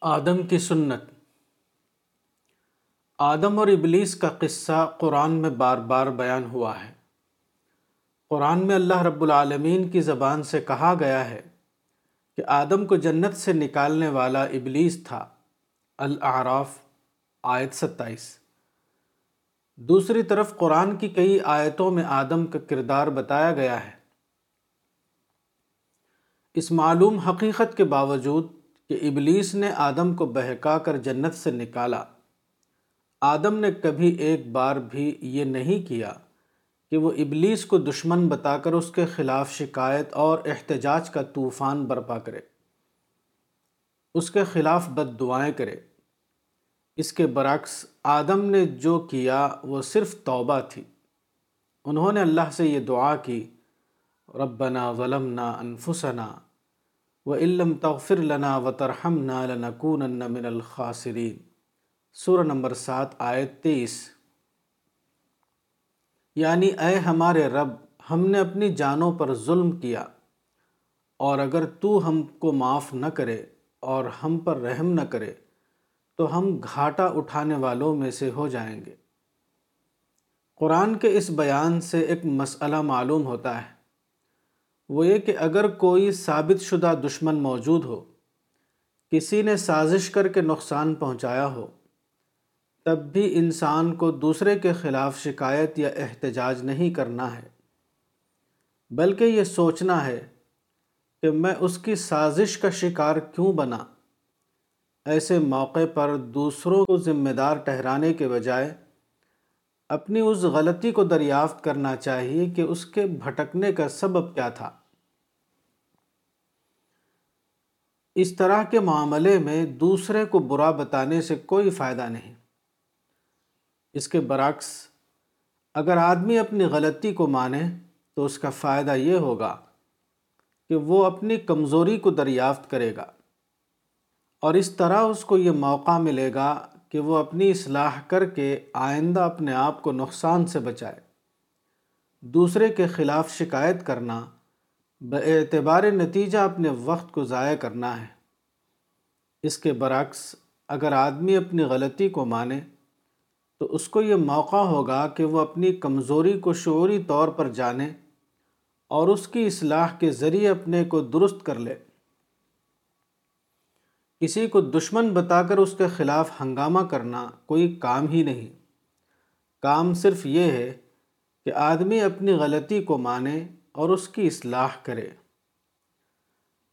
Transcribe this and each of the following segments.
آدم کی سنت۔ آدم اور ابلیس کا قصہ قرآن میں بار بار بیان ہوا ہے۔ قرآن میں اللہ رب العالمین کی زبان سے کہا گیا ہے کہ آدم کو جنت سے نکالنے والا ابلیس تھا۔ الاعراف، آیت ستائیس۔ دوسری طرف قرآن کی کئی آیتوں میں آدم کا کردار بتایا گیا ہے۔ اس معلوم حقیقت کے باوجود کہ ابلیس نے آدم کو بہکا کر جنت سے نکالا۔ آدم نے کبھی ایک بار بھی یہ نہیں کیا کہ وہ ابلیس کو دشمن بتا کر اس کے خلاف شکایت اور احتجاج کا طوفان برپا کرے۔ اس کے خلاف بد دعائیں کرے۔ اس کے برعکس، آدم نے جو کیا وہ صرف توبہ تھی۔ انہوں نے اللہ سے یہ دعا کی، ربنا ظلمنا انفسنا و علم تغفر لنا و ترحم نا من الخاسرین سورہ نمبر سات، آیت تیس یعنی اے ہمارے رب، ہم نے اپنی جانوں پر ظلم کیا، اور اگر تو ہم کو معاف نہ کرے اور ہم پر رحم نہ کرے، تو ہم گھاٹا اٹھانے والوں میں سے ہو جائیں گے۔ قرآن کے اس بیان سے ایک مسئلہ معلوم ہوتا ہے۔ وہ یہ کہ اگر کوئی ثابت شدہ دشمن موجود ہو، کسی نے سازش کر کے نقصان پہنچایا ہو، تب بھی انسان کو دوسرے کے خلاف شکایت یا احتجاج نہیں کرنا ہے۔ بلکہ یہ سوچنا ہے کہ میں اس کی سازش کا شکار کیوں بنا۔ ایسے موقع پر دوسروں کو ذمہ دار ٹھہرانے کے بجائے اپنی اس غلطی کو دریافت کرنا چاہیے کہ اس کے بھٹکنے کا سبب کیا تھا۔ اس طرح کے معاملے میں دوسرے کو برا بتانے سے کوئی فائدہ نہیں۔ اس کے برعکس، اگر آدمی اپنی غلطی کو مانے تو اس کا فائدہ یہ ہوگا کہ وہ اپنی کمزوری کو دریافت کرے گا اور اس طرح اس کو یہ موقع ملے گا کہ وہ اپنی اصلاح کر کے آئندہ اپنے آپ کو نقصان سے بچائے۔ دوسرے کے خلاف شکایت کرنا اعتبار نتیجہ اپنے وقت کو ضائع کرنا ہے۔ اس کے برعکس، اگر آدمی اپنی غلطی کو مانے، تو اس کو یہ موقع ہوگا کہ وہ اپنی کمزوری کو شعوری طور پر جانے اور اس کی اصلاح کے ذریعے اپنے کو درست کر لے۔ کسی کو دشمن بتا کر اس کے خلاف ہنگامہ کرنا کوئی کام ہی نہیں۔ کام صرف یہ ہے کہ آدمی اپنی غلطی کو مانے اور اس کی اصلاح کرے۔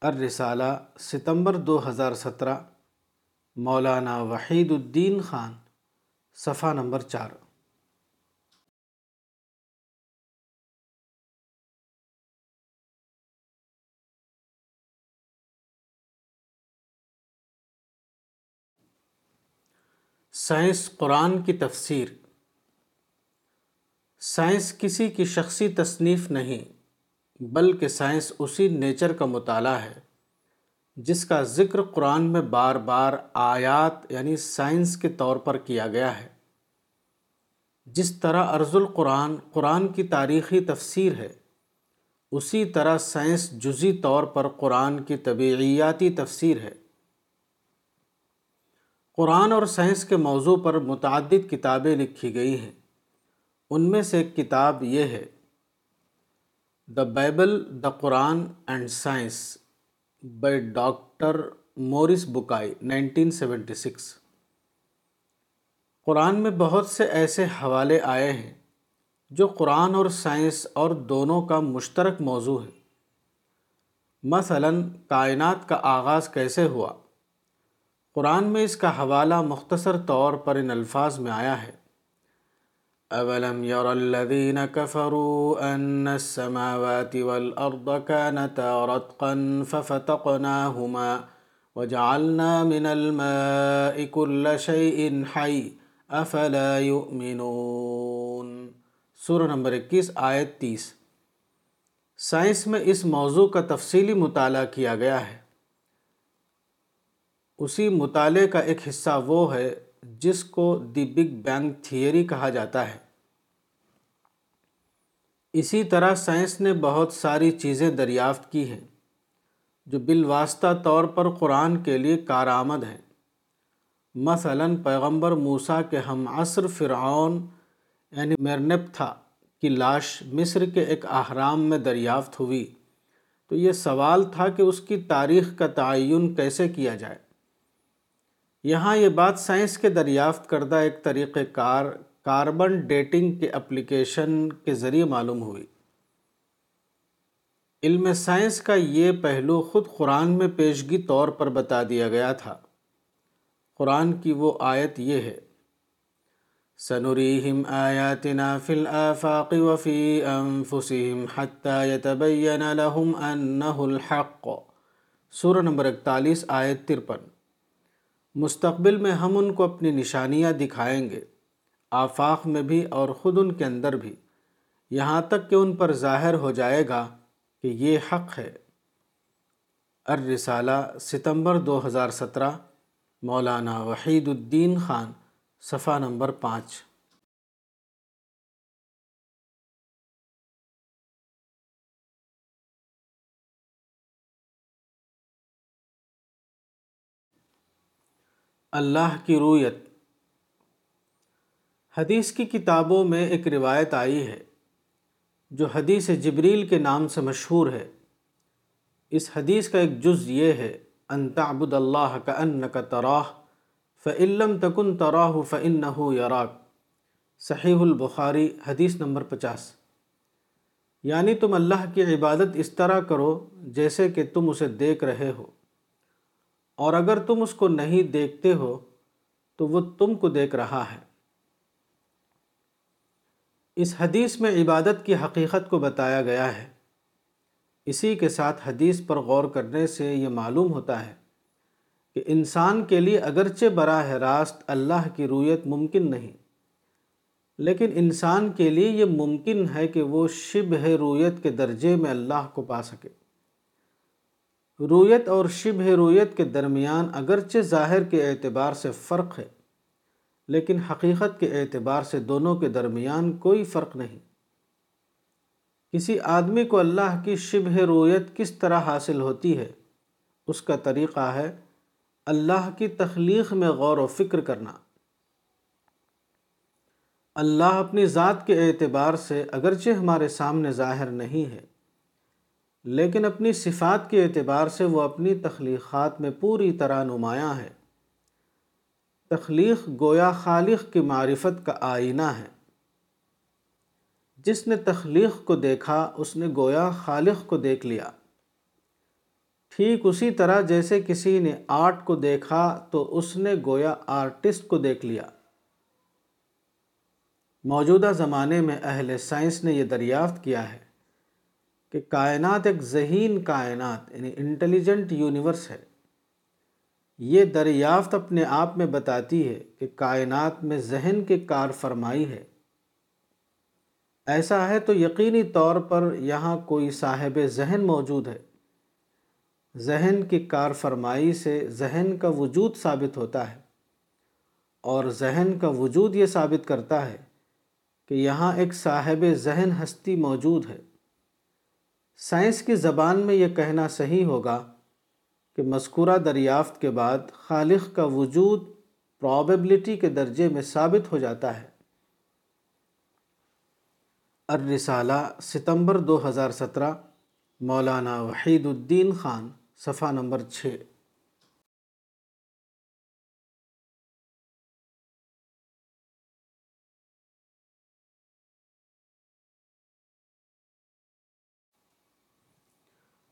الرسالہ، ستمبر دو ہزار سترہ، مولانا وحید الدین خان، صفحہ نمبر چار۔ سائنس قرآن کی تفسیر۔ سائنس کسی کی شخصی تصنیف نہیں۔ بلکہ سائنس اسی نیچر کا مطالعہ ہے، جس کا ذکر قرآن میں بار بار آیات یعنی سائنس کے طور پر کیا گیا ہے۔ جس طرح ارض القرآن قرآن کی تاریخی تفسیر ہے، اسی طرح سائنس جزی طور پر قرآن کی طبیعیاتی تفسیر ہے۔ قرآن اور سائنس کے موضوع پر متعدد کتابیں لکھی گئی ہیں۔ ان میں سے ایک کتاب یہ ہے۔ The Bible, the Quran and science by doctor Maurice Bucaille, nineteen seventy six. قرآن میں بہت سے ایسے حوالے آئے ہیں جو قرآن اور سائنس اور دونوں کا مشترک موضوع ہے مثلا، کائنات کا آغاز کیسے ہوا؟ قرآن میں اس کا حوالہ مختصر طور پر ان الفاظ میں آیا ہے۔ اولم ير الذين كفروا ان السماوات والارض كانتا رتقا ففتقناهما وجعلنا من الماء كل شيء حي افلا يؤمنون۔ سورہ نمبر اکیس، آیت تیس۔ سائنس میں اس موضوع کا تفصیلی مطالعہ کیا گیا ہے۔ اسی مطالعے کا ایک حصہ وہ ہے جس کو دی بگ بینگ تھیئری کہا جاتا ہے۔ اسی طرح سائنس نے بہت ساری چیزیں دریافت کی ہیں جو بالواسطہ طور پر قرآن کے لیے کارآمد ہیں۔ مثلا پیغمبر موسیٰ کے ہم عصر فرعون یعنی مرنپتھا کی لاش مصر کے ایک احرام میں دریافت ہوئی۔ تو یہ سوال تھا کہ اس کی تاریخ کا تعین کیسے کیا جائے؟ یہاں یہ بات سائنس کے دریافت کردہ ایک طریقہ کار، کاربن ڈیٹنگ کے اپلیکیشن کے ذریعے معلوم ہوئی۔ علم سائنس کا یہ پہلو خود قرآن میں پیشگی طور پر بتا دیا گیا تھا۔ قرآن کی وہ آیت یہ ہے، سنریہم آیاتنا فی الآفاق وفی انفسہم حتی یتبین لہم انہ الحق سورہ نمبر اکتالیس، آیت ترپن۔ مستقبل میں ہم ان کو اپنی نشانیاں دکھائیں گے، آفاق میں بھی اور خود ان کے اندر بھی۔ یہاں تک کہ ان پر ظاہر ہو جائے گا کہ یہ حق ہے۔ الرسالہ، ستمبر دو ہزار سترہ، مولانا وحید الدین خان، صفحہ نمبر پانچ۔ اللہ کی رویت۔ حدیث کی کتابوں میں ایک روایت آئی ہے جو حدیث جبریل کے نام سے مشہور ہے۔ اس حدیث کا ایک جز یہ ہے، ان تعبد اللہ کا ان کا تراہ فعلم تکن تراہ فنحو یراک۔ صحیح البخاری حدیث نمبر پچاس۔ یعنی تم اللہ کی عبادت اس طرح کرو جیسے کہ تم اسے دیکھ رہے ہو۔ اور اگر تم اس کو نہیں دیکھتے ہو، تو وہ تم کو دیکھ رہا ہے۔ اس حدیث میں عبادت کی حقیقت کو بتایا گیا ہے۔ اسی کے ساتھ حدیث پر غور کرنے سے یہ معلوم ہوتا ہے کہ انسان کے لیے اگرچہ براہ راست اللہ کی رویت ممکن نہیں، لیکن انسان کے لیے یہ ممکن ہے کہ وہ شبہ رویت کے درجے میں اللہ کو پا سکے۔ رویت اور شبہ رویت کے درمیان اگرچہ ظاہر کے اعتبار سے فرق ہے، لیکن حقیقت کے اعتبار سے دونوں کے درمیان کوئی فرق نہیں۔ کسی آدمی کو اللہ کی شبہ رویت کس طرح حاصل ہوتی ہے، اس کا طریقہ ہے اللہ کی تخلیق میں غور و فکر کرنا۔ اللہ اپنی ذات کے اعتبار سے اگرچہ ہمارے سامنے ظاہر نہیں ہے لیکن اپنی صفات کے اعتبار سے وہ اپنی تخلیقات میں پوری طرح نمایاں ہے۔ تخلیق گویا خالق کی معرفت کا آئینہ ہے۔ جس نے تخلیق کو دیکھا، اس نے گویا خالق کو دیکھ لیا۔ ٹھیک اسی طرح جیسے کسی نے آرٹ کو دیکھا، تو اس نے گویا آرٹسٹ کو دیکھ لیا۔ موجودہ زمانے میں اہل سائنس نے یہ دریافت کیا ہے۔ کہ کائنات ایک ذہین کائنات یعنی انٹیلیجنٹ یونیورس ہے۔ یہ دریافت اپنے آپ میں بتاتی ہے کہ کائنات میں ذہن کے کار فرمائی ہے۔ ایسا ہے تو یقینی طور پر یہاں کوئی صاحب ذہن موجود ہے۔ ذہن کی کار فرمائی سے ذہن کا وجود ثابت ہوتا ہے اور ذہن کا وجود یہ ثابت کرتا ہے کہ یہاں ایک صاحب ذہن ہستی موجود ہے۔ سائنس کی زبان میں یہ کہنا صحیح ہوگا کہ مذکورہ دریافت کے بعد خالق کا وجود پرابیبلٹی کے درجے میں ثابت ہو جاتا ہے۔ الرسالہ، ستمبر دو ہزار سترہ، مولانا وحید الدین خان، صفحہ نمبر چھ۔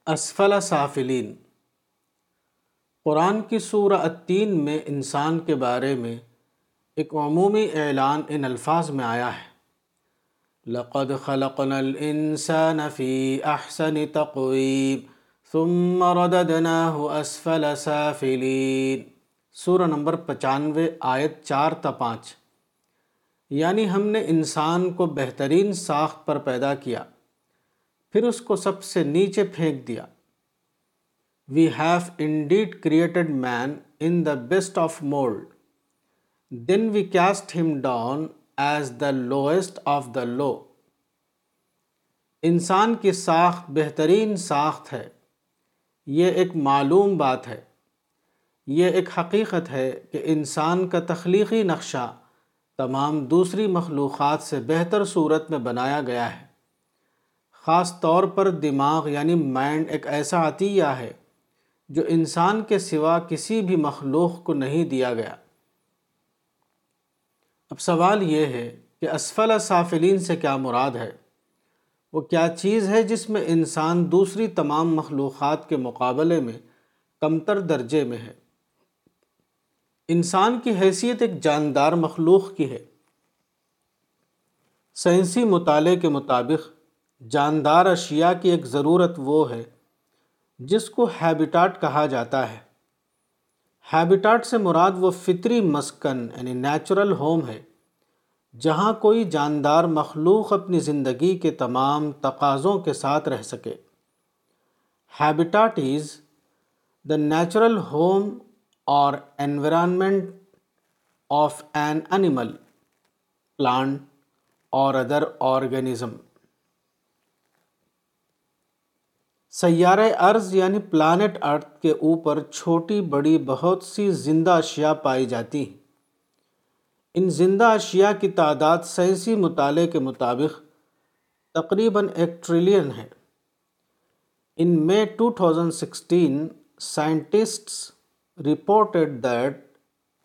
اسفل سافلین۔ قرآن کی سورہ التین میں انسان کے بارے میں ایک عمومی اعلان ان الفاظ میں آیا ہے۔ لقد خلقنا الانسان فی احسن تقویم، ثم رددناه اسفل سافلین۔ سورہ نمبر پچانوے، آیت چار تا پانچ۔ یعنی ہم نے انسان کو بہترین ساخت پر پیدا کیا۔ پھر اس کو سب سے نیچے پھینک دیا we have indeed created man in the best of mold. Then we cast him down as the lowest of the low. انسان کی ساخت بہترین ساخت ہے یہ ایک معلوم بات ہے یہ ایک حقیقت ہے کہ انسان کا تخلیقی نقشہ تمام دوسری مخلوقات سے بہتر صورت میں بنایا گیا ہے خاص طور پر دماغ یعنی مائنڈ ایک ایسا عطیہ ہے جو انسان کے سوا کسی بھی مخلوق کو نہیں دیا گیا۔ اب سوال یہ ہے کہ اسفل سافلین سے کیا مراد ہے؟ وہ کیا چیز ہے جس میں انسان دوسری تمام مخلوقات کے مقابلے میں کمتر درجے میں ہے؟ انسان کی حیثیت ایک جاندار مخلوق کی ہے۔ سائنسی مطالعے کے مطابق جاندار اشیاء کی ایک ضرورت وہ ہے، جس کو ہیبیٹاٹ کہا جاتا ہے۔ ہیبیٹاٹ سے مراد وہ فطری مسکن یعنی نیچرل ہوم ہے، جہاں کوئی جاندار مخلوق اپنی زندگی کے تمام تقاضوں کے ساتھ رہ سکے۔ Habitat is the natural home or environment of an animal plant or other organism سیارہ ارض یعنی پلانٹ ارتھ کے اوپر چھوٹی بڑی بہت سی زندہ اشیاء پائی جاتی ہیں۔ ان زندہ اشیاء کی تعداد سائنسی مطالعے کے مطابق تقریباً ایک ٹریلین ہے۔ In May two thousand sixteen scientists reported that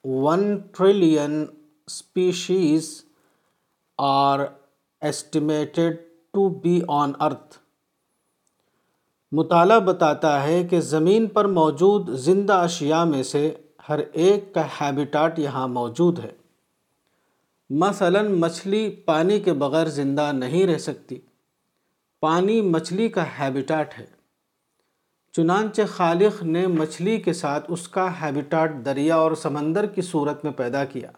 one trillion species are estimated to be on earth. مطالعہ بتاتا ہے کہ زمین پر موجود زندہ اشیاء میں سے ہر ایک کا ہیبیٹاٹ یہاں موجود ہے۔ مثلا مچھلی پانی کے بغیر زندہ نہیں رہ سکتی۔ پانی مچھلی کا ہیبیٹاٹ ہے۔ چنانچہ خالق نے مچھلی کے ساتھ اس کا ہیبیٹاٹ دریا اور سمندر کی صورت میں پیدا کیا۔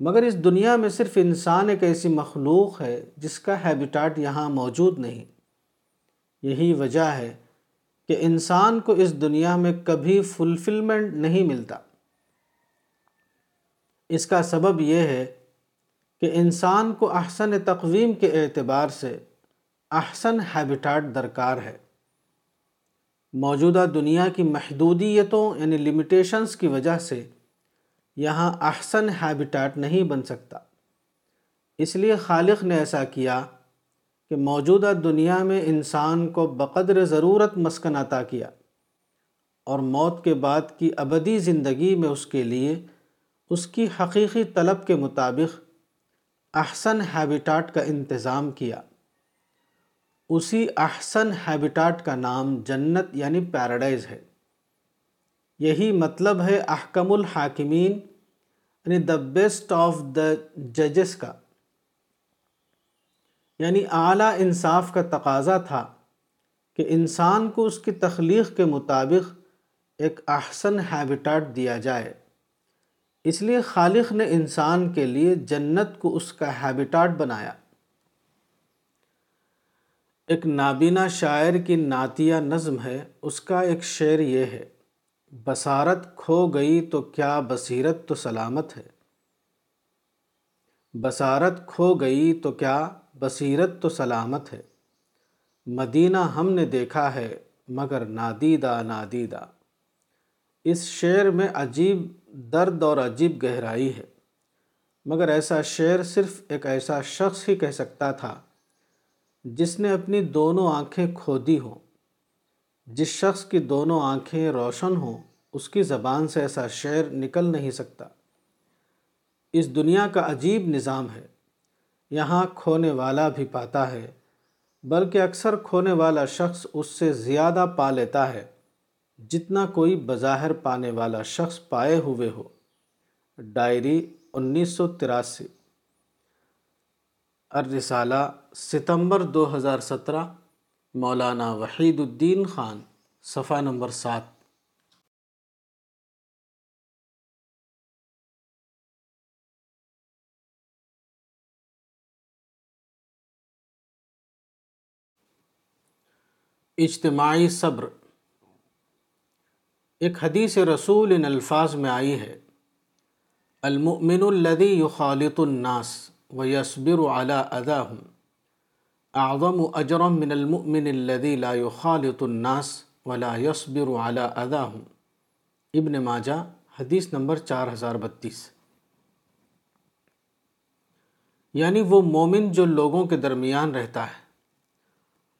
مگر اس دنیا میں صرف انسان ایک ایسی مخلوق ہے جس کا ہیبیٹاٹ یہاں موجود نہیں۔ یہی وجہ ہے کہ انسان کو اس دنیا میں کبھی فلفلمنٹ نہیں ملتا۔ اس کا سبب یہ ہے کہ انسان کو احسن تقویم کے اعتبار سے احسن ہیبیٹاٹ درکار ہے۔ موجودہ دنیا کی محدودیتوں یعنی لمیٹیشنز کی وجہ سے یہاں احسن ہیبیٹاٹ نہیں بن سکتا۔ اس لیے خالق نے ایسا کیا کہ موجودہ دنیا میں انسان کو بقدر ضرورت مسکن عطا کیا اور موت کے بعد کی ابدی زندگی میں اس کے لیے اس کی حقیقی طلب کے مطابق احسن ہیبیٹاٹ کا انتظام کیا۔ اسی احسن ہیبیٹاٹ کا نام جنت یعنی پیراڈائز ہے۔ یہی مطلب ہے احکم الحاکمین یعنی دا بیسٹ آف دا ججز کا۔ یعنی اعلیٰ انصاف کا تقاضا تھا کہ انسان کو اس کی تخلیق کے مطابق ایک احسن ہیبیٹاٹ دیا جائے۔ اس لیے خالق نے انسان کے لیے جنت کو اس کا ہیبیٹاٹ بنایا۔ ایک نابینا شاعر کی نعتیہ نظم ہے، اس کا ایک شعر یہ ہے، بصارت کھو گئی تو کیا بصیرت تو سلامت ہے۔ بصارت کھو گئی تو کیا بصیرت تو سلامت ہے۔ مدینہ ہم نے دیکھا ہے مگر نادیدہ نادیدہ۔ اس شعر میں عجیب درد اور عجیب گہرائی ہے۔ مگر ایسا شعر صرف ایک ایسا شخص ہی کہہ سکتا تھا جس نے اپنی دونوں آنکھیں کھو دی ہوں۔ جس شخص کی دونوں آنکھیں روشن ہوں، اس کی زبان سے ایسا شعر نکل نہیں سکتا۔ اس دنیا کا عجیب نظام ہے۔ یہاں کھونے والا بھی پاتا ہے، بلکہ اکثر کھونے والا شخص اس سے زیادہ پا لیتا ہے، جتنا کوئی بظاہر پانے والا شخص پائے ہوئے ہو۔ ڈائری انیس سو تراسی۔ الرسالہ، ستمبر دو ہزار سترہ، مولانا وحید الدین خان، صفحہ نمبر سات۔ اجتماعی صبر۔ ایک حدیث رسول ان الفاظ میں آئی ہے، المؤمن الذي يخالط الناس ويصبر على اذاهم اعظم اجرا من المؤمن الذي لا يخالط الناس ولا يصبر على اذاهم ابن ماجہ، حدیث نمبر چار ہزار بتیس۔ یعنی وہ مومن جو لوگوں کے درمیان رہتا ہے۔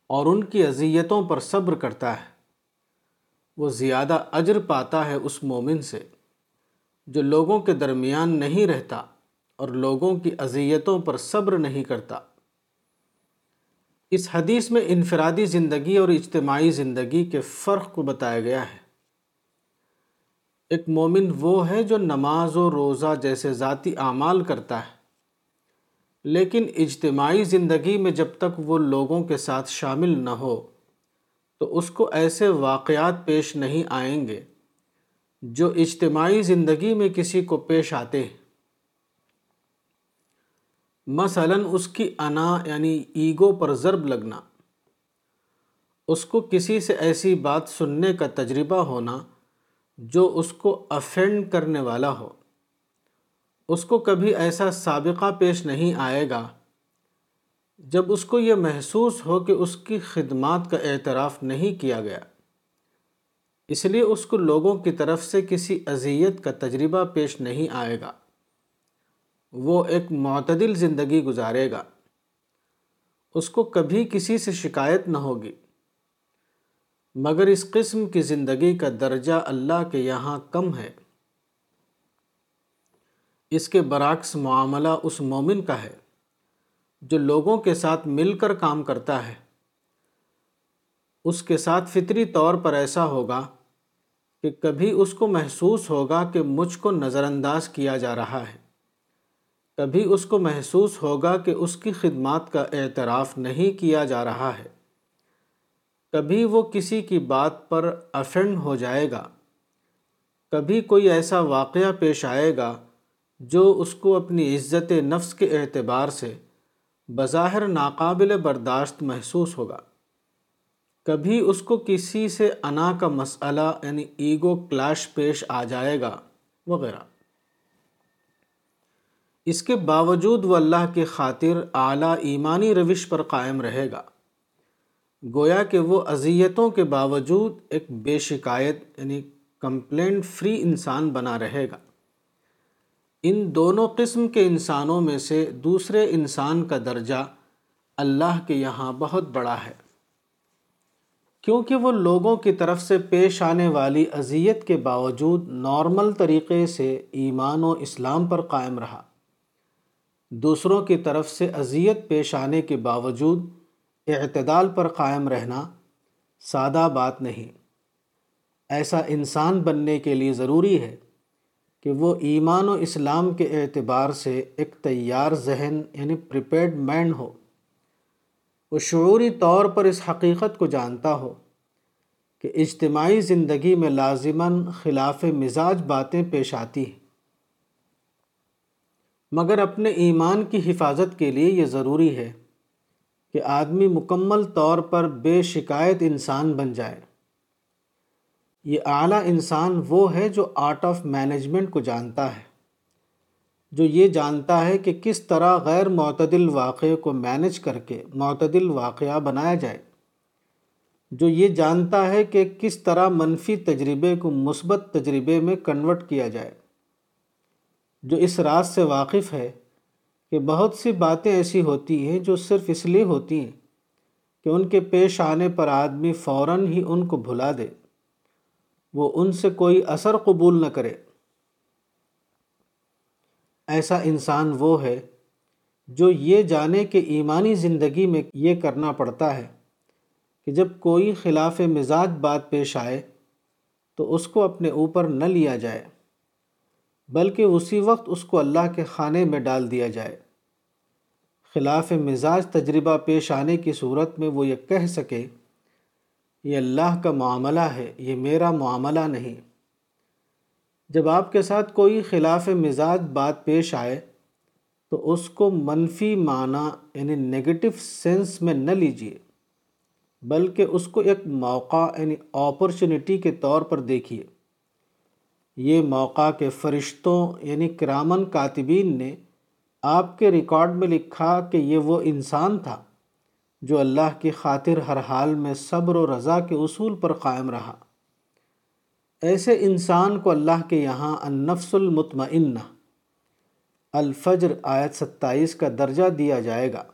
اور ان کی اذیتوں پر صبر کرتا ہے۔ وہ زیادہ اجر پاتا ہے اس مومن سے جو لوگوں کے درمیان نہیں رہتا اور لوگوں کی اذیتوں پر صبر نہیں کرتا۔ اس حدیث میں انفرادی زندگی اور اجتماعی زندگی کے فرق کو بتایا گیا ہے۔ ایک مومن وہ ہے جو نماز و روزہ جیسے ذاتی اعمال کرتا ہے۔ لیکن اجتماعی زندگی میں جب تک وہ لوگوں کے ساتھ شامل نہ ہو، تو اس کو ایسے واقعات پیش نہیں آئیں گے جو اجتماعی زندگی میں کسی کو پیش آتے ہیں۔ مثلا اس کی انا یعنی ایگو پر ضرب لگنا۔ اس کو کسی سے ایسی بات سننے کا تجربہ ہونا جو اس کو افینڈ کرنے والا ہو۔ اس کو کبھی ایسا سابقہ پیش نہیں آئے گا جب اس کو یہ محسوس ہو کہ اس کی خدمات کا اعتراف نہیں کیا گیا۔ اس لیے اس کو لوگوں کی طرف سے کسی اذیت کا تجربہ پیش نہیں آئے گا۔ وہ ایک معتدل زندگی گزارے گا۔ اس کو کبھی کسی سے شکایت نہ ہوگی۔ مگر اس قسم کی زندگی کا درجہ اللہ کے یہاں کم ہے۔ اس کے برعکس معاملہ اس مومن کا ہے جو لوگوں کے ساتھ مل کر کام کرتا ہے۔ اس کے ساتھ فطری طور پر ایسا ہوگا کہ کبھی اس کو محسوس ہوگا کہ مجھ کو نظر انداز کیا جا رہا ہے۔ کبھی اس کو محسوس ہوگا کہ اس کی خدمات کا اعتراف نہیں کیا جا رہا ہے۔ کبھی وہ کسی کی بات پر افینڈ ہو جائے گا۔ کبھی کوئی ایسا واقعہ پیش آئے گا جو اس کو اپنی عزت نفس کے اعتبار سے بظاہر ناقابل برداشت محسوس ہوگا۔ کبھی اس کو کسی سے انا کا مسئلہ یعنی ایگو کلاش پیش آ جائے گا وغیرہ۔ اس کے باوجود وہ اللہ کے خاطر اعلیٰ ایمانی روش پر قائم رہے گا۔ گویا کہ وہ اذیتوں کے باوجود ایک بے شکایت یعنی کمپلینٹ فری انسان بنا رہے گا۔ ان دونوں قسم کے انسانوں میں سے دوسرے انسان کا درجہ اللہ کے یہاں بہت بڑا ہے۔ کیونکہ وہ لوگوں کی طرف سے پیش آنے والی اذیت کے باوجود نارمل طریقے سے ایمان و اسلام پر قائم رہا۔ دوسروں کی طرف سے اذیت پیش آنے کے باوجود اعتدال پر قائم رہنا سادہ بات نہیں۔ ایسا انسان بننے کے لیے ضروری ہے کہ وہ ایمان و اسلام کے اعتبار سے ایک تیار ذہن یعنی پریپیڈ مینڈ ہو۔ وہ شعوری طور پر اس حقیقت کو جانتا ہو کہ اجتماعی زندگی میں لازماً خلاف مزاج باتیں پیش آتی ہیں۔ مگر اپنے ایمان کی حفاظت کے لیے یہ ضروری ہے کہ آدمی مکمل طور پر بے شکایت انسان بن جائے۔ یہ اعلیٰ انسان وہ ہے جو آرٹ آف مینجمنٹ کو جانتا ہے، جو یہ جانتا ہے کہ کس طرح غیر معتدل واقعے کو مینج کر کے معتدل واقعہ بنایا جائے۔ جو یہ جانتا ہے کہ کس طرح منفی تجربے کو مثبت تجربے میں کنورٹ کیا جائے۔ جو اس راز سے واقف ہے کہ بہت سی باتیں ایسی ہوتی ہیں جو صرف اس لیے ہوتی ہیں کہ ان کے پیش آنے پر آدمی فوراً ہی ان کو بھلا دے۔ وہ ان سے کوئی اثر قبول نہ کرے۔ ایسا انسان وہ ہے جو یہ جانے کہ ایمانی زندگی میں یہ کرنا پڑتا ہے کہ جب کوئی خلاف مزاج بات پیش آئے تو اس کو اپنے اوپر نہ لیا جائے، بلکہ اسی وقت اس کو اللہ کے خانے میں ڈال دیا جائے۔ خلاف مزاج تجربہ پیش آنے کی صورت میں وہ یہ کہہ سکے یہ اللہ کا معاملہ ہے، یہ میرا معاملہ نہیں۔ جب آپ کے ساتھ کوئی خلاف مزاج بات پیش آئے، تو اس کو منفی معنی یعنی نگیٹو سینس میں نہ لیجیے، بلکہ اس کو ایک موقع یعنی اپرچونٹی کے طور پر دیکھیے یہ موقع کے فرشتوں یعنی کرامن کاتبین نے آپ کے ریکارڈ میں لکھا کہ یہ وہ انسان تھا۔ جو اللہ کی خاطر ہر حال میں صبر و رضا کے اصول پر قائم رہا۔ ایسے انسان کو اللہ کے یہاں النفس المطمئنہ، الفجر آیت ستائیس کا درجہ دیا جائے گا۔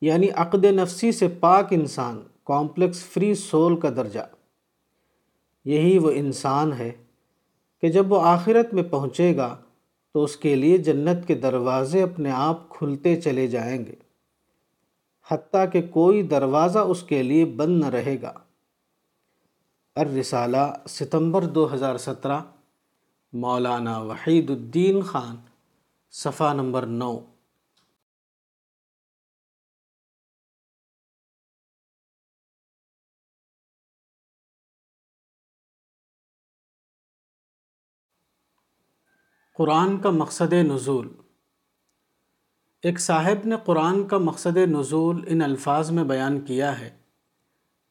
یعنی عقد نفسی سے پاک انسان کامپلیکس فری سول کا درجہ۔ یہی وہ انسان ہے کہ جب وہ آخرت میں پہنچے گا تو اس کے لیے جنت کے دروازے اپنے آپ کھلتے چلے جائیں گے۔ حتیٰ کہ کوئی دروازہ اس کے لیے بند نہ رہے گا۔ الرسالہ، ستمبر دو ہزار سترہ، مولانا وحید الدین خان، صفحہ نمبر نو۔ قرآن کا مقصد نزول۔ ایک صاحب نے قرآن کا مقصد نزول ان الفاظ میں بیان کیا ہے۔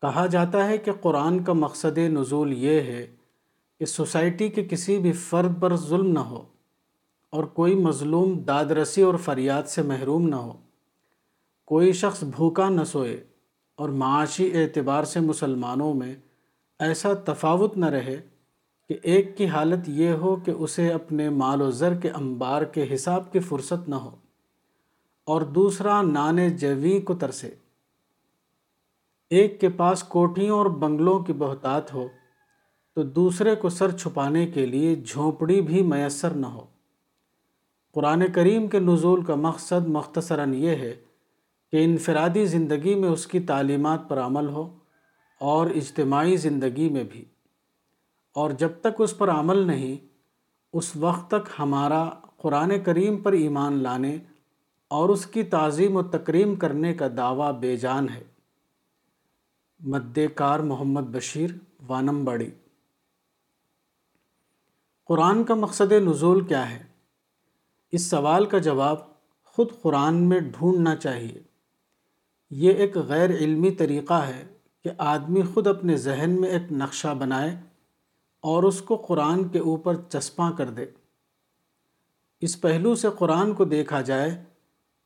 کہا جاتا ہے کہ قرآن کا مقصد نزول یہ ہے کہ سوسائٹی کے کسی بھی فرد پر ظلم نہ ہو اور کوئی مظلوم داد رسی اور فریاد سے محروم نہ ہو۔ کوئی شخص بھوکا نہ سوئے اور معاشی اعتبار سے مسلمانوں میں ایسا تفاوت نہ رہے کہ ایک کی حالت یہ ہو کہ اسے اپنے مال و زر کے انبار کے حساب کی فرصت نہ ہو۔ اور دوسرا نان جوی کو ترسے۔ ایک کے پاس کوٹھیوں اور بنگلوں کی بہتات ہو، تو دوسرے کو سر چھپانے کے لیے جھونپڑی بھی میسر نہ ہو۔ قرآن کریم کے نزول کا مقصد مختصراً یہ ہے کہ انفرادی زندگی میں اس کی تعلیمات پر عمل ہو اور اجتماعی زندگی میں بھی۔ اور جب تک اس پر عمل نہیں، اس وقت تک ہمارا قرآن کریم پر ایمان لانے اور اس کی تعظیم و تکریم کرنے کا دعویٰ بے جان ہے۔ مد کار محمد بشیر وانم باڑی قرآن کا مقصد نزول کیا ہے؟ اس سوال کا جواب خود قرآن میں ڈھونڈنا چاہیے۔ یہ ایک غیر علمی طریقہ ہے کہ آدمی خود اپنے ذہن میں ایک نقشہ بنائے اور اس کو قرآن کے اوپر چسپاں کر دے۔ اس پہلو سے قرآن کو دیکھا جائے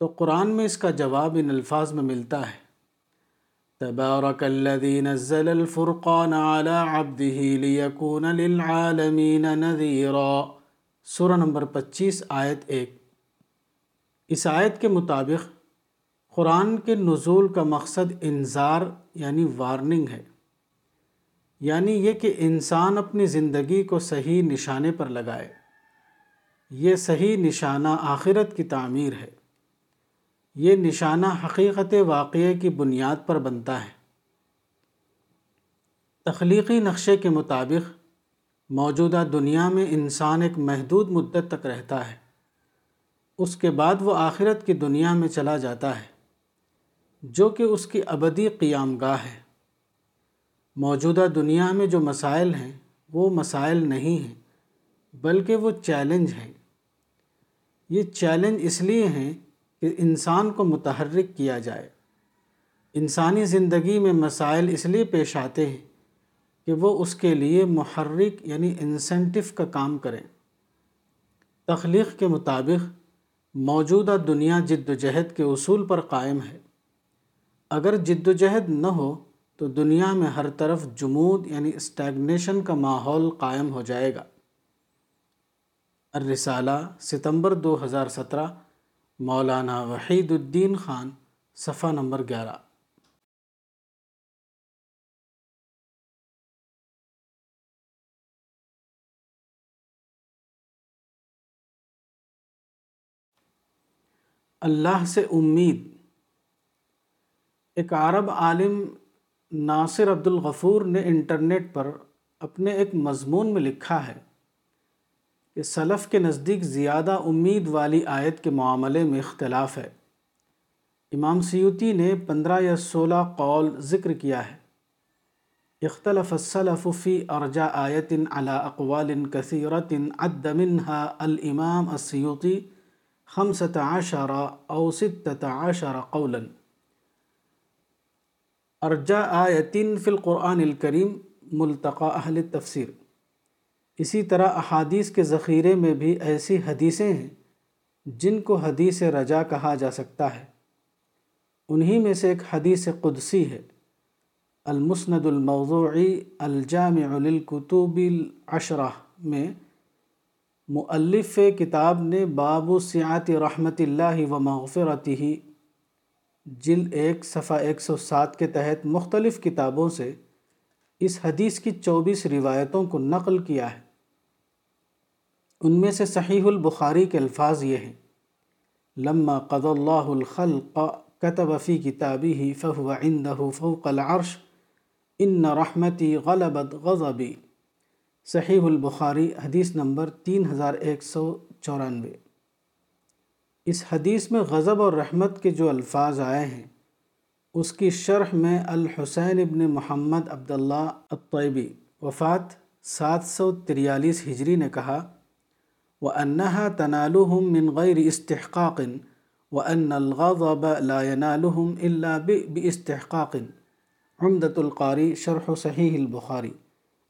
تو قرآن میں اس کا جواب ان الفاظ میں ملتا ہے۔ تبارک الذي نزل الفرقان على عبده ليكون للعالمين نذيرا سورہ نمبر پچیس، آیت ایک۔ اس آیت کے مطابق قرآن کے نزول کا مقصد انذار یعنی وارننگ ہے۔ یعنی یہ کہ انسان اپنی زندگی کو صحیح نشانے پر لگائے۔ یہ صحیح نشانہ آخرت کی تعمیر ہے۔ یہ نشانہ حقیقت واقعے کی بنیاد پر بنتا ہے۔ تخلیقی نقشے کے مطابق موجودہ دنیا میں انسان ایک محدود مدت تک رہتا ہے۔ اس کے بعد وہ آخرت کی دنیا میں چلا جاتا ہے، جو کہ اس کی ابدی قیام گاہ ہے۔ موجودہ دنیا میں جو مسائل ہیں، وہ مسائل نہیں ہیں، بلکہ وہ چیلنج ہیں۔ یہ چیلنج اس لیے ہیں کہ انسان کو متحرک کیا جائے۔ انسانی زندگی میں مسائل اس لیے پیش آتے ہیں کہ وہ اس کے لیے محرک یعنی انسینٹو کا کام کریں۔ تخلیق کے مطابق موجودہ دنیا جد و جہد کے اصول پر قائم ہے۔ اگر جد و جہد نہ ہو تو دنیا میں ہر طرف جمود یعنی اسٹیگنیشن کا ماحول قائم ہو جائے گا۔ الرسالہ، ستمبر دو ہزار سترہ مولانا وحید الدین خان، صفحہ نمبر گیارہ۔ اللہ سے امید۔ ایک عرب عالم ناصر عبد الغفور نے انٹرنیٹ پر اپنے ایک مضمون میں لکھا ہے۔ کہ سلف کے نزدیک زیادہ امید والی آیت کے معاملے میں اختلاف ہے۔ امام سیوتی نے پندرہ یا سولہ قول ذکر کیا ہے۔ اختلف السلف فی ارجا آیت علی اقوال کثیرت عد منها الامام السیوطی خمسة عشر او ستة عشر قولاً۔ ارجا آیتین فی القرآن الکریم ملتقى اہل تفسیر۔ اسی طرح احادیث کے ذخیرے میں بھی ایسی حدیثیں ہیں جن کو حدیث رجا کہا جا سکتا ہے۔ انہی میں سے ایک حدیث قدسی ہے۔ المسند الموضوعی الجامع للکتب العشرہ میں مؤلف کتاب نے باب سیات رحمت اللہ و مغفرتی جل ایک صفحہ ایک سو سات کے تحت مختلف کتابوں سے اس حدیث کی چوبیس روایتوں کو نقل کیا ہے۔ ان میں سے صحیح البخاری کے الفاظ یہ ہیں۔ لما قض اللہ الخلق كتب فی کتابی ہی فہو فوق العرش ان رحمتی غلبت غضبی صحیح البخاری حدیث نمبر تین ہزار ایک سو چورانوے۔ اس حدیث میں غضب اور رحمت کے جو الفاظ آئے ہیں اس کی شرح میں الحسین ابن محمد عبداللہ الطیبی، وفات سات سو تریالیس ہجری نے کہا، وَأَنَّهَا تَنَالُهُمْ مِنْ غَيْرِ اسْتِحْقَاقٍ، وَأَنَّ الْغَضَبَ لَا يَنَالُهُمْ إِلَّا بِاسْتِحْقَاقٍ۔ عمدت القاری شرح صحیح البخاری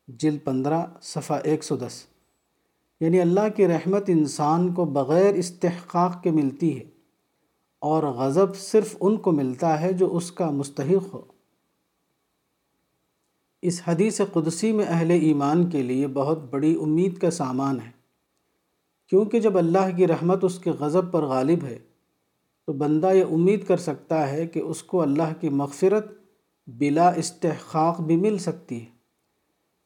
جل پندرہ، صفحہ ایک سو دس۔ یعنی اللہ کی رحمت انسان کو بغیر استحقاق کے ملتی ہے۔ اور غضب صرف ان کو ملتا ہے جو اس کا مستحق ہو۔ اس حدیث قدسی میں اہل ایمان کے لیے بہت بڑی امید کا سامان ہے۔ کیونکہ جب اللہ کی رحمت اس کے غضب پر غالب ہے، تو بندہ یہ امید کر سکتا ہے کہ اس کو اللہ کی مغفرت بلا استحقاق بھی مل سکتی ہے۔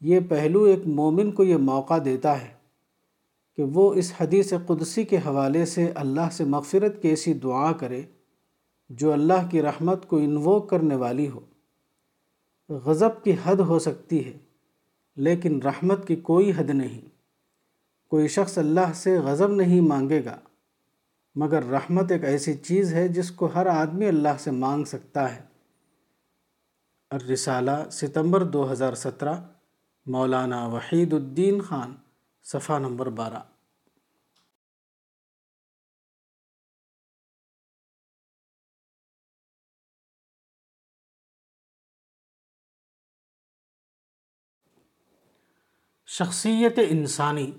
یہ پہلو ایک مومن کو یہ موقع دیتا ہے۔ کہ وہ اس حدیث قدسی کے حوالے سے اللہ سے مغفرت کی ایسی دعا کرے جو اللہ کی رحمت کو انووک کرنے والی ہو۔ غضب کی حد ہو سکتی ہے، لیکن رحمت کی کوئی حد نہیں۔ کوئی شخص اللہ سے غضب نہیں مانگے گا، مگر رحمت ایک ایسی چیز ہے جس کو ہر آدمی اللہ سے مانگ سکتا ہے۔ الرسالہ، ستمبر دو ہزار سترہ، مولانا وحید الدین خان۔ صفحہ نمبر بارہ۔ شخصیت انسانی۔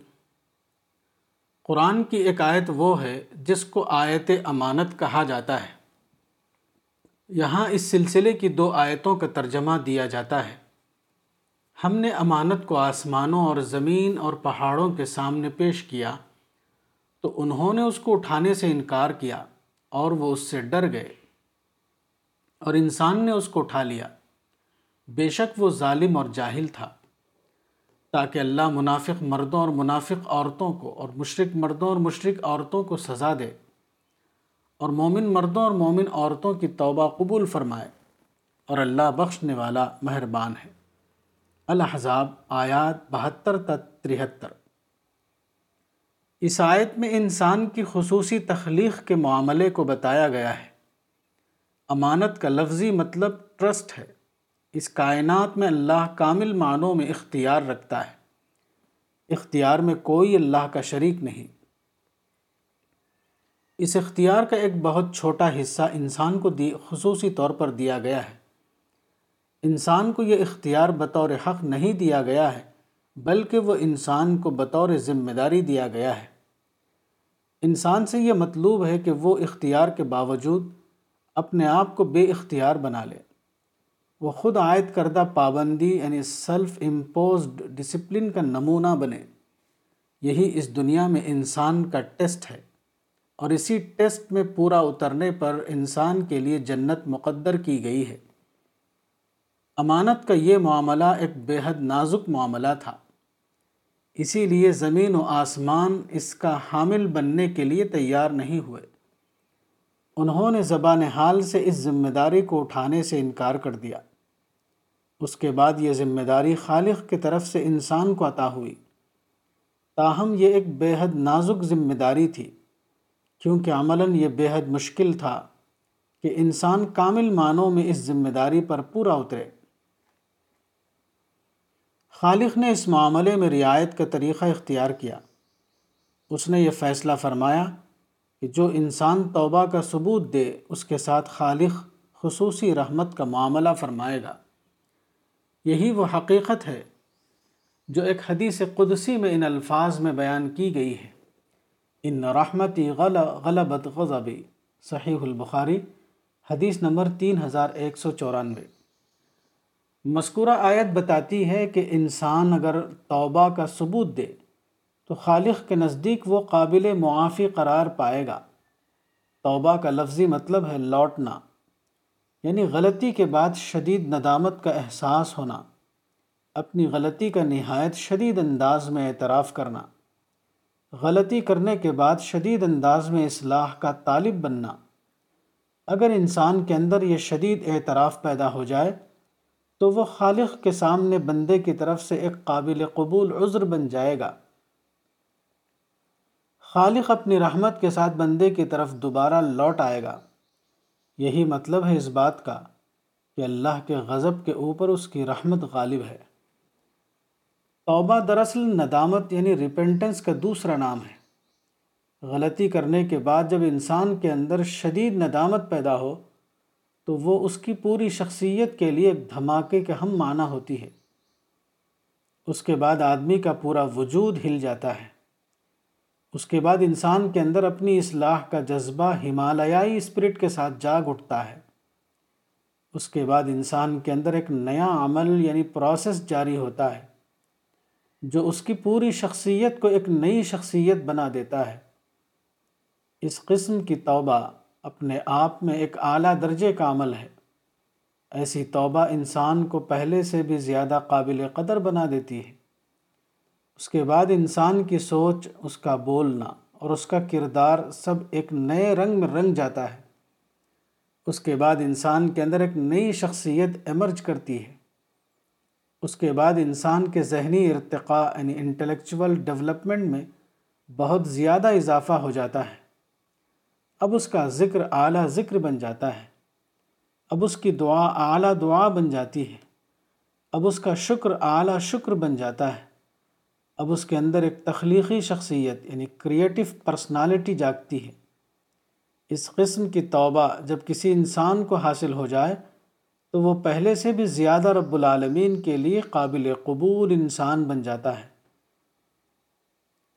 قرآن کی ایک آیت وہ ہے جس کو آیت امانت کہا جاتا ہے۔ یہاں اس سلسلے کی دو آیتوں کا ترجمہ دیا جاتا ہے۔ ہم نے امانت کو آسمانوں اور زمین اور پہاڑوں کے سامنے پیش کیا تو انہوں نے اس کو اٹھانے سے انکار کیا اور وہ اس سے ڈر گئے اور انسان نے اس کو اٹھا لیا۔ بے شک وہ ظالم اور جاہل تھا۔ تاکہ اللہ منافق مردوں اور منافق عورتوں کو اور مشرق مردوں اور مشرق عورتوں کو سزا دے اور مومن مردوں اور مومن عورتوں کی توبہ قبول فرمائے اور اللہ بخشنے والا مہربان ہے۔ الحضاب آیات بہتر تا ترہتر۔ اس آیت میں انسان کی خصوصی تخلیق کے معاملے کو بتایا گیا ہے۔ امانت کا لفظی مطلب ٹرسٹ ہے۔ اس کائنات میں اللہ کامل معنوں میں اختیار رکھتا ہے۔ اختیار میں کوئی اللہ کا شریک نہیں۔ اس اختیار کا ایک بہت چھوٹا حصہ انسان کو دی خصوصی طور پر دیا گیا ہے۔ انسان کو یہ اختیار بطور حق نہیں دیا گیا ہے، بلکہ وہ انسان کو بطور ذمہ داری دیا گیا ہے۔ انسان سے یہ مطلوب ہے کہ وہ اختیار کے باوجود اپنے آپ کو بے اختیار بنا لے۔ وہ خود عائد کردہ پابندی یعنی سیلف امپوزڈ ڈسپلن کا نمونہ بنے۔ یہی اس دنیا میں انسان کا ٹیسٹ ہے۔ اور اسی ٹیسٹ میں پورا اترنے پر انسان کے لیے جنت مقدر کی گئی ہے۔ امانت کا یہ معاملہ ایک بے حد نازک معاملہ تھا۔ اسی لیے زمین و آسمان اس کا حامل بننے کے لیے تیار نہیں ہوئے۔ انہوں نے زبان حال سے اس ذمہ داری کو اٹھانے سے انکار کر دیا۔ اس کے بعد یہ ذمہ داری خالق کی طرف سے انسان کو عطا ہوئی۔ تاہم یہ ایک بے حد نازک ذمہ داری تھی، کیونکہ عملاً یہ بے حد مشکل تھا کہ انسان کامل معنوں میں اس ذمہ داری پر پورا اترے۔ خالق نے اس معاملے میں رعایت کا طریقہ اختیار کیا۔ اس نے یہ فیصلہ فرمایا کہ جو انسان توبہ کا ثبوت دے، اس کے ساتھ خالق خصوصی رحمت کا معاملہ فرمائے گا۔ یہی وہ حقیقت ہے جو ایک حدیث قدسی میں ان الفاظ میں بیان کی گئی ہے۔ ان رحمتی غلبت غضبی، صحیح البخاری، حدیث نمبر تین ہزار ایک سو چورانوے۔ مذکورہ آیت بتاتی ہے کہ انسان اگر توبہ کا ثبوت دے تو خالق کے نزدیک وہ قابل معافی قرار پائے گا۔ توبہ کا لفظی مطلب ہے لوٹنا یعنی غلطی کے بعد شدید ندامت کا احساس ہونا، اپنی غلطی کا نہایت شدید انداز میں اعتراف کرنا، غلطی کرنے کے بعد شدید انداز میں اصلاح کا طالب بننا۔ اگر انسان کے اندر یہ شدید اعتراف پیدا ہو جائے تو وہ خالق کے سامنے بندے کی طرف سے ایک قابل قبول عذر بن جائے گا۔ خالق اپنی رحمت کے ساتھ بندے کی طرف دوبارہ لوٹ آئے گا۔ یہی مطلب ہے اس بات کا کہ اللہ کے غضب کے اوپر اس کی رحمت غالب ہے۔ توبہ دراصل ندامت یعنی ریپنٹنس کا دوسرا نام ہے۔ غلطی کرنے کے بعد جب انسان کے اندر شدید ندامت پیدا ہو تو وہ اس کی پوری شخصیت کے لیے ایک دھماکے کے ہم معنی ہوتی ہے۔ اس کے بعد آدمی کا پورا وجود ہل جاتا ہے۔ اس کے بعد انسان کے اندر اپنی اصلاح کا جذبہ ہمالیائی اسپرٹ کے ساتھ جاگ اٹھتا ہے۔ اس کے بعد انسان کے اندر ایک نیا عمل یعنی پروسیس جاری ہوتا ہے، جو اس کی پوری شخصیت کو ایک نئی شخصیت بنا دیتا ہے۔ اس قسم کی توبہ اپنے آپ میں ایک اعلیٰ درجے کا عمل ہے۔ ایسی توبہ انسان کو پہلے سے بھی زیادہ قابل قدر بنا دیتی ہے۔ اس کے بعد انسان کی سوچ، اس کا بولنا اور اس کا کردار سب ایک نئے رنگ میں رنگ جاتا ہے۔ اس کے بعد انسان کے اندر ایک نئی شخصیت ایمرج کرتی ہے۔ اس کے بعد انسان کے ذہنی ارتقاء یعنی انٹلیکچول ڈیولپمنٹ میں بہت زیادہ اضافہ ہو جاتا ہے۔ اب اس کا ذکر اعلیٰ ذکر بن جاتا ہے۔ اب اس کی دعا اعلیٰ دعا بن جاتی ہے۔ اب اس کا شکر اعلیٰ شکر بن جاتا ہے۔ اب اس کے اندر ایک تخلیقی شخصیت یعنی کریٹو پرسنالٹی جاگتی ہے۔ اس قسم کی توبہ جب کسی انسان کو حاصل ہو جائے تو وہ پہلے سے بھی زیادہ رب العالمین کے لیے قابل قبول انسان بن جاتا ہے۔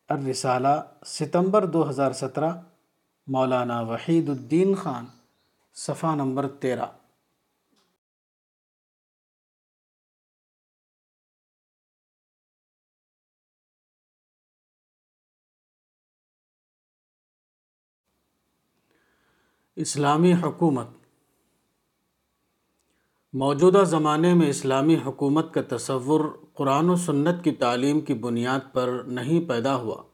الرسالہ ستمبر دو ہزار سترہ۔ مولانا وحید الدین خان، صفحہ نمبر تیرہ۔ اسلامی حکومت۔ موجودہ زمانے میں اسلامی حکومت کا تصور قرآن و سنت کی تعلیم کی بنیاد پر نہیں پیدا ہوا۔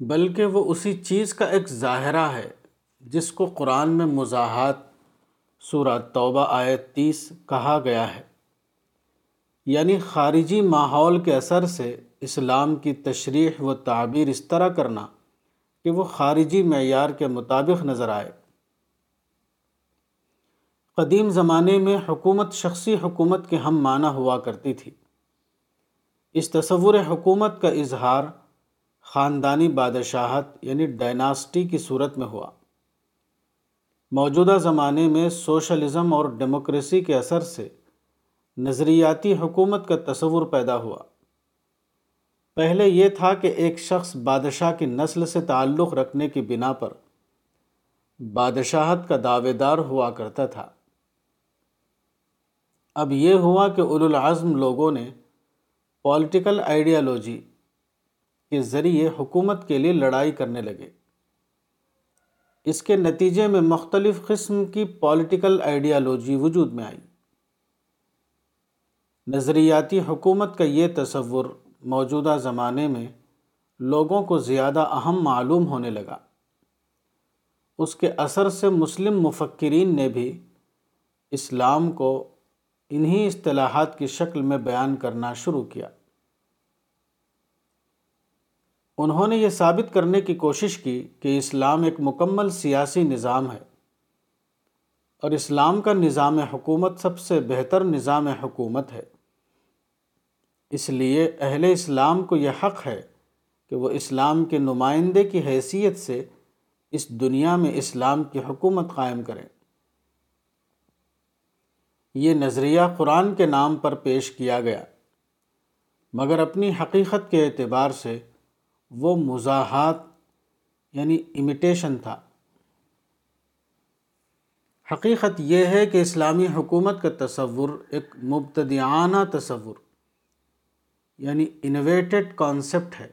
بلکہ وہ اسی چیز کا ایک ظاہرہ ہے، جس کو قرآن میں مزاحات سورہ توبہ آیت تیس کہا گیا ہے۔ یعنی خارجی ماحول کے اثر سے اسلام کی تشریح و تعبیر اس طرح کرنا کہ وہ خارجی معیار کے مطابق نظر آئے۔ قدیم زمانے میں حکومت شخصی حکومت کے ہم معنی ہوا کرتی تھی۔ اس تصور حکومت کا اظہار خاندانی بادشاہت یعنی ڈائناسٹی کی صورت میں ہوا۔ موجودہ زمانے میں سوشلزم اور ڈیموکریسی کے اثر سے نظریاتی حکومت کا تصور پیدا ہوا۔ پہلے یہ تھا کہ ایک شخص بادشاہ کی نسل سے تعلق رکھنے کی بنا پر بادشاہت کا دعوے دار ہوا کرتا تھا۔ اب یہ ہوا کہ العزم لوگوں نے پولیٹیکل آئیڈیالوجی کے ذریعے حکومت کے لیے لڑائی کرنے لگے۔ اس کے نتیجے میں مختلف قسم کی پولیٹیکل آئیڈیالوجی وجود میں آئی۔ نظریاتی حکومت کا یہ تصور موجودہ زمانے میں لوگوں کو زیادہ اہم معلوم ہونے لگا۔ اس کے اثر سے مسلم مفکرین نے بھی اسلام کو انہی اصطلاحات کی شکل میں بیان کرنا شروع کیا۔ انہوں نے یہ ثابت کرنے کی کوشش کی کہ اسلام ایک مکمل سیاسی نظام ہے اور اسلام کا نظام حکومت سب سے بہتر نظام حکومت ہے۔ اس لیے اہل اسلام کو یہ حق ہے کہ وہ اسلام کے نمائندے کی حیثیت سے اس دنیا میں اسلام کی حکومت قائم کریں۔ یہ نظریہ قرآن کے نام پر پیش کیا گیا، مگر اپنی حقیقت کے اعتبار سے وہ مزاحات یعنی امیٹیشن تھا۔ حقیقت یہ ہے کہ اسلامی حکومت کا تصور ایک مبتدیانہ تصور یعنی انویٹڈ کانسیپٹ ہے۔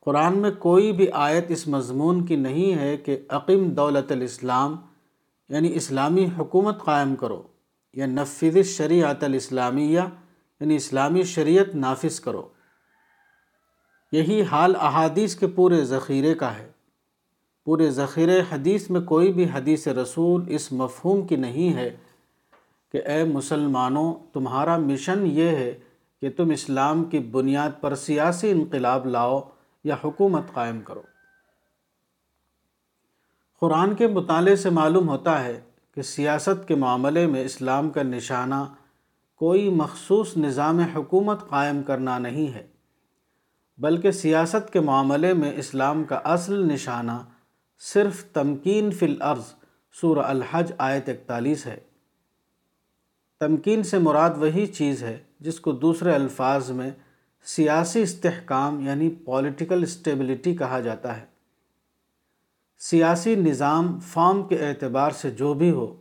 قرآن میں کوئی بھی آیت اس مضمون کی نہیں ہے کہ عقیم دولت الاسلام یعنی اسلامی حکومت قائم کرو، یا نفذ شریعت الاسلامیہ یعنی اسلامی شریعت نافذ کرو۔ یہی حال احادیث کے پورے ذخیرے کا ہے۔ پورے ذخیرے حدیث میں کوئی بھی حدیث رسول اس مفہوم کی نہیں ہے کہ اے مسلمانوں، تمہارا مشن یہ ہے کہ تم اسلام کی بنیاد پر سیاسی انقلاب لاؤ یا حکومت قائم کرو۔ قرآن کے مطالعے سے معلوم ہوتا ہے کہ سیاست کے معاملے میں اسلام کا نشانہ کوئی مخصوص نظام حکومت قائم کرنا نہیں ہے۔ بلکہ سیاست کے معاملے میں اسلام کا اصل نشانہ صرف تمکین فی الارض، سورہ الحج آیت اکتالیس ہے۔ تمکین سے مراد وہی چیز ہے جس کو دوسرے الفاظ میں سیاسی استحکام یعنی پولیٹیکل اسٹیبلٹی کہا جاتا ہے۔ سیاسی نظام فارم کے اعتبار سے جو بھی ہو،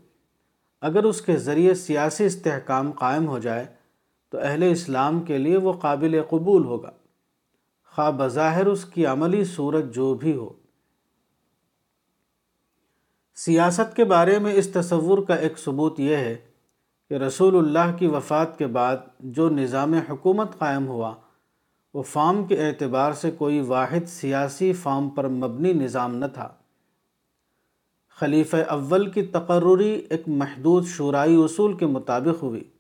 اگر اس کے ذریعے سیاسی استحکام قائم ہو جائے، تو اہل اسلام کے لیے وہ قابل قبول ہوگا۔ خواہ بظاہر اس کی عملی صورت جو بھی ہو۔ سیاست کے بارے میں اس تصور کا ایک ثبوت یہ ہے کہ رسول اللہ کی وفات کے بعد جو نظام حکومت قائم ہوا، وہ فارم کے اعتبار سے کوئی واحد سیاسی فارم پر مبنی نظام نہ تھا۔ خلیفہ اول کی تقرری ایک محدود شورائی اصول کے مطابق ہوئی۔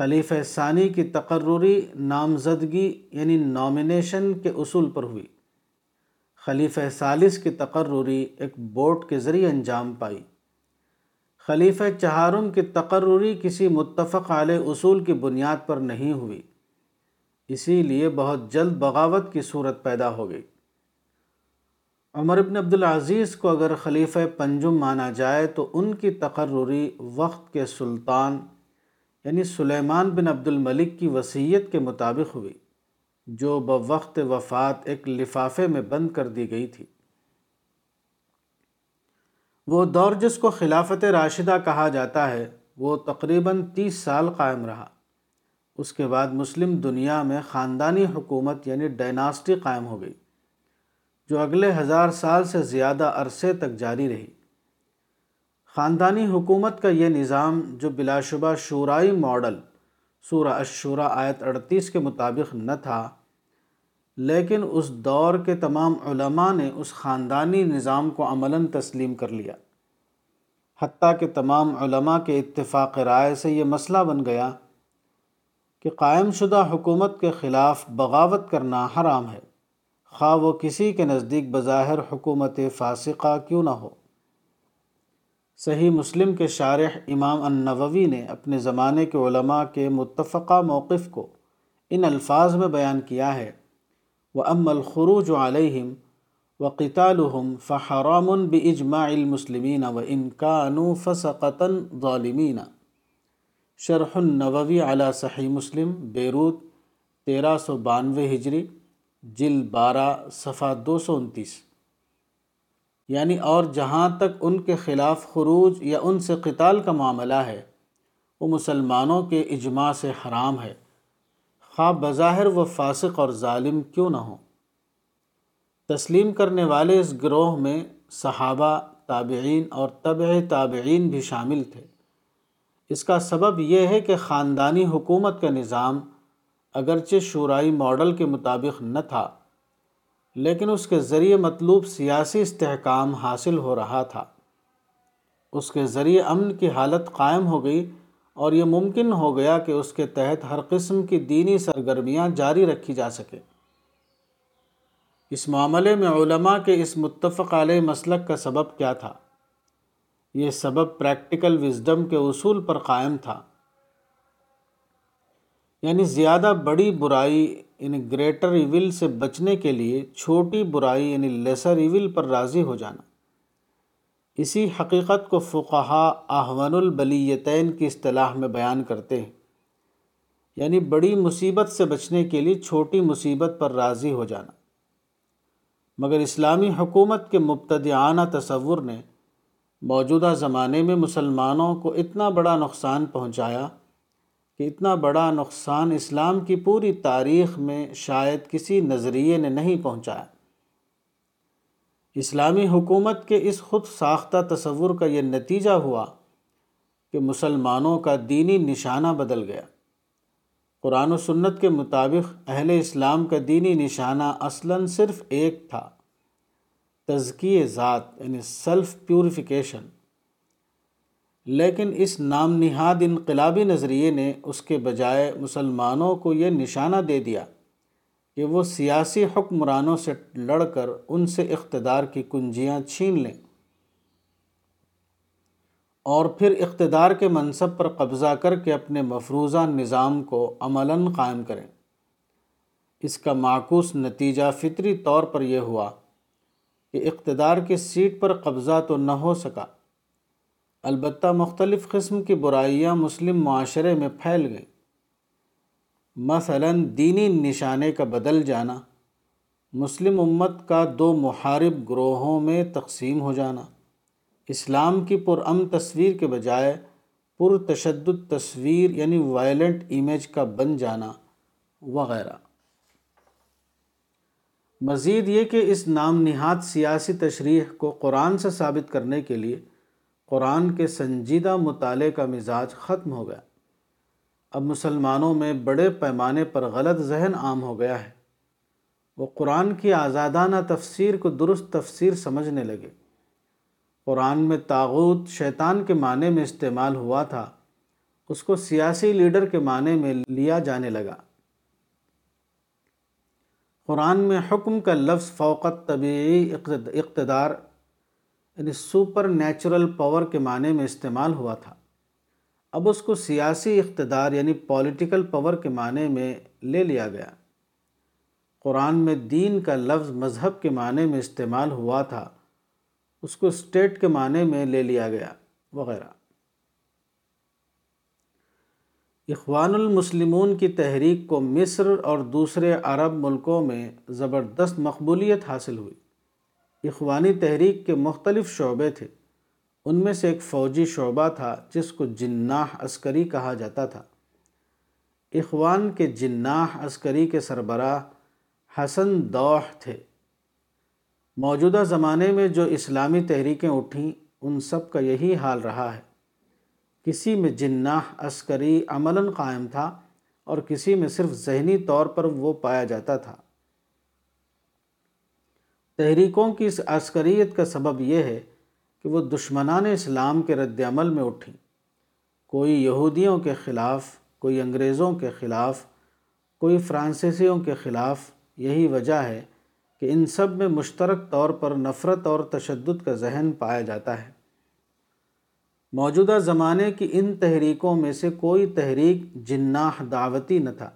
خلیفہ ثانی کی تقرری نامزدگی یعنی نامنیشن کے اصول پر ہوئی۔ خلیفہ ثالث کی تقرری ایک بورڈ کے ذریعے انجام پائی۔ خلیفہ چہارم کی تقرری کسی متفق علیہ اصول کی بنیاد پر نہیں ہوئی۔ اسی لیے بہت جلد بغاوت کی صورت پیدا ہو گئی۔ عمر ابن عبدالعزیز کو اگر خلیفہ پنجم مانا جائے تو ان کی تقرری وقت کے سلطان یعنی سلیمان بن عبد الملک کی وصیت کے مطابق ہوئی، جو بوقت وفات ایک لفافے میں بند کر دی گئی تھی۔ وہ دور جس کو خلافت راشدہ کہا جاتا ہے، وہ تقریباً تیس سال قائم رہا۔ اس کے بعد مسلم دنیا میں خاندانی حکومت یعنی ڈائناسٹی قائم ہو گئی، جو اگلے ہزار سال سے زیادہ عرصے تک جاری رہی۔ خاندانی حکومت کا یہ نظام جو بلا شبہ شورائی ماڈل سورہ الشورہ آیت اڑتیس کے مطابق نہ تھا، لیکن اس دور کے تمام علماء نے اس خاندانی نظام کو عملاً تسلیم کر لیا۔ حتیٰ کہ تمام علماء کے اتفاق رائے سے یہ مسئلہ بن گیا کہ قائم شدہ حکومت کے خلاف بغاوت کرنا حرام ہے۔ خواہ وہ کسی کے نزدیک بظاہر حکومت فاسقہ کیوں نہ ہو۔ صحیح مسلم کے شارح امام النووی نے اپنے زمانے کے علماء کے متفقہ موقف کو ان الفاظ میں بیان کیا ہے۔ وَأَمَّا الْخُرُوجُ عَلَيْهِمْ وَقِتَالُهُمْ فَحَرَامٌ بِإِجْمَاعِ الْمُسْلِمِينَ وَإِنْ كَانُوا فَسَقَةً ظَالِمِينَ۔ شرح النووی علی صحیح مسلم، بیروت، تیرہ سو بانوے ہجری جل بارہ، صفحہ دو سو انتیس۔ یعنی اور جہاں تک ان کے خلاف خروج یا ان سے قتال کا معاملہ ہے، وہ مسلمانوں کے اجماع سے حرام ہے۔ خواہ بظاہر وہ فاسق اور ظالم کیوں نہ ہوں۔ تسلیم کرنے والے اس گروہ میں صحابہ، تابعین اور طبع تابعین بھی شامل تھے۔ اس کا سبب یہ ہے کہ خاندانی حکومت کا نظام اگرچہ شورائی ماڈل کے مطابق نہ تھا لیکن اس کے ذریعے مطلوب سیاسی استحکام حاصل ہو رہا تھا۔ اس کے ذریعے امن کی حالت قائم ہو گئی اور یہ ممکن ہو گیا کہ اس کے تحت ہر قسم کی دینی سرگرمیاں جاری رکھی جا سکے اس معاملے میں علماء کے اس متفق علیہ مسلک کا سبب کیا تھا؟ یہ سبب پریکٹیکل وزڈم کے اصول پر قائم تھا۔ یعنی زیادہ بڑی برائی یعنی گریٹر ایول سے بچنے کے لیے چھوٹی برائی یعنی لیسر ایول پر راضی ہو جانا۔ اسی حقیقت کو فقہا احون البلیتین کی اصطلاح میں بیان کرتے ہیں۔ یعنی بڑی مصیبت سے بچنے کے لیے چھوٹی مصیبت پر راضی ہو جانا۔ مگر اسلامی حکومت کے مبتدعانہ تصور نے موجودہ زمانے میں مسلمانوں کو اتنا بڑا نقصان پہنچایا کہ اتنا بڑا نقصان اسلام کی پوری تاریخ میں شاید کسی نظریے نے نہیں پہنچایا۔ اسلامی حکومت کے اس خود ساختہ تصور کا یہ نتیجہ ہوا کہ مسلمانوں کا دینی نشانہ بدل گیا۔ قرآن و سنت کے مطابق اہل اسلام کا دینی نشانہ اصلاً صرف ایک تھا تزکی ذات یعنی سیلف پیوریفیکیشن لیکن اس نام نہاد انقلابی نظریے نے اس کے بجائے مسلمانوں کو یہ نشانہ دے دیا کہ وہ سیاسی حکمرانوں سے لڑ کر ان سے اقتدار کی کنجیاں چھین لیں۔ اور پھر اقتدار کے منصب پر قبضہ کر کے اپنے مفروضہ نظام کو عملاً قائم کریں۔ اس کا معکوس نتیجہ فطری طور پر یہ ہوا کہ اقتدار کی سیٹ پر قبضہ تو نہ ہو سکا۔ البتہ مختلف قسم کی برائیاں مسلم معاشرے میں پھیل گئیں۔ مثلا دینی نشانے کا بدل جانا، مسلم امت کا دو محارب گروہوں میں تقسیم ہو جانا، اسلام کی پرام تصویر کے بجائے پر تشدد تصویر یعنی وائلنٹ ایمیج کا بن جانا وغیرہ۔ مزید یہ کہ اس نام نہاد سیاسی تشریح کو قرآن سے ثابت کرنے کے لیے قرآن کے سنجیدہ مطالعے کا مزاج ختم ہو گیا۔ اب مسلمانوں میں بڑے پیمانے پر غلط ذہن عام ہو گیا ہے۔ وہ قرآن کی آزادانہ تفسیر کو درست تفسیر سمجھنے لگے۔ قرآن میں تاغوت شیطان کے معنی میں استعمال ہوا تھا۔ اس کو سیاسی لیڈر کے معنی میں لیا جانے لگا۔ قرآن میں حکم کا لفظ فوقت طبیعی اقتدار یعنی سپر نیچرل پاور کے معنی میں استعمال ہوا تھا۔ اب اس کو سیاسی اقتدار یعنی پولیٹیکل پاور کے معنی میں لے لیا گیا۔ قرآن میں دین کا لفظ مذہب کے معنی میں استعمال ہوا تھا، اس کو اسٹیٹ کے معنی میں لے لیا گیا، وغیرہ۔ اخوان المسلمون کی تحریک کو مصر اور دوسرے عرب ملکوں میں زبردست مقبولیت حاصل ہوئی۔ اخوانی تحریک کے مختلف شعبے تھے۔ ان میں سے ایک فوجی شعبہ تھا جس کو جناح عسکری کہا جاتا تھا۔ اخوان کے جناح عسکری کے سربراہ حسن دوح تھے۔ موجودہ زمانے میں جو اسلامی تحریکیں اٹھیں، ان سب کا یہی حال رہا ہے۔ کسی میں جناح عسکری عملاً قائم تھا اور کسی میں صرف ذہنی طور پر وہ پایا جاتا تھا۔ تحریکوں کی اس عسکریت کا سبب یہ ہے کہ وہ دشمنان اسلام کے رد عمل میں اٹھیں۔ کوئی یہودیوں کے خلاف، کوئی انگریزوں کے خلاف، کوئی فرانسیسیوں کے خلاف یہی وجہ ہے کہ ان سب میں مشترک طور پر نفرت اور تشدد کا ذہن پایا جاتا ہے۔ موجودہ زمانے کی ان تحریکوں میں سے کوئی تحریک جناح دعوتی نہ تھا۔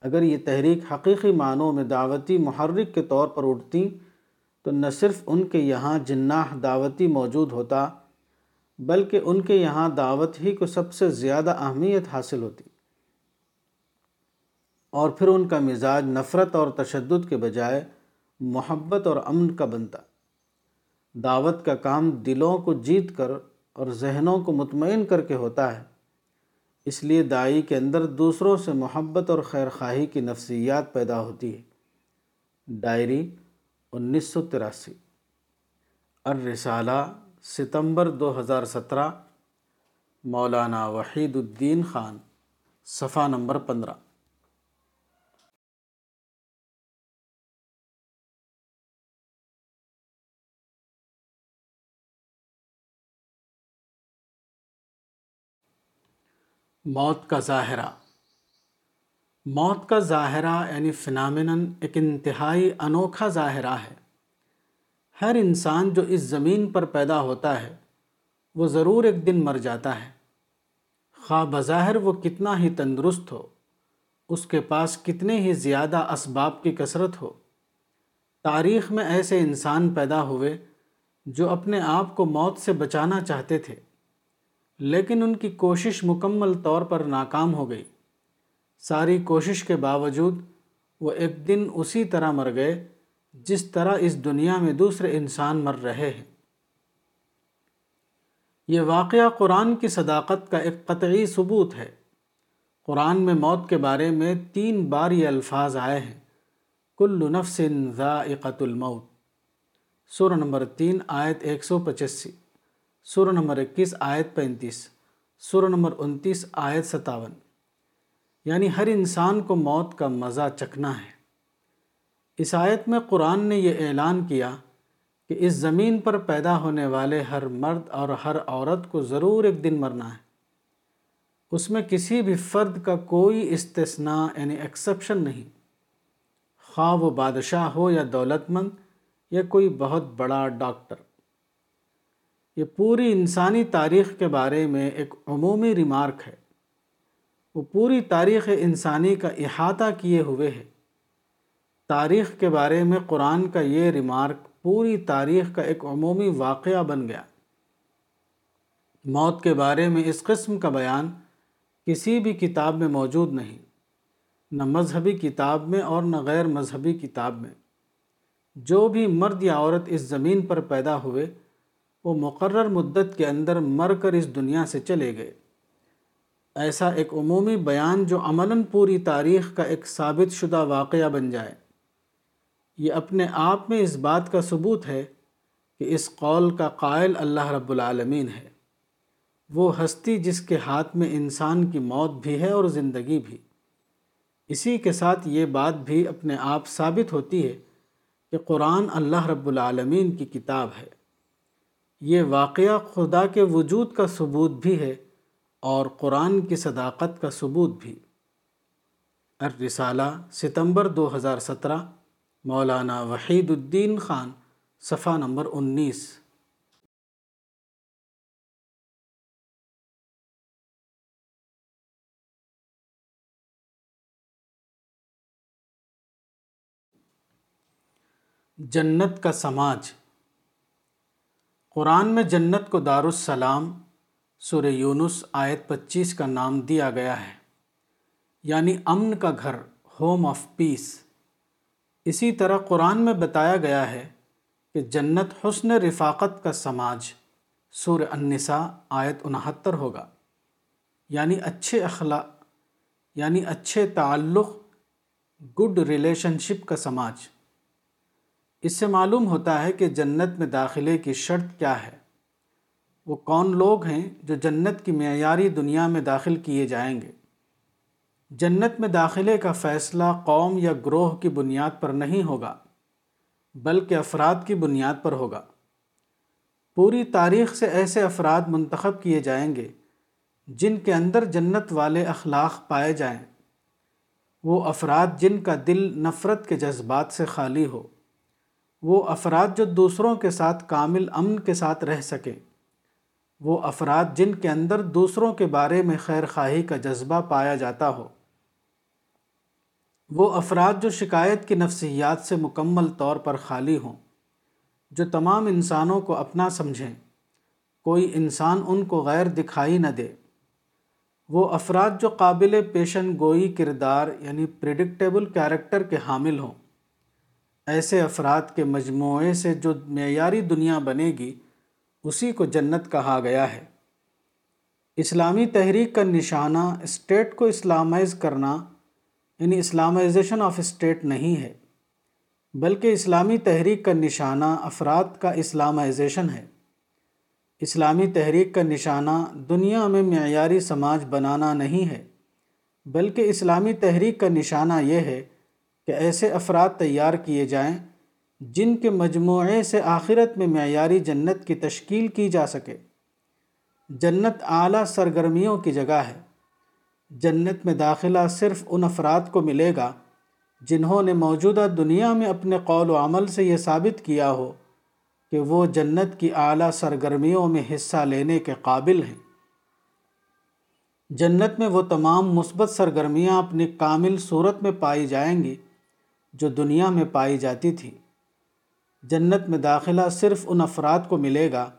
اگر یہ تحریک حقیقی معنوں میں دعوتی محرک کے طور پر اٹھتی تو نہ صرف ان کے یہاں جناح دعوتی موجود ہوتا، بلکہ ان کے یہاں دعوت ہی کو سب سے زیادہ اہمیت حاصل ہوتی۔ اور پھر ان کا مزاج نفرت اور تشدد کے بجائے محبت اور امن کا بنتا۔ دعوت کا کام دلوں کو جیت کر اور ذہنوں کو مطمئن کر کے ہوتا ہے۔ اس لیے دائی کے اندر دوسروں سے محبت اور خیر خواہی کی نفسیات پیدا ہوتی ہے۔ ڈائری انیس سو تراسی۔ الرسالہ، ستمبر دو ہزار سترہ۔ مولانا وحید الدین خان، صفحہ نمبر پندرہ۔ موت کا ظاہرہ۔ موت کا ظاہرہ یعنی فنامنن ایک انتہائی انوکھا ظاہرہ ہے۔ ہر انسان جو اس زمین پر پیدا ہوتا ہے، وہ ضرور ایک دن مر جاتا ہے۔ خواہ بظاہر وہ کتنا ہی تندرست ہو، اس کے پاس کتنے ہی زیادہ اسباب کی کثرت ہو۔ تاریخ میں ایسے انسان پیدا ہوئے جو اپنے آپ کو موت سے بچانا چاہتے تھے۔ لیکن ان کی کوشش مکمل طور پر ناکام ہو گئی۔ ساری کوشش کے باوجود وہ ایک دن اسی طرح مر گئے جس طرح اس دنیا میں دوسرے انسان مر رہے ہیں۔ یہ واقعہ قرآن کی صداقت کا ایک قطعی ثبوت ہے۔ قرآن میں موت کے بارے میں تین بار یہ الفاظ آئے ہیں۔ کل نفس ذائقت الموت۔ سورہ نمبر تین، آیت ایک سو پچاسی۔ سورہ نمبر اکیس آیت پینتیس، سورہ نمبر انتیس آیت ستاون۔ یعنی ہر انسان کو موت کا مزہ چکنا ہے۔ اس آیت میں قرآن نے یہ اعلان کیا کہ اس زمین پر پیدا ہونے والے ہر مرد اور ہر عورت کو ضرور ایک دن مرنا ہے۔ اس میں کسی بھی فرد کا کوئی استثناء یعنی ایکسپشن نہیں۔ خواہ وہ بادشاہ ہو یا دولت مند یا کوئی بہت بڑا ڈاکٹر یہ پوری انسانی تاریخ کے بارے میں ایک عمومی ریمارک ہے۔ وہ پوری تاریخ انسانی کا احاطہ کیے ہوئے ہے۔ تاریخ کے بارے میں قرآن کا یہ ریمارک پوری تاریخ کا ایک عمومی واقعہ بن گیا۔ موت کے بارے میں اس قسم کا بیان کسی بھی کتاب میں موجود نہیں۔ نہ مذہبی کتاب میں اور نہ غیر مذہبی کتاب میں۔ جو بھی مرد یا عورت اس زمین پر پیدا ہوئے وہ مقرر مدت کے اندر مر کر اس دنیا سے چلے گئے۔ ایسا ایک عمومی بیان جو عملاً پوری تاریخ کا ایک ثابت شدہ واقعہ بن جائے۔ یہ اپنے آپ میں اس بات کا ثبوت ہے کہ اس قول کا قائل اللہ رب العالمین ہے۔ وہ ہستی جس کے ہاتھ میں انسان کی موت بھی ہے اور زندگی بھی۔ اسی کے ساتھ یہ بات بھی اپنے آپ ثابت ہوتی ہے کہ قرآن اللہ رب العالمین کی کتاب ہے۔ یہ واقعہ خدا کے وجود کا ثبوت بھی ہے اور قرآن کی صداقت کا ثبوت بھی۔ الرسالہ، ستمبر دو ہزار سترہ، مولانا وحید الدین خان، صفحہ نمبر انیس۔ جنت کا سماج۔ قرآن میں جنت کو دارالسلام سورہ یونس آیت پچیس کا نام دیا گیا ہے۔ یعنی امن کا گھر ہوم آف پیس اسی طرح قرآن میں بتایا گیا ہے کہ جنت حسن رفاقت کا سماج سورہ النساء آیت انہتر ہوگا۔ یعنی اچھے اخلاق یعنی اچھے تعلق گڈ ریلیشن شپ کا سماج۔ اس سے معلوم ہوتا ہے کہ جنت میں داخلے کی شرط کیا ہے۔ وہ کون لوگ ہیں جو جنت کی معیاری دنیا میں داخل کیے جائیں گے؟ جنت میں داخلے کا فیصلہ قوم یا گروہ کی بنیاد پر نہیں ہوگا، بلکہ افراد کی بنیاد پر ہوگا۔ پوری تاریخ سے ایسے افراد منتخب کیے جائیں گے جن کے اندر جنت والے اخلاق پائے جائیں۔ وہ افراد جن کا دل نفرت کے جذبات سے خالی ہو۔ وہ افراد جو دوسروں کے ساتھ کامل امن کے ساتھ رہ سکیں۔ وہ افراد جن کے اندر دوسروں کے بارے میں خیر خواہی کا جذبہ پایا جاتا ہو۔ وہ افراد جو شکایت کی نفسیات سے مکمل طور پر خالی ہوں، جو تمام انسانوں کو اپنا سمجھیں۔ کوئی انسان ان کو غیر دکھائی نہ دے۔ وہ افراد جو قابل پیشن گوئی کردار یعنی پریڈکٹیبل کیریکٹر کے حامل ہوں۔ ایسے افراد کے مجموعے سے جو معیاری دنیا بنے گی، اسی کو جنت کہا گیا ہے۔ اسلامی تحریک کا نشانہ اسٹیٹ کو اسلامائز کرنا یعنی اسلامائزیشن آف اسٹیٹ نہیں ہے، بلکہ اسلامی تحریک کا نشانہ افراد کا اسلامائزیشن ہے۔ اسلامی تحریک کا نشانہ دنیا میں معیاری سماج بنانا نہیں ہے، بلکہ اسلامی تحریک کا نشانہ یہ ہے کہ ایسے افراد تیار کیے جائیں جن کے مجموعے سے آخرت میں معیاری جنت کی تشکیل کی جا سکے۔ جنت اعلیٰ سرگرمیوں کی جگہ ہے۔ جنت میں داخلہ صرف ان افراد کو ملے گا جنہوں نے موجودہ دنیا میں اپنے قول و عمل سے یہ ثابت کیا ہو کہ وہ جنت کی اعلیٰ سرگرمیوں میں حصہ لینے کے قابل ہیں۔ جنت میں وہ تمام مثبت سرگرمیاں اپنی کامل صورت میں پائی جائیں گی جو دنیا میں پائی جاتی تھی۔ جنت میں داخلہ صرف ان افراد کو ملے گا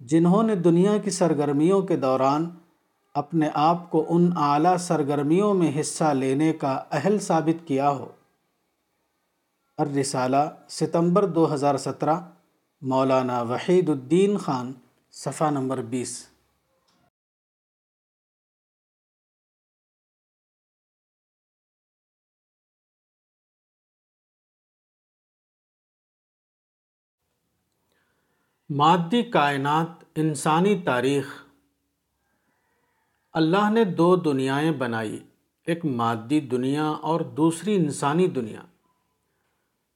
جنہوں نے دنیا کی سرگرمیوں کے دوران اپنے آپ کو ان اعلیٰ سرگرمیوں میں حصہ لینے کا اہل ثابت کیا ہو۔ الرسالہ، ستمبر دو ہزار سترہ، مولانا وحید الدین خان، صفحہ نمبر بیس۔ مادی کائنات انسانی تاریخ۔ اللہ نے دو دنیایں بنائی، ایک مادی دنیا اور دوسری انسانی دنیا۔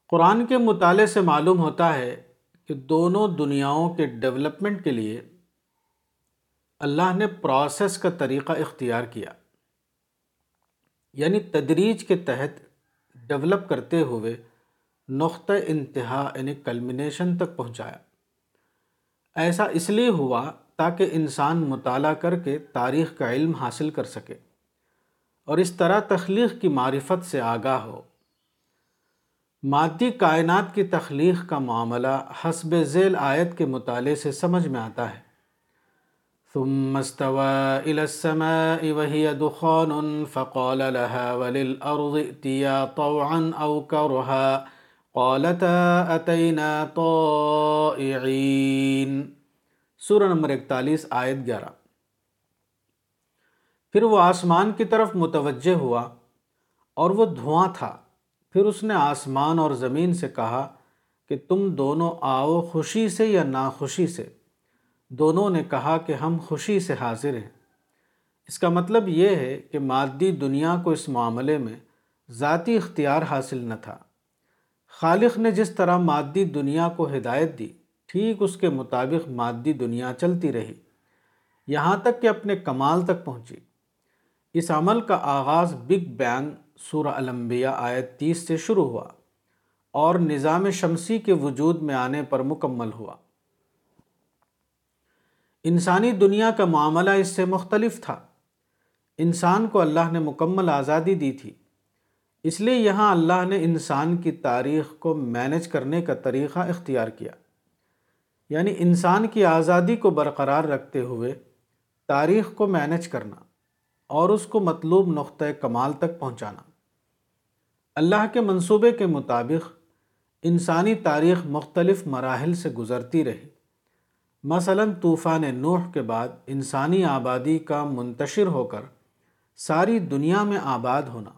قرآن کے مطالعے سے معلوم ہوتا ہے کہ دونوں دنیاؤں کے ڈیولپمنٹ کے لیے اللہ نے پروسیس کا طریقہ اختیار کیا۔ یعنی تدریج کے تحت ڈیولپ کرتے ہوئے نقطۂ انتہا یعنی کلمنیشن تک پہنچایا۔ ایسا اس لیے ہوا تاکہ انسان مطالعہ کر کے تاریخ کا علم حاصل کر سکے اور اس طرح تخلیق کی معرفت سے آگاہ ہو۔ مادی کائنات کی تخلیق کا معاملہ حسب ذیل آیت کے مطالعے سے سمجھ میں آتا ہے۔ ثم استوى الى السماء وهي دخان فقال لها وللارض ائتيا طوعا او كرها۔ قالتا اتينا طائعين سورہ نمبر اکتالیس، آیت گیارہ۔ پھر وہ آسمان کی طرف متوجہ ہوا اور وہ دھواں تھا۔ پھر اس نے آسمان اور زمین سے کہا کہ تم دونوں آؤ خوشی سے یا ناخوشی سے۔ دونوں نے کہا کہ ہم خوشی سے حاضر ہیں۔ اس کا مطلب یہ ہے کہ مادی دنیا کو اس معاملے میں ذاتی اختیار حاصل نہ تھا۔ خالق نے جس طرح مادی دنیا کو ہدایت دی، ٹھیک اس کے مطابق مادی دنیا چلتی رہی۔ یہاں تک کہ اپنے کمال تک پہنچی۔ اس عمل کا آغاز بگ بینگ سورہ الانبیاء آیت تیس سے شروع ہوا اور نظام شمسی کے وجود میں آنے پر مکمل ہوا۔ انسانی دنیا کا معاملہ اس سے مختلف تھا۔ انسان کو اللہ نے مکمل آزادی دی تھی۔ اس لیے یہاں اللہ نے انسان کی تاریخ کو مینج کرنے کا طریقہ اختیار کیا۔ یعنی انسان کی آزادی کو برقرار رکھتے ہوئے تاریخ کو مینج کرنا اور اس کو مطلوب نقطۂ کمال تک پہنچانا۔ اللہ کے منصوبے کے مطابق انسانی تاریخ مختلف مراحل سے گزرتی رہی مثلا طوفان نوح کے بعد انسانی آبادی کا منتشر ہو کر ساری دنیا میں آباد ہونا۔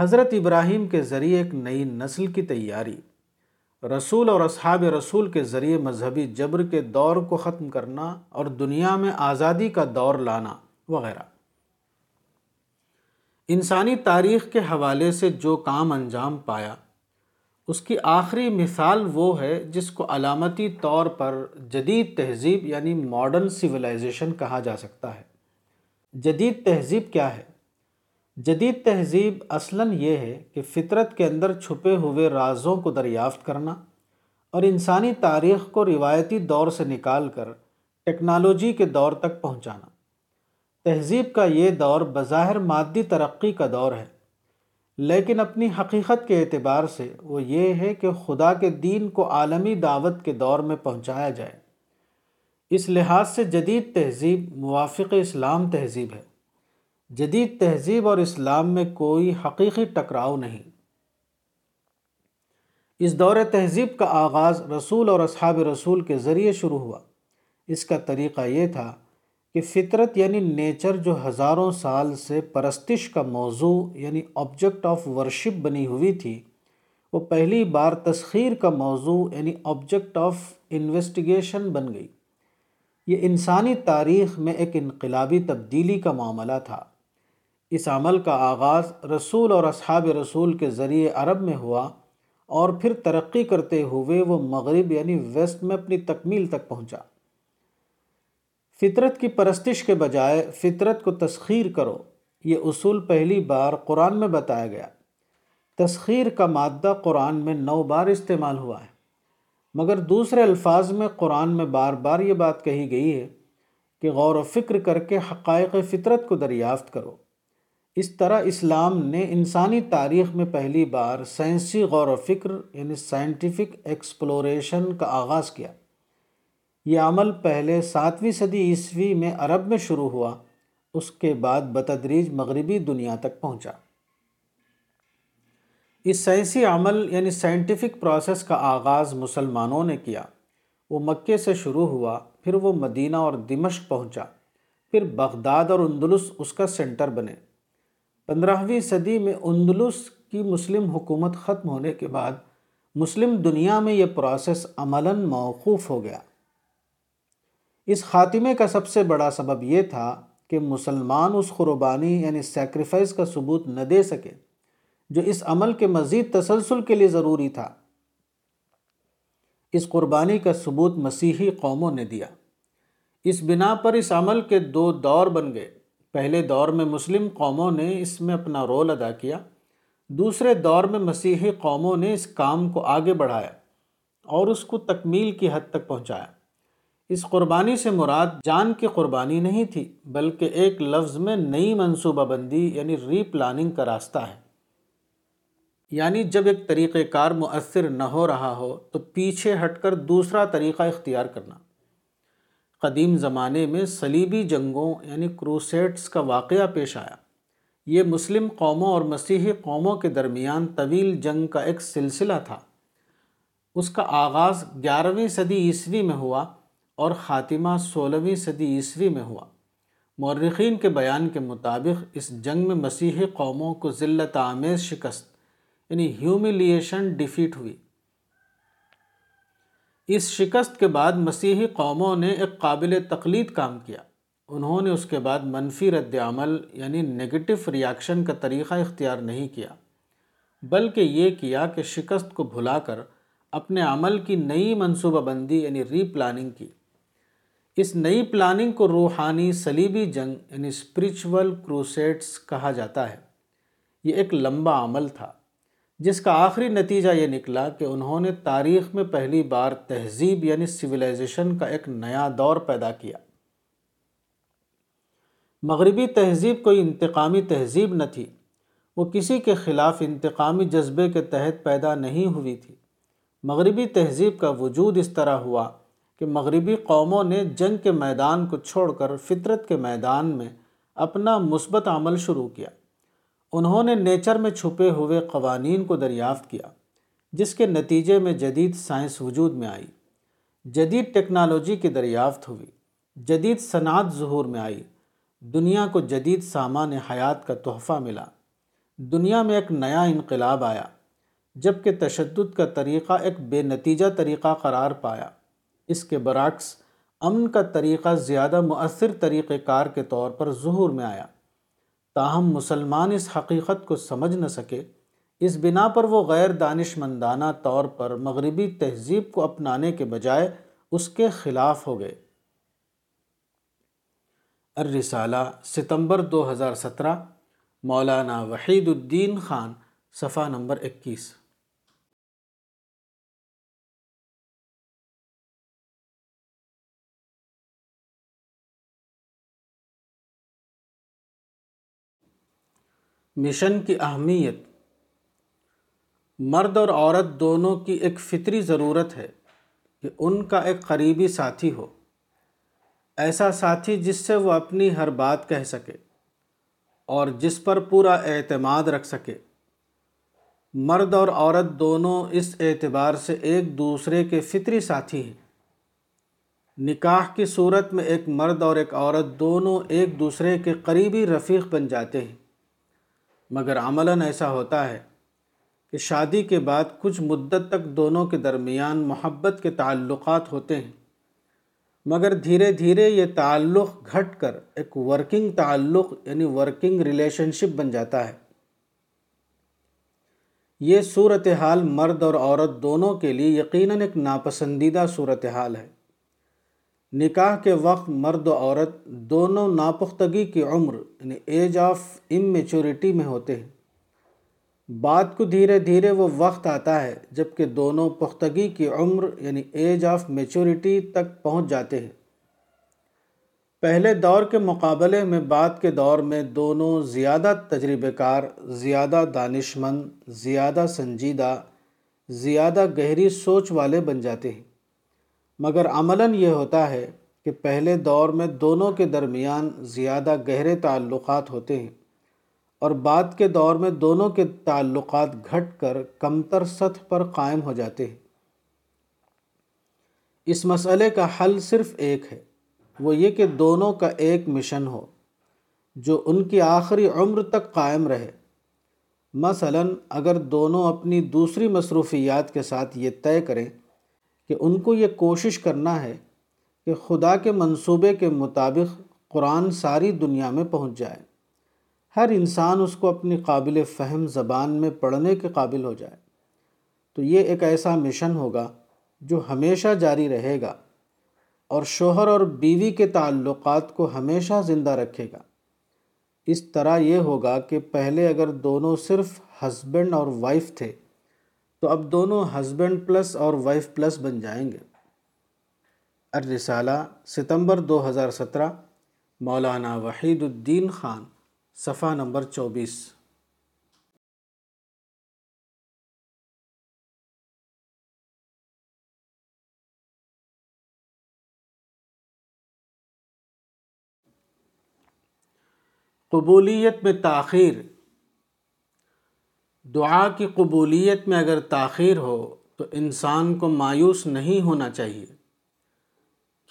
حضرت ابراہیم کے ذریعے ایک نئی نسل کی تیاری۔ رسول اور اصحاب رسول کے ذریعے مذہبی جبر کے دور کو ختم کرنا اور دنیا میں آزادی کا دور لانا وغیرہ۔ انسانی تاریخ کے حوالے سے جو کام انجام پایا، اس کی آخری مثال وہ ہے جس کو علامتی طور پر جدید تہذیب یعنی ماڈرن سویلائزیشن کہا جا سکتا ہے۔ جدید تہذیب کیا ہے؟ جدید تہذیب اصلاً یہ ہے کہ فطرت کے اندر چھپے ہوئے رازوں کو دریافت کرنا اور انسانی تاریخ کو روایتی دور سے نکال کر ٹیکنالوجی کے دور تک پہنچانا۔ تہذیب کا یہ دور بظاہر مادی ترقی کا دور ہے، لیکن اپنی حقیقت کے اعتبار سے وہ یہ ہے کہ خدا کے دین کو عالمی دعوت کے دور میں پہنچایا جائے۔ اس لحاظ سے جدید تہذیب موافق اسلام تہذیب ہے۔ جدید تہذیب اور اسلام میں کوئی حقیقی ٹکراؤ نہیں۔ اس دور تہذیب کا آغاز رسول اور اصحاب رسول کے ذریعے شروع ہوا۔ اس کا طریقہ یہ تھا کہ فطرت یعنی نیچر جو ہزاروں سال سے پرستش کا موضوع یعنی آبجیکٹ آف ورشپ بنی ہوئی تھی، وہ پہلی بار تسخیر کا موضوع یعنی آبجیکٹ آف انویسٹیگیشن بن گئی۔ یہ انسانی تاریخ میں ایک انقلابی تبدیلی کا معاملہ تھا۔ اس عمل کا آغاز رسول اور اصحاب رسول کے ذریعے عرب میں ہوا اور پھر ترقی کرتے ہوئے وہ مغرب یعنی ویسٹ میں اپنی تکمیل تک پہنچا۔ فطرت کی پرستش کے بجائے فطرت کو تسخیر کرو، یہ اصول پہلی بار قرآن میں بتایا گیا۔ تسخیر کا مادہ قرآن میں نو بار استعمال ہوا ہے، مگر دوسرے الفاظ میں قرآن میں بار بار یہ بات کہی گئی ہے کہ غور و فکر کر کے حقائق فطرت کو دریافت کرو۔ اس طرح اسلام نے انسانی تاریخ میں پہلی بار سائنسی غور و فکر یعنی سائنٹیفک ایکسپلوریشن کا آغاز کیا۔ یہ عمل پہلے ساتویں صدی عیسوی میں عرب میں شروع ہوا، اس کے بعد بتدریج مغربی دنیا تک پہنچا۔ اس سائنسی عمل یعنی سائنٹیفک پروسیس کا آغاز مسلمانوں نے کیا۔ وہ مکے سے شروع ہوا، پھر وہ مدینہ اور دمشق پہنچا، پھر بغداد اور اندلس اس کا سینٹر بنے۔ پندرہویں صدی میں اندلس کی مسلم حکومت ختم ہونے کے بعد مسلم دنیا میں یہ پروسیس عملاً موقوف ہو گیا۔ اس خاتمے کا سب سے بڑا سبب یہ تھا کہ مسلمان اس قربانی یعنی سیکریفائز کا ثبوت نہ دے سکے، جو اس عمل کے مزید تسلسل کے لیے ضروری تھا۔ اس قربانی کا ثبوت مسیحی قوموں نے دیا۔ اس بنا پر اس عمل کے دو دور بن گئے۔ پہلے دور میں مسلم قوموں نے اس میں اپنا رول ادا کیا۔ دوسرے دور میں مسیحی قوموں نے اس کام کو آگے بڑھایا اور اس کو تکمیل کی حد تک پہنچایا۔ اس قربانی سے مراد جان کی قربانی نہیں تھی، بلکہ ایک لفظ میں نئی منصوبہ بندی یعنی ری پلاننگ کا راستہ ہے۔ یعنی جب ایک طریقہ کار مؤثر نہ ہو رہا ہو تو پیچھے ہٹ کر دوسرا طریقہ اختیار کرنا۔ قدیم زمانے میں صلیبی جنگوں یعنی کروسیٹس کا واقعہ پیش آیا۔ یہ مسلم قوموں اور مسیحی قوموں کے درمیان طویل جنگ کا ایک سلسلہ تھا۔ اس کا آغاز گیارہویں صدی عیسوی میں ہوا اور خاتمہ سولہویں صدی عیسوی میں ہوا۔ مورخین کے بیان کے مطابق اس جنگ میں مسیحی قوموں کو ذلت آمیز شکست یعنی ہیوملیشن ڈیفیٹ ہوئی۔ اس شکست کے بعد مسیحی قوموں نے ایک قابل تقلید کام کیا۔ انہوں نے اس کے بعد منفی رد عمل یعنی نگیٹو ریاکشن کا طریقہ اختیار نہیں کیا، بلکہ یہ کیا کہ شکست کو بھلا کر اپنے عمل کی نئی منصوبہ بندی یعنی ری پلاننگ کی۔ اس نئی پلاننگ کو روحانی صلیبی جنگ یعنی اسپریچول کروسیٹس کہا جاتا ہے۔ یہ ایک لمبا عمل تھا۔ جس کا آخری نتیجہ یہ نکلا کہ انہوں نے تاریخ میں پہلی بار تہذیب یعنی سویلائزیشن کا ایک نیا دور پیدا کیا۔ مغربی تہذیب کوئی انتقامی تہذیب نہ تھی۔ وہ کسی کے خلاف انتقامی جذبے کے تحت پیدا نہیں ہوئی تھی۔ مغربی تہذیب کا وجود اس طرح ہوا کہ مغربی قوموں نے جنگ کے میدان کو چھوڑ کر فطرت کے میدان میں اپنا مثبت عمل شروع کیا۔ انہوں نے نیچر میں چھپے ہوئے قوانین کو دریافت کیا، جس کے نتیجے میں جدید سائنس وجود میں آئی۔ جدید ٹیکنالوجی کی دریافت ہوئی، جدید صنعت ظہور میں آئی۔ دنیا کو جدید سامان حیات کا تحفہ ملا۔ دنیا میں ایک نیا انقلاب آیا، جبکہ تشدد کا طریقہ ایک بے نتیجہ طریقہ قرار پایا۔ اس کے برعکس، امن کا طریقہ زیادہ مؤثر طریقہ کار کے طور پر ظہور میں آیا۔ تاہم مسلمان اس حقیقت کو سمجھ نہ سکے۔ اس بنا پر وہ غیر دانش مندانہ طور پر مغربی تہذیب کو اپنانے کے بجائے اس کے خلاف ہو گئے۔ الرسالہ، ستمبر دو ہزار سترہ، مولانا وحید الدین خان، صفحہ نمبر اکیس۔ مشن کی اہمیت۔ مرد اور عورت دونوں کی ایک فطری ضرورت ہے کہ ان کا ایک قریبی ساتھی ہو۔ ایسا ساتھی جس سے وہ اپنی ہر بات کہہ سکے اور جس پر پورا اعتماد رکھ سکے۔ مرد اور عورت دونوں اس اعتبار سے ایک دوسرے کے فطری ساتھی ہیں۔ نکاح کی صورت میں ایک مرد اور ایک عورت دونوں ایک دوسرے کے قریبی رفیق بن جاتے ہیں۔ مگر عملاً ایسا ہوتا ہے کہ شادی کے بعد کچھ مدت تک دونوں کے درمیان محبت کے تعلقات ہوتے ہیں۔ مگر دھیرے دھیرے یہ تعلق گھٹ کر ایک ورکنگ تعلق یعنی ورکنگ ریلیشن شپ بن جاتا ہے۔ یہ صورتحال مرد اور عورت دونوں کے لیے یقیناً ایک ناپسندیدہ صورتحال ہے۔ نکاح کے وقت مرد و عورت دونوں ناپختگی کی عمر یعنی ایج آف امیچورٹی میں ہوتے ہیں۔ بات کو دھیرے دھیرے وہ وقت آتا ہے جبکہ دونوں پختگی کی عمر یعنی ایج آف میچورٹی تک پہنچ جاتے ہیں۔ پہلے دور کے مقابلے میں بعد کے دور میں دونوں زیادہ تجربہ کار زیادہ دانش مند زیادہ سنجیدہ، زیادہ گہری سوچ والے بن جاتے ہیں۔ مگر عملاً یہ ہوتا ہے کہ پہلے دور میں دونوں کے درمیان زیادہ گہرے تعلقات ہوتے ہیں اور بعد کے دور میں دونوں کے تعلقات گھٹ کر کمتر سطح پر قائم ہو جاتے ہیں۔ اس مسئلے کا حل صرف ایک ہے، وہ یہ کہ دونوں کا ایک مشن ہو، جو ان کی آخری عمر تک قائم رہے۔ مثلا اگر دونوں اپنی دوسری مصروفیات کے ساتھ یہ طے کریں کہ ان کو یہ کوشش کرنا ہے کہ خدا کے منصوبے کے مطابق قرآن ساری دنیا میں پہنچ جائے۔ ہر انسان اس کو اپنی قابل فہم زبان میں پڑھنے کے قابل ہو جائے۔ تو یہ ایک ایسا مشن ہوگا جو ہمیشہ جاری رہے گا اور شوہر اور بیوی کے تعلقات کو ہمیشہ زندہ رکھے گا۔ اس طرح یہ ہوگا کہ پہلے اگر دونوں صرف ہسبینڈ اور وائف تھے تو اب دونوں ہسبینڈ پلس اور وائف پلس بن جائیں گے۔ الرسالہ ستمبر دو ہزار سترہ، مولانا وحید الدین خان، صفحہ نمبر چوبیس۔ قبولیت میں تاخیر۔ دعا کی قبولیت میں اگر تاخیر ہو تو انسان کو مایوس نہیں ہونا چاہیے،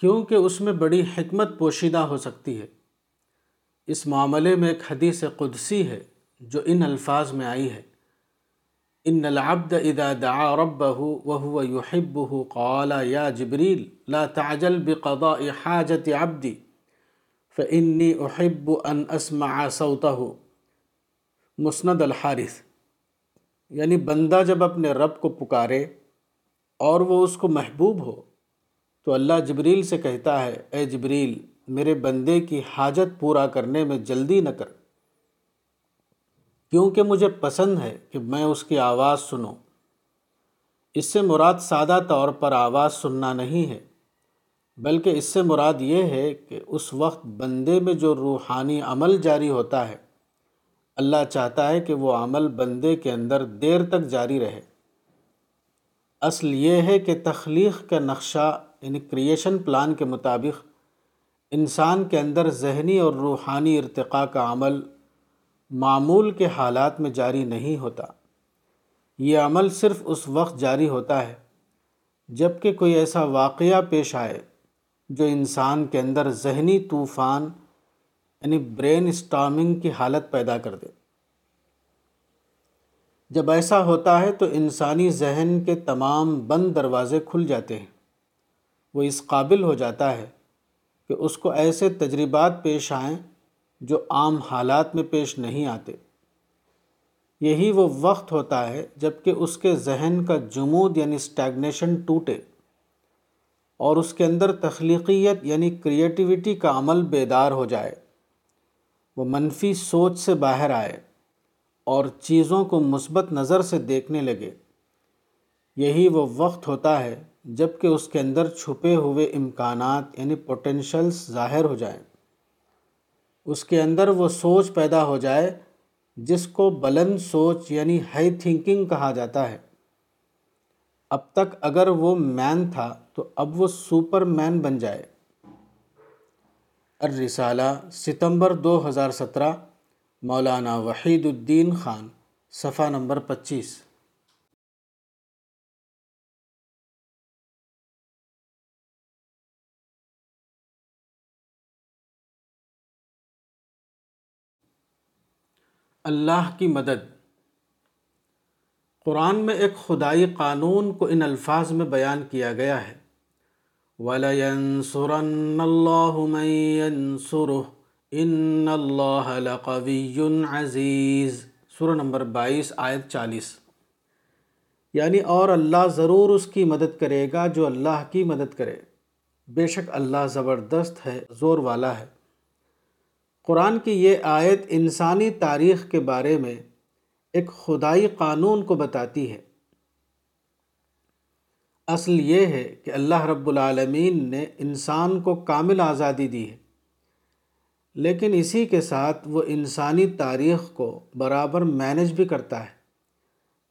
کیونکہ اس میں بڑی حکمت پوشیدہ ہو سکتی ہے۔ اس معاملے میں ایک حدیث قدسی ہے جو ان الفاظ میں آئی ہے۔ ان العبد اذا دعا ربه وهو يحبه قال يا جبريل لا تعجل بقضاء حاجة عبدي فإني أحب أن أسمع صوته مسند الحارث۔ یعنی بندہ جب اپنے رب کو پکارے اور وہ اس کو محبوب ہو، تو اللہ جبریل سے کہتا ہے، اے جبریل، میرے بندے کی حاجت پورا کرنے میں جلدی نہ کر۔ کیونکہ مجھے پسند ہے کہ میں اس کی آواز سنوں۔ اس سے مراد سادہ طور پر آواز سننا نہیں ہے، بلکہ اس سے مراد یہ ہے کہ اس وقت بندے میں جو روحانی عمل جاری ہوتا ہے اللہ چاہتا ہے کہ وہ عمل بندے کے اندر دیر تک جاری رہے۔ اصل یہ ہے کہ تخلیق کا نقشہ یعنی کریشن پلان کے مطابق، انسان کے اندر ذہنی اور روحانی ارتقاء کا عمل معمول کے حالات میں جاری نہیں ہوتا۔ یہ عمل صرف اس وقت جاری ہوتا ہے جبکہ کوئی ایسا واقعہ پیش آئے جو انسان کے اندر ذہنی طوفان یعنی برین اسٹارمنگ کی حالت پیدا کر دے۔ جب ایسا ہوتا ہے تو انسانی ذہن کے تمام بند دروازے کھل جاتے ہیں۔ وہ اس قابل ہو جاتا ہے کہ اس کو ایسے تجربات پیش آئیں جو عام حالات میں پیش نہیں آتے۔ یہی وہ وقت ہوتا ہے جبکہ اس کے ذہن کا جمود یعنی اسٹیگنیشن ٹوٹے اور اس کے اندر تخلیقیت یعنی کریٹیوٹی کا عمل بیدار ہو جائے۔ وہ منفی سوچ سے باہر آئے اور چیزوں کو مثبت نظر سے دیکھنے لگے۔ یہی وہ وقت ہوتا ہے جبکہ اس کے اندر چھپے ہوئے امکانات یعنی پوٹینشلز ظاہر ہو جائیں۔ اس کے اندر وہ سوچ پیدا ہو جائے جس کو بلند سوچ یعنی ہائی تھنکنگ کہا جاتا ہے۔ اب تک اگر وہ مین تھا تو اب وہ سپر مین بن جائے۔ الرسالہ، ستمبر دو ہزار سترہ، مولانا وحید الدین خان، صفحہ نمبر پچیس۔ اللہ کی مدد۔ قرآن میں ایک خدائی قانون کو ان الفاظ میں بیان کیا گیا ہے۔ وَلَيَنصُرَنَّ اللَّهُ مَن يَنصُرُهُ إِنَّ اللَّهَ لَقَوِيٌّ عَزِيزٌ۔ سورہ نمبر بائیس، آیت چالیس۔ یعنی اور اللہ ضرور اس کی مدد کرے گا جو اللہ کی مدد کرے۔ بے شک اللہ زبردست ہے، زور والا ہے۔ قرآن کی یہ آیت انسانی تاریخ کے بارے میں ایک خدائی قانون کو بتاتی ہے۔ اصل یہ ہے کہ اللہ رب العالمین نے انسان کو کامل آزادی دی ہے۔ لیکن اسی کے ساتھ وہ انسانی تاریخ کو برابر مینج بھی کرتا ہے،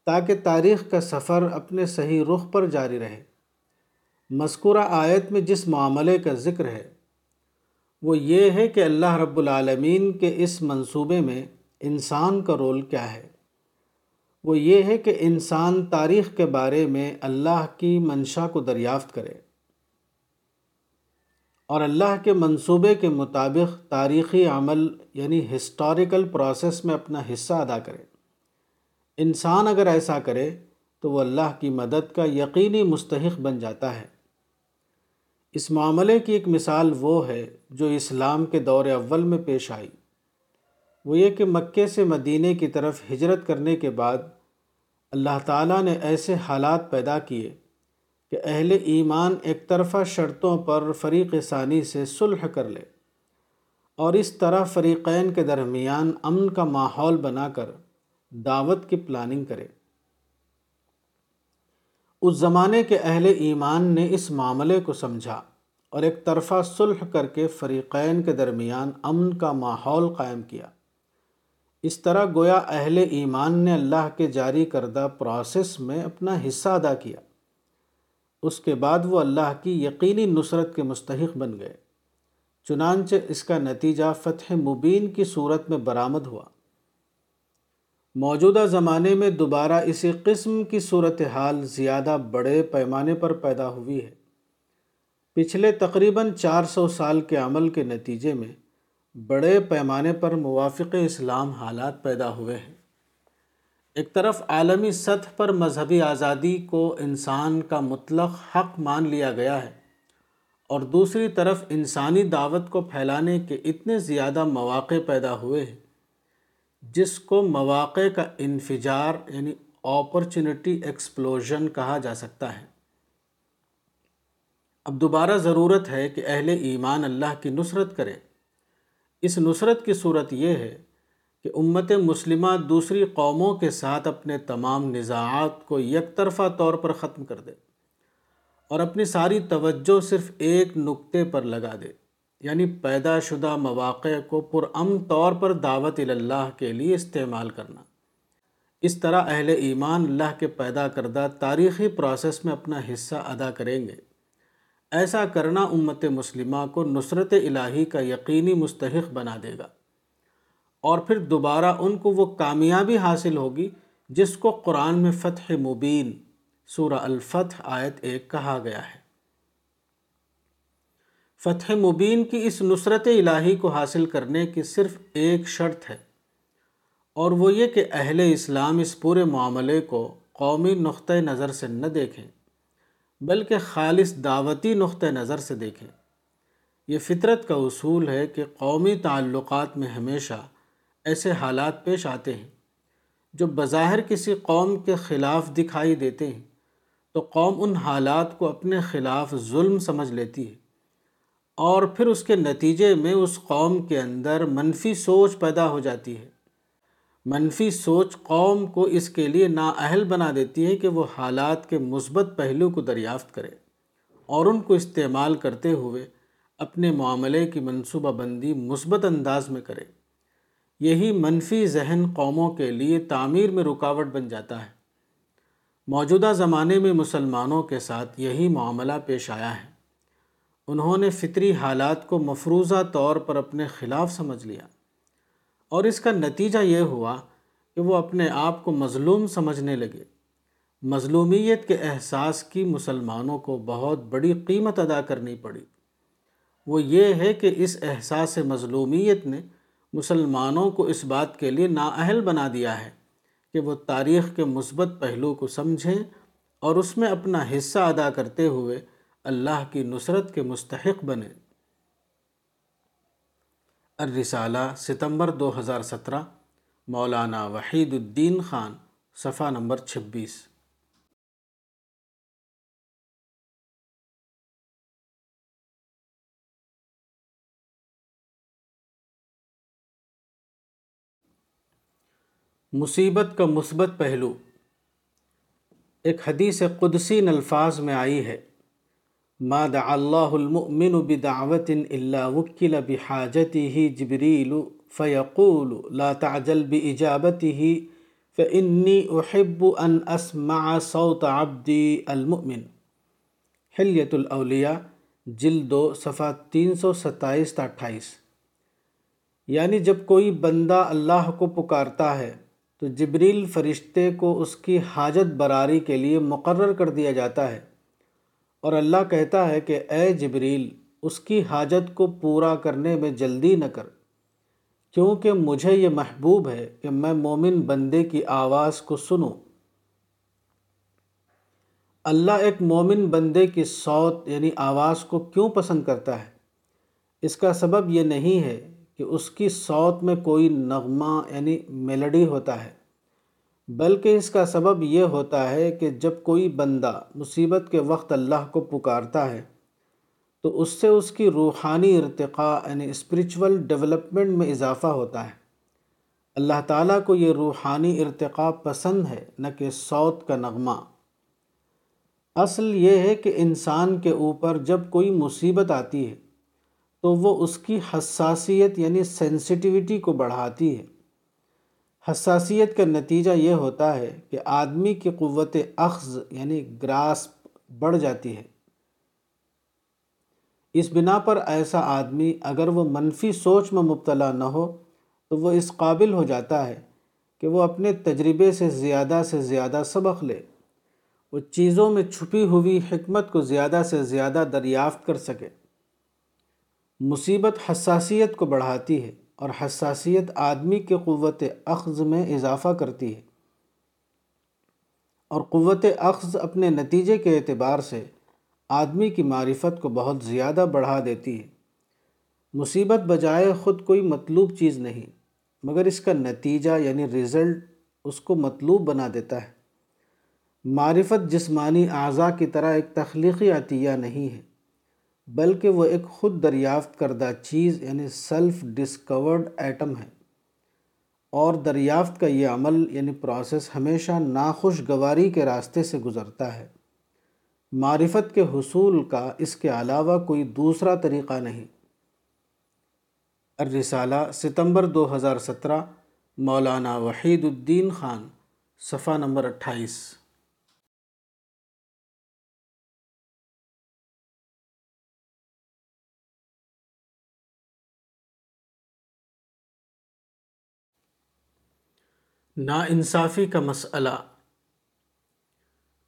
تاکہ تاریخ کا سفر اپنے صحیح رخ پر جاری رہے۔ مذکورہ آیت میں جس معاملے کا ذکر ہے، وہ یہ ہے کہ اللہ رب العالمین کے اس منصوبے میں انسان کا رول کیا ہے۔ وہ یہ ہے کہ انسان تاریخ کے بارے میں اللہ کی منشا کو دریافت کرے۔ اور اللہ کے منصوبے کے مطابق تاریخی عمل یعنی ہسٹوریکل پروسیس میں اپنا حصہ ادا کرے۔ انسان اگر ایسا کرے تو وہ اللہ کی مدد کا یقینی مستحق بن جاتا ہے۔ اس معاملے کی ایک مثال وہ ہے جو اسلام کے دور اول میں پیش آئی۔ وہ یہ کہ مکے سے مدینہ کی طرف ہجرت کرنے کے بعد اللہ تعالیٰ نے ایسے حالات پیدا کیے کہ اہل ایمان ایک طرفہ شرطوں پر فریق ثانی سے صلح کر لے اور اس طرح فریقین کے درمیان امن کا ماحول بنا کر دعوت کی پلاننگ کرے۔ اس زمانے کے اہل ایمان نے اس معاملے کو سمجھا اور ایک طرفہ صلح کر کے فریقین کے درمیان امن کا ماحول قائم کیا۔ اس طرح گویا اہل ایمان نے اللہ کے جاری کردہ پروسیس میں اپنا حصہ ادا کیا۔ اس کے بعد وہ اللہ کی یقینی نصرت کے مستحق بن گئے۔ چنانچہ اس کا نتیجہ فتح مبین کی صورت میں برآمد ہوا۔ موجودہ زمانے میں دوبارہ اسی قسم کی صورتحال زیادہ بڑے پیمانے پر پیدا ہوئی ہے۔ پچھلے تقریباً چار سو سال کے عمل کے نتیجے میں بڑے پیمانے پر موافق اسلام حالات پیدا ہوئے ہیں۔ ایک طرف عالمی سطح پر مذہبی آزادی کو انسان کا مطلق حق مان لیا گیا ہے اور دوسری طرف انسانی دعوت کو پھیلانے کے اتنے زیادہ مواقع پیدا ہوئے ہیں جس کو مواقع کا انفجار یعنی اپرچونٹی ایکسپلوژن کہا جا سکتا ہے۔ اب دوبارہ ضرورت ہے کہ اہل ایمان اللہ کی نصرت کرے اس نصرت کی صورت یہ ہے کہ امت مسلمہ دوسری قوموں کے ساتھ اپنے تمام نزاعات کو یک طرفہ طور پر ختم کر دے اور اپنی ساری توجہ صرف ایک نقطے پر لگا دے یعنی پیدا شدہ مواقع کو پرامن طور پر دعوت اللہ کے لیے استعمال کرنا۔ اس طرح اہل ایمان اللہ کے پیدا کردہ تاریخی پروسیس میں اپنا حصہ ادا کریں گے۔ ایسا کرنا امت مسلمہ کو نصرت الہی کا یقینی مستحق بنا دے گا۔ اور پھر دوبارہ ان کو وہ کامیابی حاصل ہوگی جس کو قرآن میں فتح مبین، سورہ الفتح آیت ایک کہا گیا ہے۔ فتح مبین کی اس نصرت الہی کو حاصل کرنے کی صرف ایک شرط ہے، اور وہ یہ کہ اہل اسلام اس پورے معاملے کو قومی نقطۂ نظر سے نہ دیکھیں۔ بلکہ خالص دعوتی نقطۂ نظر سے دیکھیں۔ یہ فطرت کا اصول ہے کہ قومی تعلقات میں ہمیشہ ایسے حالات پیش آتے ہیں جو بظاہر کسی قوم کے خلاف دکھائی دیتے ہیں، تو قوم ان حالات کو اپنے خلاف ظلم سمجھ لیتی ہے اور پھر اس کے نتیجے میں اس قوم کے اندر منفی سوچ پیدا ہو جاتی ہے۔ منفی سوچ قوم کو اس کے لیے نااہل بنا دیتی ہے کہ وہ حالات کے مثبت پہلو کو دریافت کرے اور ان کو استعمال کرتے ہوئے اپنے معاملے کی منصوبہ بندی مثبت انداز میں کرے۔ یہی منفی ذہن قوموں کے لیے تعمیر میں رکاوٹ بن جاتا ہے۔ موجودہ زمانے میں مسلمانوں کے ساتھ یہی معاملہ پیش آیا ہے۔ انہوں نے فطری حالات کو مفروضہ طور پر اپنے خلاف سمجھ لیا۔ اور اس کا نتیجہ یہ ہوا کہ وہ اپنے آپ کو مظلوم سمجھنے لگے۔ مظلومیت کے احساس کی مسلمانوں کو بہت بڑی قیمت ادا کرنی پڑی۔ وہ یہ ہے کہ اس احساس مظلومیت نے مسلمانوں کو اس بات کے لیے نااہل بنا دیا ہے کہ وہ تاریخ کے مثبت پہلو کو سمجھیں اور اس میں اپنا حصہ ادا کرتے ہوئے اللہ کی نصرت کے مستحق بنے الرسالہ، ستمبر دو ہزار سترہ، مولانا وحید الدین خان، صفحہ نمبر چھبیس۔ مصیبت کا مثبت پہلو۔ ایک حدیث قدسی الفاظ میں آئی ہے۔ ما دعا اللہ المؤمن بدعوت الا وکل بحاجته جبریل فیقول لا تعجل باجابته فانی احب ان اسمع صوت عبدی المؤمن۔ حلیت الاولیاء جلد دو، صفحہ تین سو ستائیس تا اٹھائیس۔ یعنی جب کوئی بندہ اللہ کو پکارتا ہے، تو جبریل فرشتے کو اس کی حاجت براری کے لیے مقرر کر دیا جاتا ہے۔ اور اللہ کہتا ہے کہ اے جبریل، اس کی حاجت کو پورا کرنے میں جلدی نہ کر، کیونکہ مجھے یہ محبوب ہے کہ میں مومن بندے کی آواز کو سنوں۔ اللہ ایک مومن بندے کی صوت یعنی آواز کو کیوں پسند کرتا ہے؟ اس کا سبب یہ نہیں ہے کہ اس کی صوت میں کوئی نغمہ یعنی میلڈی ہوتا ہے۔ بلکہ اس کا سبب یہ ہوتا ہے کہ جب کوئی بندہ مصیبت کے وقت اللہ کو پکارتا ہے، تو اس سے اس کی روحانی ارتقاء یعنی اسپریچول ڈیولپمنٹ میں اضافہ ہوتا ہے۔ اللہ تعالیٰ کو یہ روحانی ارتقاء پسند ہے، نہ کہ صوت کا نغمہ۔ اصل یہ ہے کہ انسان کے اوپر جب کوئی مصیبت آتی ہے، تو وہ اس کی حساسیت یعنی سینسٹیوٹی کو بڑھاتی ہے۔ حساسیت کا نتیجہ یہ ہوتا ہے کہ آدمی کی قوت اخذ یعنی گراس بڑھ جاتی ہے۔ اس بنا پر ایسا آدمی اگر وہ منفی سوچ میں مبتلا نہ ہو تو وہ اس قابل ہو جاتا ہے کہ وہ اپنے تجربے سے زیادہ سے زیادہ سبق لے۔ وہ چیزوں میں چھپی ہوئی حکمت کو زیادہ سے زیادہ دریافت کر سکے۔ مصیبت حساسیت کو بڑھاتی ہے۔ اور حساسیت آدمی کے قوت اخذ میں اضافہ کرتی ہے۔ اور قوت اخذ اپنے نتیجے کے اعتبار سے آدمی کی معرفت کو بہت زیادہ بڑھا دیتی ہے۔ مصیبت بجائے خود کوئی مطلوب چیز نہیں، مگر اس کا نتیجہ یعنی رزلٹ اس کو مطلوب بنا دیتا ہے۔ معرفت جسمانی اعضاء کی طرح ایک تخلیقی عطیہ نہیں ہے۔ بلکہ وہ ایک خود دریافت کردہ چیز یعنی سیلف ڈسکورڈ ایٹم ہے۔ اور دریافت کا یہ عمل یعنی پروسیس ہمیشہ ناخوشگواری کے راستے سے گزرتا ہے۔ معرفت کے حصول کا اس کے علاوہ کوئی دوسرا طریقہ نہیں۔ الرسالہ، ستمبر دو ہزار سترہ، مولانا وحید الدین خان، صفحہ نمبر اٹھائیس۔ ناانصافی کا مسئلہ۔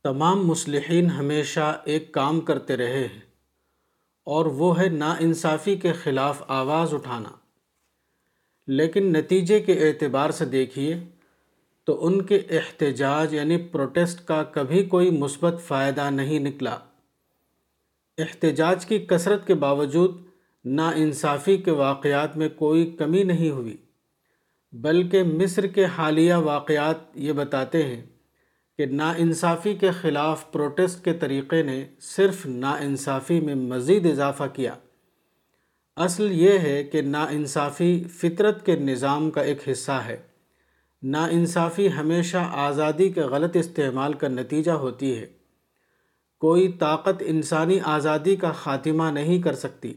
تمام مصلحین ہمیشہ ایک کام کرتے رہے ہیں، اور وہ ہے ناانصافی کے خلاف آواز اٹھانا۔ لیکن نتیجے کے اعتبار سے دیکھیے تو ان کے احتجاج یعنی پروٹیسٹ کا کبھی کوئی مثبت فائدہ نہیں نکلا۔ احتجاج کی کثرت کے باوجود ناانصافی کے واقعات میں کوئی کمی نہیں ہوئی۔ بلکہ مصر کے حالیہ واقعات یہ بتاتے ہیں کہ ناانصافی کے خلاف پروٹیسٹ کے طریقے نے صرف ناانصافی میں مزید اضافہ کیا۔ اصل یہ ہے کہ ناانصافی فطرت کے نظام کا ایک حصہ ہے۔ ناانصافی ہمیشہ آزادی کے غلط استعمال کا نتیجہ ہوتی ہے۔ کوئی طاقت انسانی آزادی کا خاتمہ نہیں کر سکتی۔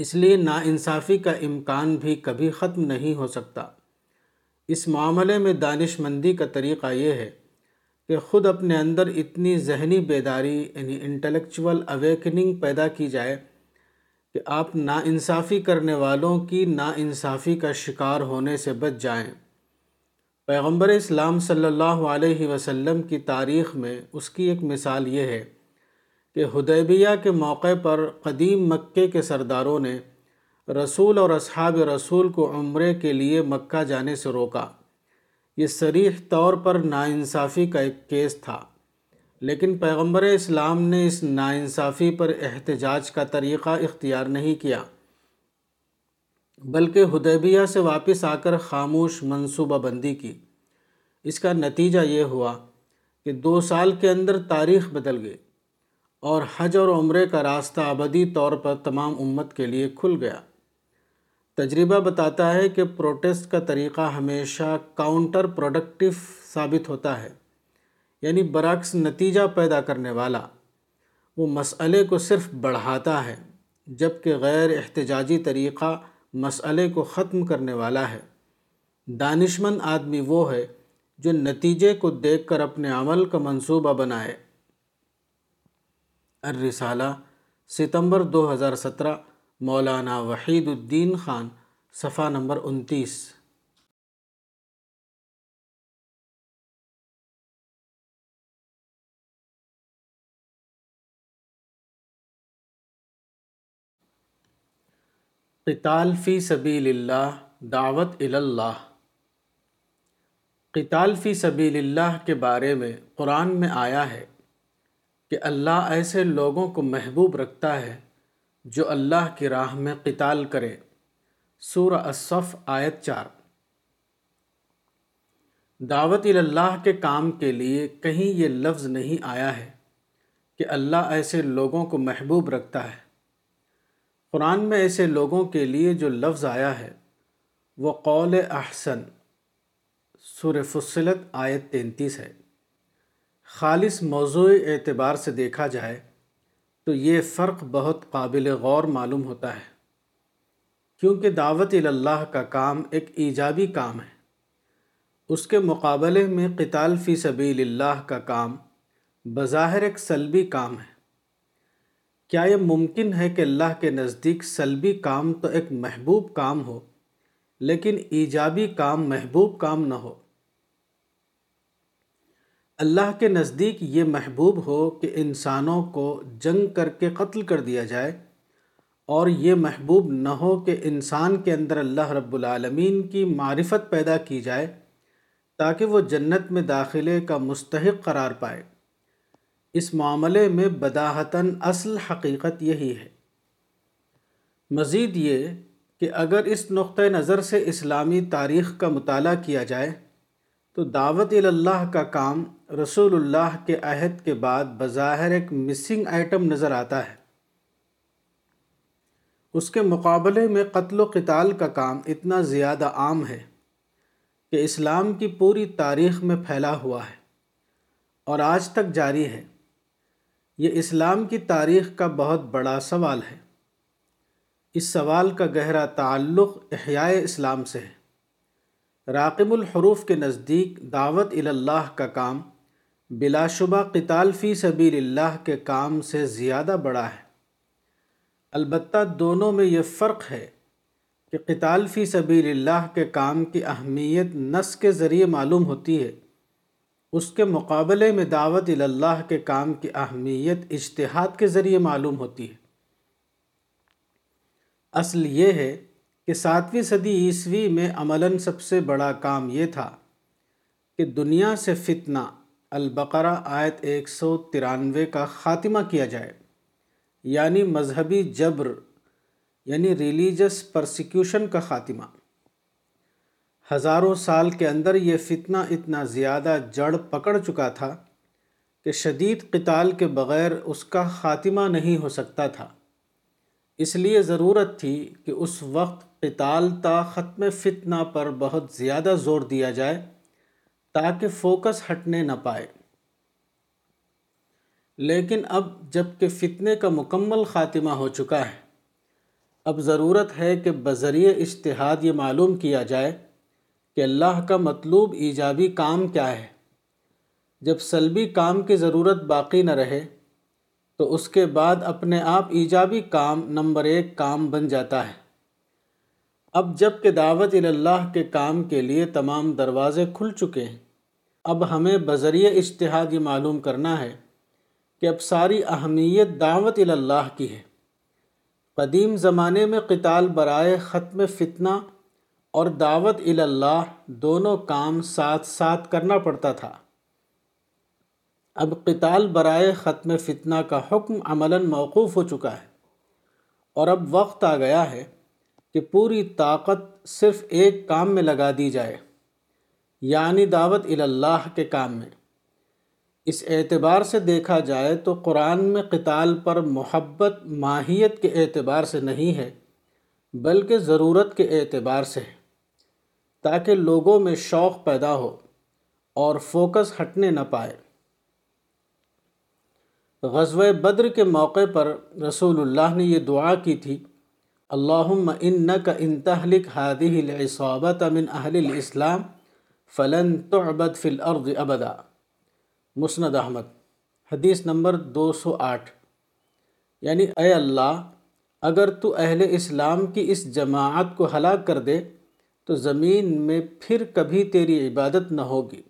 اس لیے ناانصافی کا امکان بھی کبھی ختم نہیں ہو سکتا۔ اس معاملے میں دانش مندی کا طریقہ یہ ہے کہ خود اپنے اندر اتنی ذہنی بیداری یعنی انٹلیکچول اویکننگ پیدا کی جائے کہ آپ ناانصافی کرنے والوں کی ناانصافی کا شکار ہونے سے بچ جائیں۔ پیغمبر اسلام صلی اللہ علیہ وسلم کی تاریخ میں اس کی ایک مثال یہ ہے۔ کہ حدیبیہ کے موقع پر قدیم مکے کے سرداروں نے رسول اور اصحاب رسول کو عمرے کے لیے مکہ جانے سے روکا۔ یہ صریح طور پر ناانصافی کا ایک کیس تھا، لیکن پیغمبر اسلام نے اس ناانصافی پر احتجاج کا طریقہ اختیار نہیں کیا، بلکہ حدیبیہ سے واپس آ کر خاموش منصوبہ بندی کی۔ اس کا نتیجہ یہ ہوا کہ دو سال کے اندر تاریخ بدل گئی۔ اور حج اور عمرے کا راستہ ابدی طور پر تمام امت کے لیے کھل گیا۔ تجربہ بتاتا ہے کہ پروٹیسٹ کا طریقہ ہمیشہ کاؤنٹر پروڈکٹیو ثابت ہوتا ہے یعنی برعکس نتیجہ پیدا کرنے والا۔ وہ مسئلے کو صرف بڑھاتا ہے، جبکہ غیر احتجاجی طریقہ مسئلے کو ختم کرنے والا ہے۔ دانشمند آدمی وہ ہے جو نتیجے کو دیکھ کر اپنے عمل کا منصوبہ بنائے۔ الرسالہ، ستمبر دو ہزار سترہ، مولانا وحید الدین خان، صفحہ نمبر انتیس۔ قتال فی سبیل اللہ، دعوت اللہ۔ قتال فی سبیل اللہ کے بارے میں قرآن میں آیا ہے کہ اللہ ایسے لوگوں کو محبوب رکھتا ہے جو اللہ کی راہ میں قتال کرے۔ سورہ الصف آیت چار۔ دعوت اللہ کے کام کے لیے کہیں یہ لفظ نہیں آیا ہے کہ اللہ ایسے لوگوں کو محبوب رکھتا ہے۔ قرآن میں ایسے لوگوں کے لیے جو لفظ آیا ہے، وہ قول احسن سور فصلت آیت تینتیس ہے۔ خالص موضوع اعتبار سے دیکھا جائے تو یہ فرق بہت قابل غور معلوم ہوتا ہے۔ کیونکہ دعوت اللہ کا کام ایک ایجابی کام ہے۔ اس کے مقابلے میں قتال فی سبیل اللہ کا کام بظاہر ایک سلبی کام ہے۔ کیا یہ ممکن ہے کہ اللہ کے نزدیک سلبی کام تو ایک محبوب کام ہو، لیکن ایجابی کام محبوب کام نہ ہو؟ اللہ کے نزدیک یہ محبوب ہو کہ انسانوں کو جنگ کر کے قتل کر دیا جائے اور یہ محبوب نہ ہو کہ انسان کے اندر اللہ رب العالمین کی معرفت پیدا کی جائے تاکہ وہ جنت میں داخلے کا مستحق قرار پائے۔ اس معاملے میں بداحتاً اصل حقیقت یہی ہے۔ مزید یہ کہ اگر اس نقطۂ نظر سے اسلامی تاریخ کا مطالعہ کیا جائے تو دعوت اللہ کا کام رسول اللہ کے عہد کے بعد بظاہر ایک مسنگ آئٹم نظر آتا ہے۔ اس کے مقابلے میں قتل و قتال کا کام اتنا زیادہ عام ہے کہ اسلام کی پوری تاریخ میں پھیلا ہوا ہے اور آج تک جاری ہے۔ یہ اسلام کی تاریخ کا بہت بڑا سوال ہے۔ اس سوال کا گہرا تعلق احیاء اسلام سے ہے۔ راقم الحروف کے نزدیک دعوت اللہ کا کام بلا شبہ قتال فی سبیل اللہ کے کام سے زیادہ بڑا ہے۔ البتہ دونوں میں یہ فرق ہے کہ قتال فی سبیل اللہ کے کام کی اہمیت نس کے ذریعے معلوم ہوتی ہے۔ اس کے مقابلے میں دعوت اللہ کے کام کی اہمیت اجتہاد کے ذریعے معلوم ہوتی ہے۔ اصل یہ ہے کہ ساتویں صدی عیسوی میں عملاً سب سے بڑا کام یہ تھا کہ دنیا سے فتنہ، البقرہ آیت ایک سو ترانوے کا خاتمہ کیا جائے۔ یعنی مذہبی جبر یعنی ریلیجس پرسیکیوشن کا خاتمہ۔ ہزاروں سال کے اندر یہ فتنہ اتنا زیادہ جڑ پکڑ چکا تھا کہ شدید قتال کے بغیر اس کا خاتمہ نہیں ہو سکتا تھا۔ اس لیے ضرورت تھی کہ اس وقت قتال تا ختم فتنہ پر بہت زیادہ زور دیا جائے تاکہ فوکس ہٹنے نہ پائے۔ لیکن اب جبکہ فتنے کا مکمل خاتمہ ہو چکا ہے، اب ضرورت ہے کہ بذریعہ اشتہاد یہ معلوم کیا جائے کہ اللہ کا مطلوب ایجابی کام کیا ہے۔ جب سلبی کام کی ضرورت باقی نہ رہے تو اس کے بعد اپنے آپ ایجابی کام نمبر ایک کام بن جاتا ہے۔ اب جبکہ دعوت اللہ کے کام کے لیے تمام دروازے کھل چکے ہیں، اب ہمیں بذریعہ اشتہاد یہ معلوم کرنا ہے کہ اب ساری اہمیت دعوت اللہ کی ہے۔ قدیم زمانے میں قتال برائے ختم فتنہ اور دعوت اللہ دونوں کام ساتھ ساتھ کرنا پڑتا تھا۔ اب قتال برائے ختم فتنہ کا حکم عملاً موقوف ہو چکا ہے۔ اور اب وقت آ گیا ہے کہ پوری طاقت صرف ایک کام میں لگا دی جائے یعنی دعوت اللہ کے کام میں۔ اس اعتبار سے دیکھا جائے تو قرآن میں قتال پر محبت ماہیت کے اعتبار سے نہیں ہے، بلکہ ضرورت کے اعتبار سے ہے۔ تاکہ لوگوں میں شوق پیدا ہو اور فوکس ہٹنے نہ پائے۔ غزوہ بدر کے موقع پر رسول اللہ نے یہ دعا کی تھی، اللہم انکا انتہلک حادیہ العصابت من اہل الاسلام فلن تعبد فی الارض ابدا. مسند احمد، حدیث نمبر دو سو آٹھ۔ یعنی اے اللہ، اگر تو اہل اسلام کی اس جماعت کو ہلاک کر دے، تو زمین میں پھر کبھی تیری عبادت نہ ہوگی۔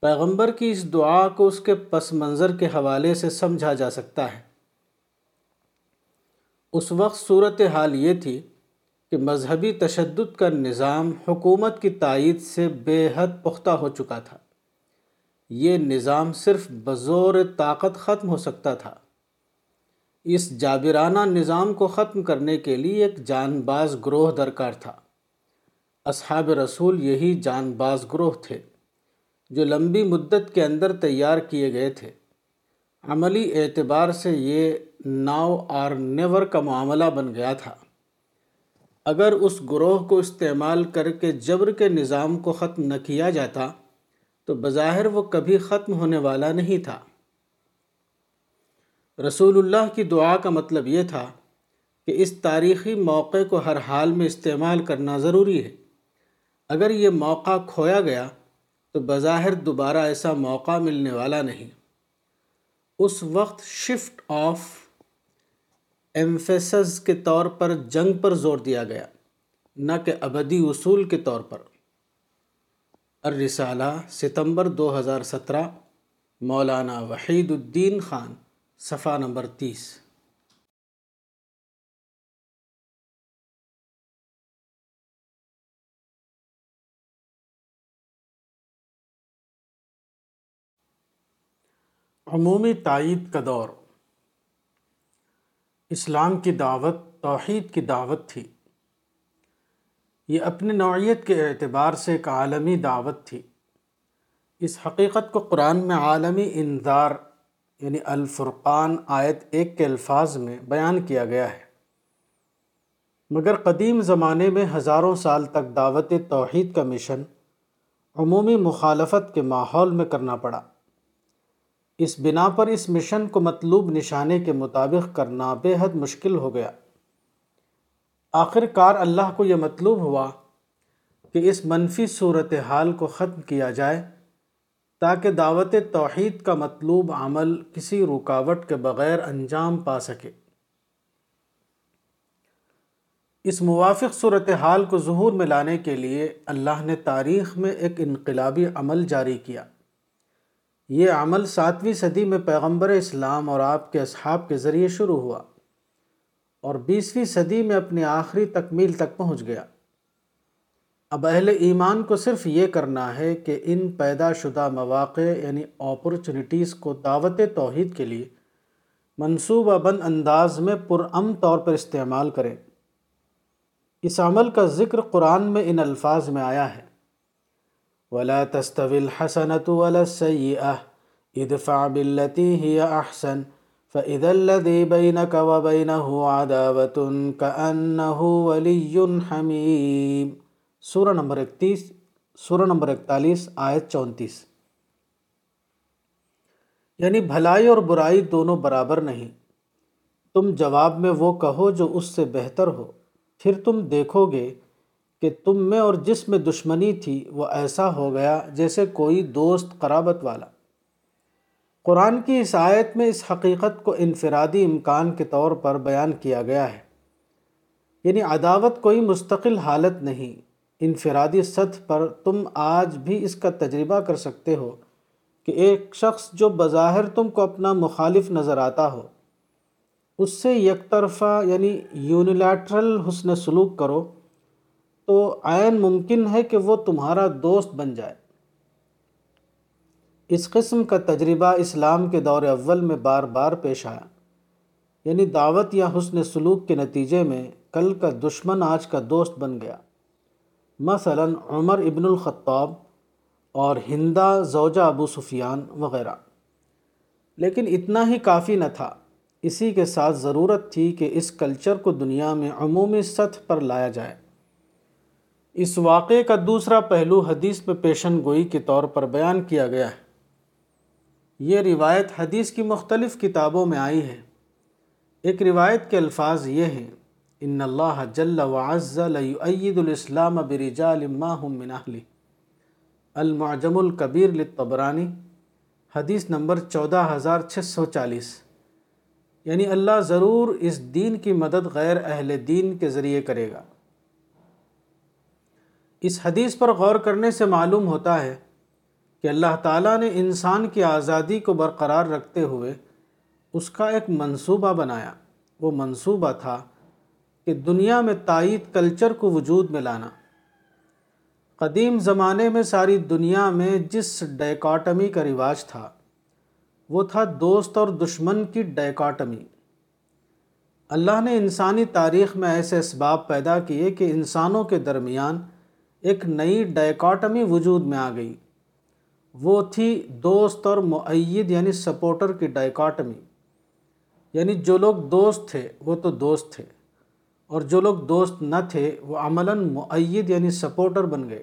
پیغمبر کی اس دعا کو اس کے پس منظر کے حوالے سے سمجھا جا سکتا ہے۔ اس وقت صورت حال یہ تھی کہ مذہبی تشدد کا نظام حکومت کی تائید سے بے حد پختہ ہو چکا تھا۔ یہ نظام صرف بزور طاقت ختم ہو سکتا تھا۔ اس جابرانہ نظام کو ختم کرنے کے لیے ایک جان باز گروہ درکار تھا۔ اصحاب رسول یہی جان باز گروہ تھے۔ جو لمبی مدت کے اندر تیار کیے گئے تھے۔ عملی اعتبار سے یہ ناؤ اور نیور کا معاملہ بن گیا تھا۔ اگر اس گروہ کو استعمال کر کے جبر کے نظام کو ختم نہ کیا جاتا، تو بظاہر وہ کبھی ختم ہونے والا نہیں تھا۔ رسول اللہ کی دعا کا مطلب یہ تھا کہ اس تاریخی موقع کو ہر حال میں استعمال کرنا ضروری ہے۔ اگر یہ موقع کھویا گیا تو بظاہر دوبارہ ایسا موقع ملنے والا نہیں۔ اس وقت شفٹ آف ایمفیسز کے طور پر جنگ پر زور دیا گیا، نہ کہ ابدی اصول کے طور پر۔ الرسالہ، ستمبر دو ہزار سترہ، مولانا وحید الدین خان، صفحہ نمبر تیس۔ عمومی تائید کا دور۔ اسلام کی دعوت، توحید کی دعوت تھی۔ یہ اپنی نوعیت کے اعتبار سے ایک عالمی دعوت تھی۔ اس حقیقت کو قرآن میں عالمی انذار یعنی الفرقان آیت ایک کے الفاظ میں بیان کیا گیا ہے۔ مگر قدیم زمانے میں ہزاروں سال تک دعوت توحید کا مشن عمومی مخالفت کے ماحول میں کرنا پڑا۔ اس بنا پر اس مشن کو مطلوب نشانے کے مطابق کرنا بے حد مشکل ہو گیا۔ آخر کار اللہ کو یہ مطلوب ہوا کہ اس منفی صورتحال کو ختم کیا جائے تاکہ دعوت توحید کا مطلوب عمل کسی رکاوٹ کے بغیر انجام پا سکے۔ اس موافق صورتحال کو ظہور میں لانے کے لیے اللہ نے تاریخ میں ایک انقلابی عمل جاری کیا۔ یہ عمل ساتویں صدی میں پیغمبر اسلام اور آپ کے اصحاب کے ذریعے شروع ہوا اور بیسویں صدی میں اپنی آخری تکمیل تک پہنچ گیا۔ اب اہل ایمان کو صرف یہ کرنا ہے کہ ان پیدا شدہ مواقع یعنی اپرچونٹیز کو دعوت توحید کے لیے منصوبہ بند انداز میں پرام طور پر استعمال کریں۔ اس عمل کا ذکر قرآن میں ان الفاظ میں آیا ہے۔ ولا تستوي الحسنة ولا السيئة. ادفع بالتي هي أحسن. فإذا الذي بينك وبينه عداوة كأنه ولي حميم. سورہ نمبر اکتیس سورہ نمبر اکتالیس، آیت چونتیس. یعنی بھلائی اور برائی دونوں برابر نہیں. تم جواب میں وہ کہو جو اس سے بہتر ہو. پھر تم دیکھو گے کہ تم میں اور جس میں دشمنی تھی وہ ایسا ہو گیا جیسے کوئی دوست قرابت والا۔ قرآن کی اس آیت میں اس حقیقت کو انفرادی امکان کے طور پر بیان کیا گیا ہے۔ یعنی عداوت کوئی مستقل حالت نہیں۔ انفرادی سطح پر تم آج بھی اس کا تجربہ کر سکتے ہو کہ ایک شخص جو بظاہر تم کو اپنا مخالف نظر آتا ہو، اس سے یک طرفہ یعنی یونیلیٹرل حسن سلوک کرو۔ تو عین ممکن ہے کہ وہ تمہارا دوست بن جائے۔ اس قسم کا تجربہ اسلام کے دور اول میں بار بار پیش آیا۔ یعنی دعوت یا حسن سلوک کے نتیجے میں کل کا دشمن آج کا دوست بن گیا۔ مثلا عمر ابن الخطاب اور ہندا زوجہ ابو سفیان وغیرہ۔ لیکن اتنا ہی کافی نہ تھا۔ اسی کے ساتھ ضرورت تھی کہ اس کلچر کو دنیا میں عمومی سطح پر لایا جائے۔ اس واقعے کا دوسرا پہلو حدیث میں پیشن گوئی کے طور پر بیان کیا گیا ہے۔ یہ روایت حدیث کی مختلف کتابوں میں آئی ہے۔ ایک روایت کے الفاظ یہ ہیں، ان اللہ جل وعز لیعید الاسلام برجال ما هم من اہلی المعجم الکبیر للطبرانی، حدیث نمبر چودہ ہزار چھ سو چالیس۔ یعنی اللہ ضرور اس دین کی مدد غیر اہل دین کے ذریعے کرے گا۔ اس حدیث پر غور کرنے سے معلوم ہوتا ہے کہ اللہ تعالیٰ نے انسان کی آزادی کو برقرار رکھتے ہوئے اس کا ایک منصوبہ بنایا۔ وہ منصوبہ تھا کہ دنیا میں تائید کلچر کو وجود میں لانا۔ قدیم زمانے میں ساری دنیا میں جس ڈیکاٹمی کا رواج تھا، وہ تھا دوست اور دشمن کی ڈیکاٹمی اللہ نے انسانی تاریخ میں ایسے اسباب پیدا کیے کہ انسانوں کے درمیان ایک نئی ڈیکاٹمی وجود میں آ گئی۔ وہ تھی دوست اور معید یعنی سپورٹر کی ڈائیکاٹمی یعنی جو لوگ دوست تھے، وہ تو دوست تھے۔ اور جو لوگ دوست نہ تھے، وہ عملاً معید یعنی سپورٹر بن گئے۔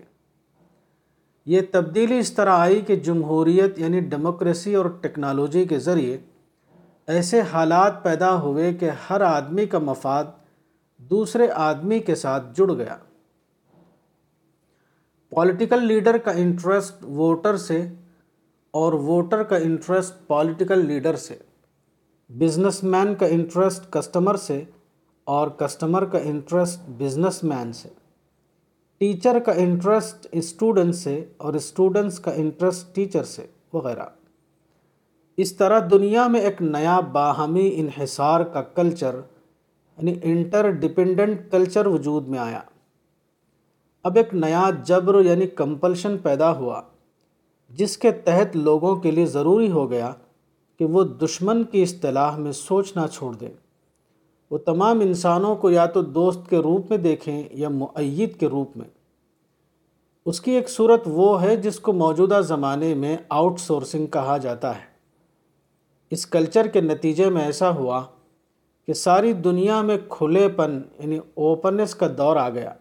یہ تبدیلی اس طرح آئی کہ جمہوریت یعنی ڈیموکریسی اور ٹیکنالوجی کے ذریعے ایسے حالات پیدا ہوئے کہ ہر آدمی کا مفاد دوسرے آدمی کے ساتھ جڑ گیا۔ پولیٹیکل لیڈر کا انٹرسٹ ووٹر سے اور ووٹر کا انٹرسٹ پولیٹیکل لیڈر سے بزنس مین کا انٹرسٹ کسٹمر سے اور کسٹمر کا انٹرسٹ بزنس مین سے ٹیچر کا انٹرسٹ اسٹوڈنٹ سے اور اسٹوڈنٹس کا انٹرسٹ ٹیچر سے وغیرہ۔ اس طرح دنیا میں ایک نیا باہمی انحصار کا کلچر یعنی انٹر ڈپینڈنٹ کلچر وجود میں آیا۔ اب ایک نیا جبر یعنی کمپلشن پیدا ہوا، جس کے تحت لوگوں کے لیے ضروری ہو گیا کہ وہ دشمن کی اصطلاح میں سوچنا چھوڑ دیں۔ وہ تمام انسانوں کو یا تو دوست کے روپ میں دیکھیں یا معید کے روپ میں۔ اس کی ایک صورت وہ ہے جس کو موجودہ زمانے میں آؤٹ سورسنگ کہا جاتا ہے۔ اس کلچر کے نتیجے میں ایسا ہوا کہ ساری دنیا میں کھلے پن یعنی اوپننس کا دور آ گیا۔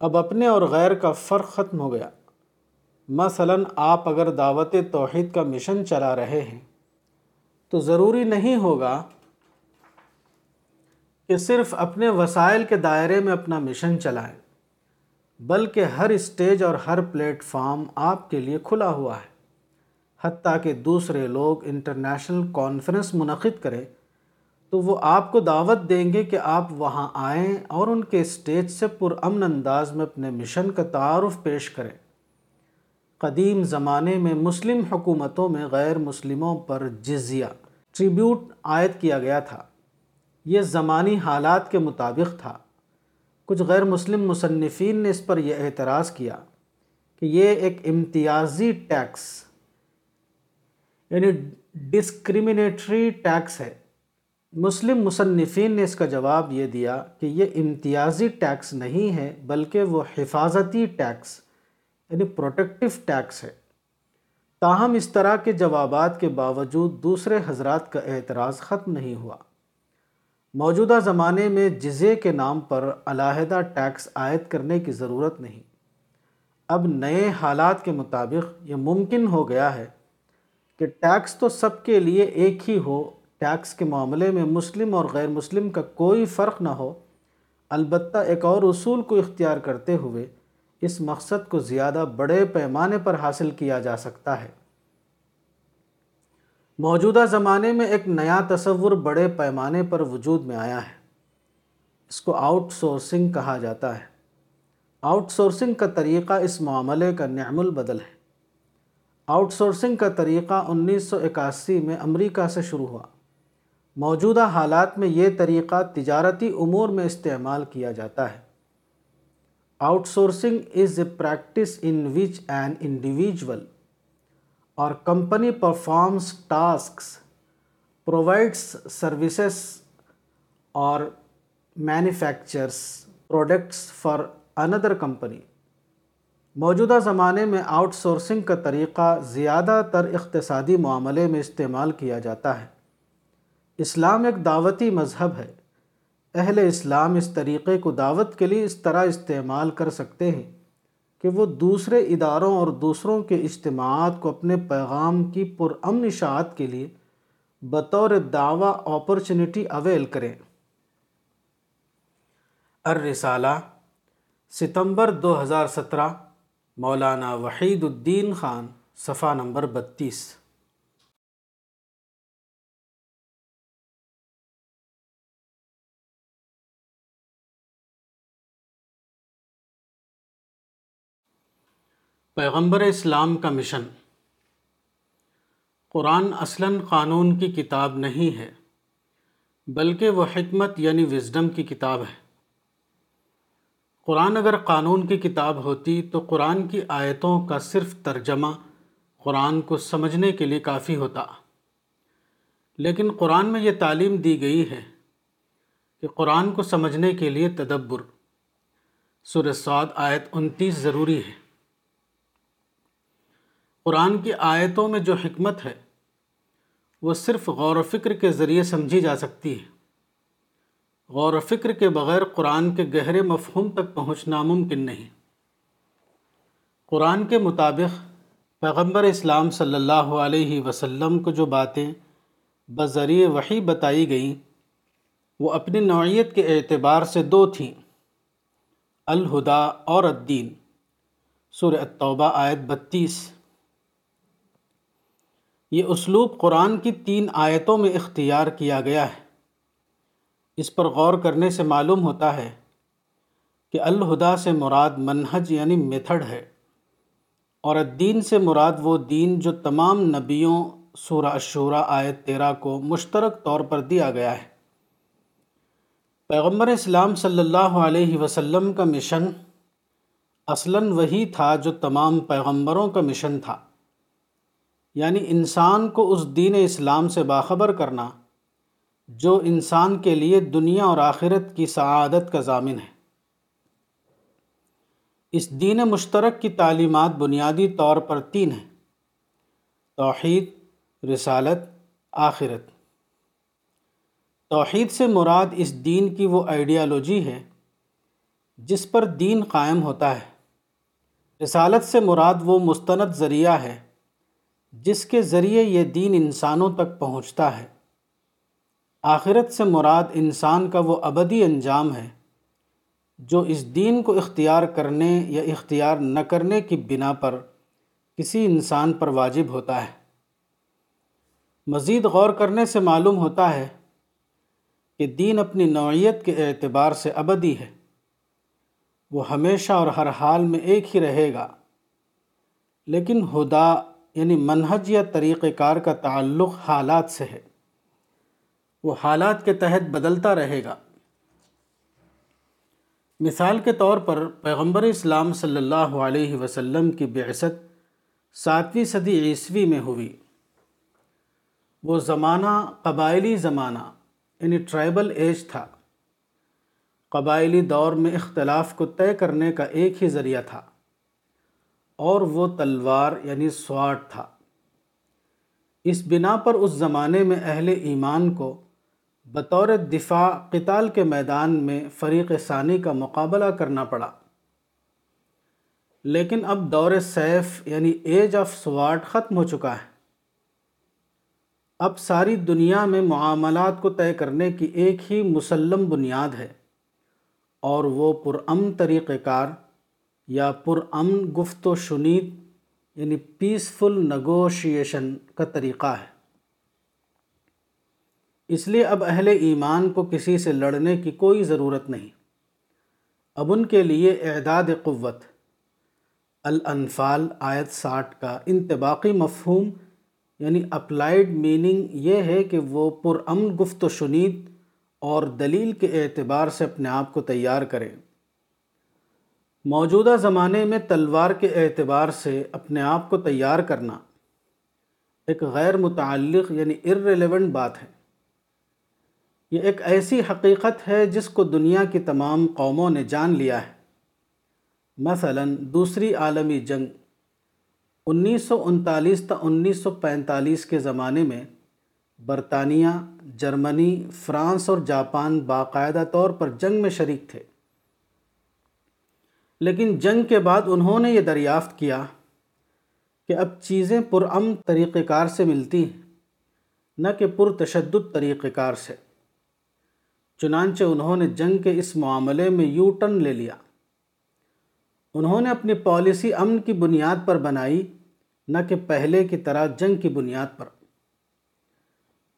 اب اپنے اور غیر کا فرق ختم ہو گیا۔ مثلا آپ اگر دعوت توحید کا مشن چلا رہے ہیں، تو ضروری نہیں ہوگا کہ صرف اپنے وسائل کے دائرے میں اپنا مشن چلائیں، بلکہ ہر اسٹیج اور ہر پلیٹ فارم آپ کے لیے کھلا ہوا ہے، حتیٰ کہ دوسرے لوگ انٹرنیشنل کانفرنس منعقد کریں۔ تو وہ آپ کو دعوت دیں گے کہ آپ وہاں آئیں اور ان کے اسٹیج سے پرامن انداز میں اپنے مشن کا تعارف پیش کریں۔ قدیم زمانے میں مسلم حکومتوں میں غیر مسلموں پر جزیہ، ٹریبیوٹ عائد کیا گیا تھا۔ یہ زمانی حالات کے مطابق تھا۔ کچھ غیر مسلم مصنفین نے اس پر یہ اعتراض کیا کہ یہ ایک امتیازی ٹیکس یعنی ڈسکریمنیٹری ٹیکس ہے۔ مسلم مصنفین نے اس کا جواب یہ دیا کہ یہ امتیازی ٹیکس نہیں ہے، بلکہ وہ حفاظتی ٹیکس یعنی پروٹیکٹیو ٹیکس ہے۔ تاہم، اس طرح کے جوابات کے باوجود دوسرے حضرات کا اعتراض ختم نہیں ہوا۔ موجودہ زمانے میں جزے کے نام پر علیحدہ ٹیکس عائد کرنے کی ضرورت نہیں۔ اب نئے حالات کے مطابق یہ ممکن ہو گیا ہے کہ ٹیکس تو سب کے لیے ایک ہی ہو ٹیکس کے معاملے میں مسلم اور غیر مسلم کا کوئی فرق نہ ہو، البتہ ایک اور اصول کو اختیار کرتے ہوئے اس مقصد کو زیادہ بڑے پیمانے پر حاصل کیا جا سکتا ہے۔ موجودہ زمانے میں ایک نیا تصور بڑے پیمانے پر وجود میں آیا ہے۔ اس کو آؤٹ سورسنگ کہا جاتا ہے۔ آؤٹ سورسنگ کا طریقہ اس معاملے کا نعم البدل ہے۔ آؤٹ سورسنگ کا طریقہ انیس سو اکاسی میں امریکہ سے شروع ہوا۔ موجودہ حالات میں یہ طریقہ تجارتی امور میں استعمال کیا جاتا ہے۔ Outsourcing is a practice in which an individual or company performs tasks provides services or manufactures products for another company موجودہ زمانے میں آؤٹ سورسنگ کا طریقہ زیادہ تر اقتصادی معاملے میں استعمال کیا جاتا ہے۔ اسلام ایک دعوتی مذہب ہے۔ اہل اسلام اس طریقے کو دعوت کے لیے اس طرح استعمال کر سکتے ہیں کہ وہ دوسرے اداروں اور دوسروں کے اجتماعات کو اپنے پیغام کی پرامن اشاعت کے لیے بطور دعویٰ اپرچونٹی اویل کریں۔ الرسالہ، ستمبر دو ہزار سترہ، مولانا وحید الدین خان، صفحہ نمبر بتیس۔ پیغمبر اسلام کا مشن۔ قرآن اصلاً قانون کی کتاب نہیں ہے، بلکہ وہ حکمت یعنی وزڈم کی کتاب ہے۔ قرآن اگر قانون کی کتاب ہوتی تو قرآن کی آیتوں کا صرف ترجمہ قرآن کو سمجھنے کے لیے کافی ہوتا۔ لیکن قرآن میں یہ تعلیم دی گئی ہے کہ قرآن کو سمجھنے کے لیے تدبر۔ سورہ سعود آیت انتیس ضروری ہے۔ قرآن کی آیتوں میں جو حکمت ہے، وہ صرف غور و فکر کے ذریعے سمجھی جا سکتی ہے۔ غور و فکر کے بغیر قرآن کے گہرے مفہوم تک پہنچنا ممکن نہیں۔ قرآن کے مطابق پیغمبر اسلام صلی اللہ علیہ وسلم کو جو باتیں بذریعہ وحی بتائی گئیں، وہ اپنی نوعیت کے اعتبار سے دو تھیں۔ الہدا اور الدین۔ سورہ التوبہ آیت بتیس۔ یہ اسلوب قرآن کی تین آیتوں میں اختیار کیا گیا ہے۔ اس پر غور کرنے سے معلوم ہوتا ہے کہ الہدا سے مراد منہج یعنی میتھڈ ہے اور الدین سے مراد وہ دین جو تمام نبیوں سورہ الشورہ آیت تیرہ کو مشترک طور پر دیا گیا ہے۔ پیغمبر اسلام صلی اللہ علیہ وسلم کا مشن اصلاً وہی تھا جو تمام پیغمبروں کا مشن تھا۔ یعنی انسان کو اس دین اسلام سے باخبر کرنا، جو انسان کے لیے دنیا اور آخرت کی سعادت کا ضامن ہے۔ اس دین مشترک کی تعلیمات بنیادی طور پر تین ہیں توحید، رسالت، آخرت۔ توحید سے مراد اس دین کی وہ آئیڈیالوجی ہے جس پر دین قائم ہوتا ہے۔ رسالت سے مراد وہ مستند ذریعہ ہے جس کے ذریعے یہ دین انسانوں تک پہنچتا ہے۔ آخرت سے مراد انسان کا وہ ابدی انجام ہے جو اس دین کو اختیار کرنے یا اختیار نہ کرنے کی بنا پر کسی انسان پر واجب ہوتا ہے۔ مزید غور کرنے سے معلوم ہوتا ہے کہ دین اپنی نوعیت کے اعتبار سے ابدی ہے۔ وہ ہمیشہ اور ہر حال میں ایک ہی رہے گا۔ لیکن ہدا یعنی منہج یا طریقہ کار کا تعلق حالات سے ہے۔ وہ حالات کے تحت بدلتا رہے گا۔ مثال کے طور پر پیغمبر اسلام صلی اللہ علیہ وسلم کی بعثت ساتویں صدی عیسوی میں ہوئی۔ وہ زمانہ قبائلی زمانہ یعنی ٹرائبل ایج تھا۔ قبائلی دور میں اختلاف کو طے کرنے کا ایک ہی ذریعہ تھا۔ اور وہ تلوار یعنی سواٹ تھا۔ اس بنا پر اس زمانے میں اہل ایمان کو بطور دفاع قتال کے میدان میں فریق ثانی کا مقابلہ کرنا پڑا۔ لیکن اب دور سیف یعنی ایج آف سواٹ ختم ہو چکا ہے۔ اب ساری دنیا میں معاملات کو طے کرنے کی ایک ہی مسلم بنیاد ہے اور وہ پرامن طریقہ کار یا پرامن گفت و شنید یعنی پیسفل نگوشیشن کا طریقہ ہے۔ اس لیے اب اہل ایمان کو کسی سے لڑنے کی کوئی ضرورت نہیں۔ اب ان کے لیے اعداد قوت۔ الانفال، آیت ساٹھ کا انتباقی مفہوم یعنی اپلائیڈ میننگ یہ ہے کہ وہ پرامن گفت و شنید اور دلیل کے اعتبار سے اپنے آپ کو تیار کریں موجودہ زمانے میں تلوار کے اعتبار سے اپنے آپ کو تیار کرنا ایک غیر متعلق یعنی ارریلیونٹ بات ہے۔ یہ ایک ایسی حقیقت ہے جس کو دنیا کی تمام قوموں نے جان لیا ہے۔ مثلا دوسری عالمی جنگ انیس سو انتالیس تا انیس سو پینتالیس کے زمانے میں برطانیہ، جرمنی، فرانس اور جاپان باقاعدہ طور پر جنگ میں شریک تھے۔ لیکن جنگ کے بعد انہوں نے یہ دریافت کیا کہ اب چیزیں پرامن طریقہ کار سے ملتی ہیں، نہ کہ پرتشدد طریقہ کار سے۔ چنانچہ انہوں نے جنگ کے اس معاملے میں یو ٹرن لے لیا۔ انہوں نے اپنی پالیسی امن کی بنیاد پر بنائی، نہ کہ پہلے کی طرح جنگ کی بنیاد پر۔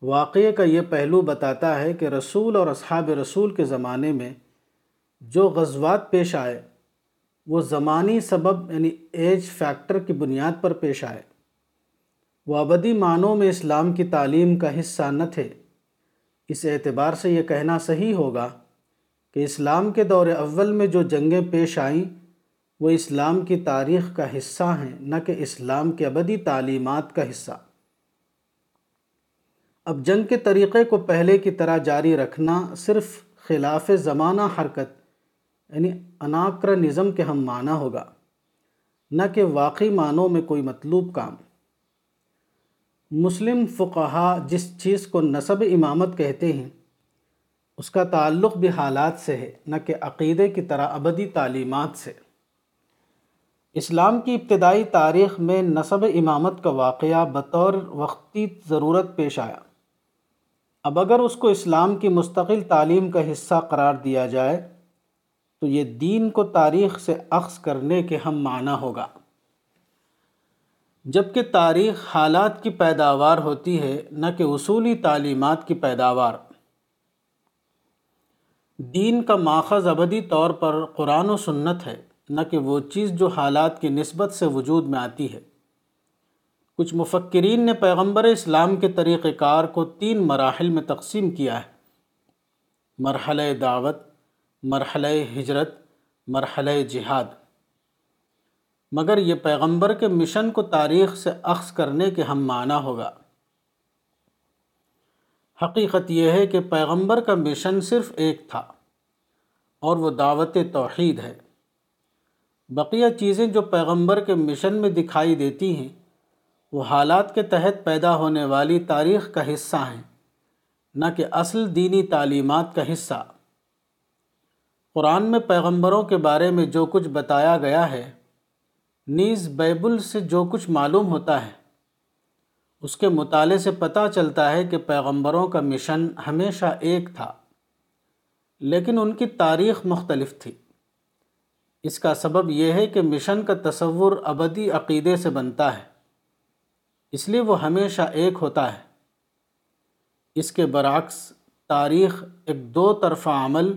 واقعے کا یہ پہلو بتاتا ہے کہ رسول اور اصحاب رسول کے زمانے میں جو غزوات پیش آئے وہ زمانی سبب یعنی ایج فیکٹر کی بنیاد پر پیش آئے۔ وہ ابدی معنوں میں اسلام کی تعلیم کا حصہ نہ تھے۔ اس اعتبار سے یہ کہنا صحیح ہوگا کہ اسلام کے دور اول میں جو جنگیں پیش آئیں، وہ اسلام کی تاریخ کا حصہ ہیں، نہ کہ اسلام کے ابدی تعلیمات کا حصہ۔ اب جنگ کے طریقے کو پہلے کی طرح جاری رکھنا صرف خلاف زمانہ حرکت یعنی اناکر نظم کے ہم معنی ہوگا، نہ کہ واقعی معنوں میں کوئی مطلوب کام۔ مسلم فقہا جس چیز کو نصب امامت کہتے ہیں، اس کا تعلق بھی حالات سے ہے، نہ کہ عقیدے کی طرح ابدی تعلیمات سے۔ اسلام کی ابتدائی تاریخ میں نصب امامت کا واقعہ بطور وقتی ضرورت پیش آیا۔ اب اگر اس کو اسلام کی مستقل تعلیم کا حصہ قرار دیا جائے تو یہ دین کو تاریخ سے اخذ کرنے کے ہم معنی ہوگا۔ جبکہ تاریخ حالات کی پیداوار ہوتی ہے، نہ کہ اصولی تعلیمات کی پیداوار۔ دین کا ماخذ ابدی طور پر قرآن و سنت ہے، نہ کہ وہ چیز جو حالات کی نسبت سے وجود میں آتی ہے۔ کچھ مفکرین نے پیغمبر اسلام کے طریقہ کار کو تین مراحل میں تقسیم کیا ہے۔ مرحلہ دعوت مرحلہ ہجرت، مرحلہ جہاد۔ مگر یہ پیغمبر کے مشن کو تاریخ سے اخذ کرنے کے ہم معنی ہوگا۔ حقیقت یہ ہے کہ پیغمبر کا مشن صرف ایک تھا، اور وہ دعوت توحید ہے۔ بقیہ چیزیں جو پیغمبر کے مشن میں دکھائی دیتی ہیں، وہ حالات کے تحت پیدا ہونے والی تاریخ کا حصہ ہیں، نہ کہ اصل دینی تعلیمات کا حصہ۔ قرآن میں پیغمبروں کے بارے میں جو کچھ بتایا گیا ہے، نیز بیبل سے جو کچھ معلوم ہوتا ہے، اس کے مطالعے سے پتہ چلتا ہے کہ پیغمبروں کا مشن ہمیشہ ایک تھا، لیکن ان کی تاریخ مختلف تھی۔ اس کا سبب یہ ہے کہ مشن کا تصور ابدی عقیدے سے بنتا ہے، اس لیے وہ ہمیشہ ایک ہوتا ہے۔ اس کے برعکس، تاریخ ایک دو طرفہ عمل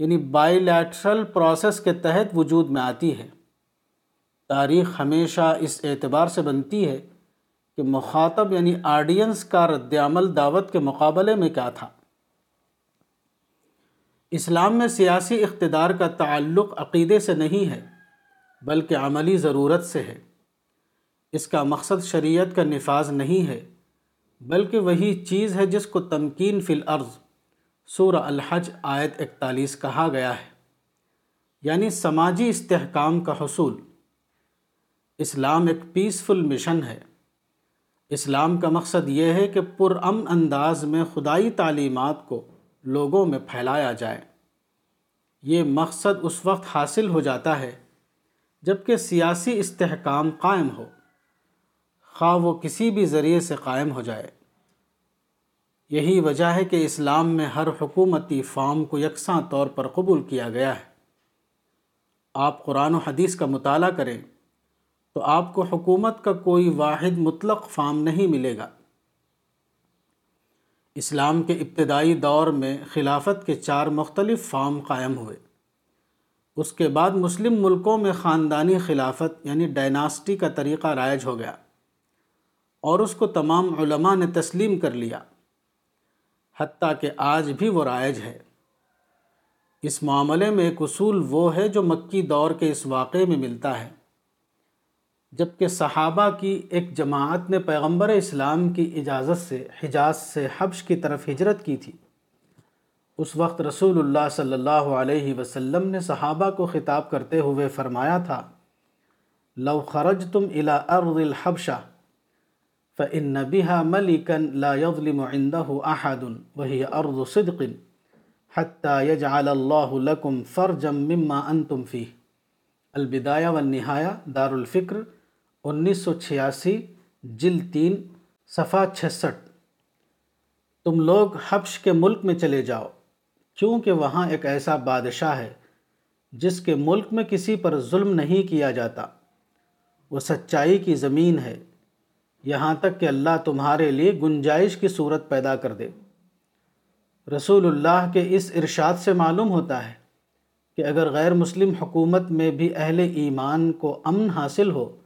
یعنی بائی لیٹرل پروسیس کے تحت وجود میں آتی ہے۔ تاریخ ہمیشہ اس اعتبار سے بنتی ہے کہ مخاطب یعنی آڈینس کا رد عمل دعوت کے مقابلے میں کیا تھا۔ اسلام میں سیاسی اقتدار کا تعلق عقیدے سے نہیں ہے، بلکہ عملی ضرورت سے ہے۔ اس کا مقصد شریعت کا نفاذ نہیں ہے، بلکہ وہی چیز ہے جس کو تمکین فی الارض سورہ الحج آیت اکتالیس کہا گیا ہے یعنی سماجی استحکام کا حصول۔ اسلام ایک پیسفل مشن ہے۔ اسلام کا مقصد یہ ہے کہ پرامن انداز میں خدائی تعلیمات کو لوگوں میں پھیلایا جائے۔ یہ مقصد اس وقت حاصل ہو جاتا ہے جبکہ سیاسی استحکام قائم ہو۔ خواہ وہ کسی بھی ذریعے سے قائم ہو جائے۔ یہی وجہ ہے کہ اسلام میں ہر حکومتی فارم کو یکساں طور پر قبول کیا گیا ہے۔ آپ قرآن و حدیث کا مطالعہ کریں تو آپ کو حکومت کا کوئی واحد مطلق فارم نہیں ملے گا۔ اسلام کے ابتدائی دور میں خلافت کے چار مختلف فارم قائم ہوئے۔ اس کے بعد مسلم ملکوں میں خاندانی خلافت یعنی ڈائناسٹی کا طریقہ رائج ہو گیا اور اس کو تمام علماء نے تسلیم کر لیا۔ حتیٰ کہ آج بھی وہ رائج ہے۔ اس معاملے میں ایک اصول وہ ہے جو مکی دور کے اس واقعے میں ملتا ہے۔ جبکہ صحابہ کی ایک جماعت نے پیغمبر اسلام کی اجازت سے، حجاز سے حبش کی طرف ہجرت کی تھی۔ اس وقت رسول اللہ صلی اللہ علیہ وسلم نے صحابہ کو خطاب کرتے ہوئے فرمایا تھا، لو خرج تم الا ارض الحبشہ فن بها ملکن لا يظلم عنده احد وهي ارض صدق حتى يجعل الله لكم فرجا مما انتم فيه۔ البدایہ والنہایہ دار الفکر انیس سو چھیاسی جل تین، صفحہ چھسٹھ۔ تم لوگ حبش کے ملک میں چلے جاؤ، کیونکہ وہاں ایک ایسا بادشاہ ہے، جس کے ملک میں کسی پر ظلم نہیں کیا جاتا۔ وہ سچائی کی زمین ہے۔ یہاں تک کہ اللہ تمہارے لیے گنجائش کی صورت پیدا کر دے۔ رسول اللہ کے اس ارشاد سے معلوم ہوتا ہے کہ اگر غیر مسلم حکومت میں بھی اہل ایمان کو امن حاصل ہو،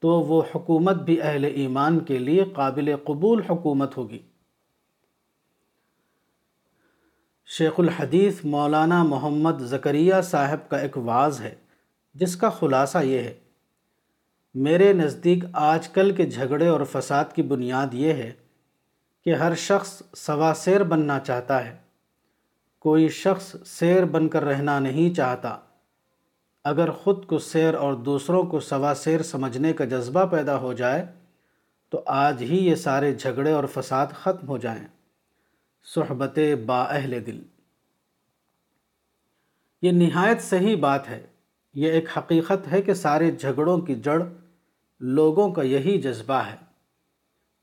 تو وہ حکومت بھی اہل ایمان کے لیے قابل قبول حکومت ہوگی۔ شیخ الحدیث مولانا محمد زکریہ صاحب کا ایک واز ہے، جس کا خلاصہ یہ ہے۔ میرے نزدیک آج کل کے جھگڑے اور فساد کی بنیاد یہ ہے کہ ہر شخص سوا سیر بننا چاہتا ہے۔ کوئی شخص سیر بن کر رہنا نہیں چاہتا۔ اگر خود کو سیر اور دوسروں کو سوا سیر سمجھنے کا جذبہ پیدا ہو جائے، تو آج ہی یہ سارے جھگڑے اور فساد ختم ہو جائیں۔ صحبت با اہل دل۔ یہ نہایت صحیح بات ہے۔ یہ ایک حقیقت ہے کہ سارے جھگڑوں کی جڑ لوگوں کا یہی جذبہ ہے۔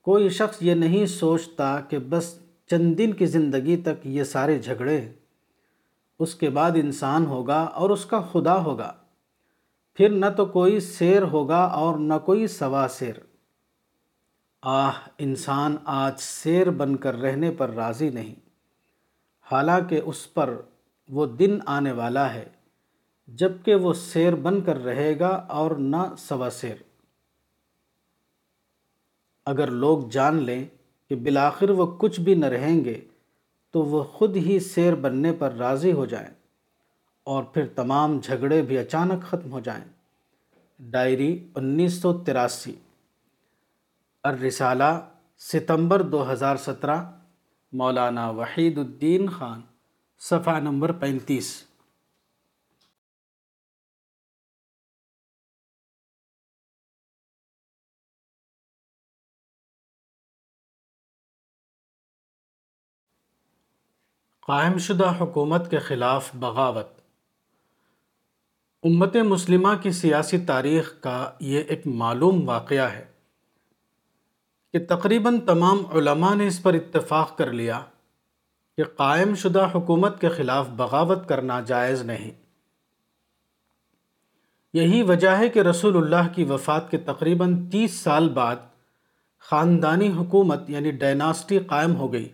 کوئی شخص یہ نہیں سوچتا کہ بس چند دن کی زندگی تک یہ سارے جھگڑے اس کے بعد انسان ہوگا اور اس کا خدا ہوگا۔ پھر نہ تو کوئی سیر ہوگا اور نہ کوئی سوا سیر۔ آہ، انسان آج سیر بن کر رہنے پر راضی نہیں۔ حالانکہ اس پر وہ دن آنے والا ہے جبکہ وہ سیر بن کر رہے گا اور نہ سوا سیر۔ اگر لوگ جان لیں کہ بالآخر وہ کچھ بھی نہ رہیں گے، تو وہ خود ہی سیر بننے پر راضی ہو جائیں اور پھر تمام جھگڑے بھی اچانک ختم ہو جائیں۔ ڈائری انیس سو تراسی۔ الرسالہ، ستمبر دو ہزار سترہ۔ مولانا وحید الدین خان، صفحہ نمبر پینتیس۔ قائم شدہ حکومت کے خلاف بغاوت۔ امت مسلمہ کی سیاسی تاریخ کا یہ ایک معلوم واقعہ ہے کہ تقریباً تمام علماء نے اس پر اتفاق کر لیا کہ قائم شدہ حکومت کے خلاف بغاوت کرنا جائز نہیں۔ یہی وجہ ہے کہ رسول اللہ کی وفات کے تقریباً تیس سال بعد خاندانی حکومت یعنی ڈائناسٹی قائم ہو گئی۔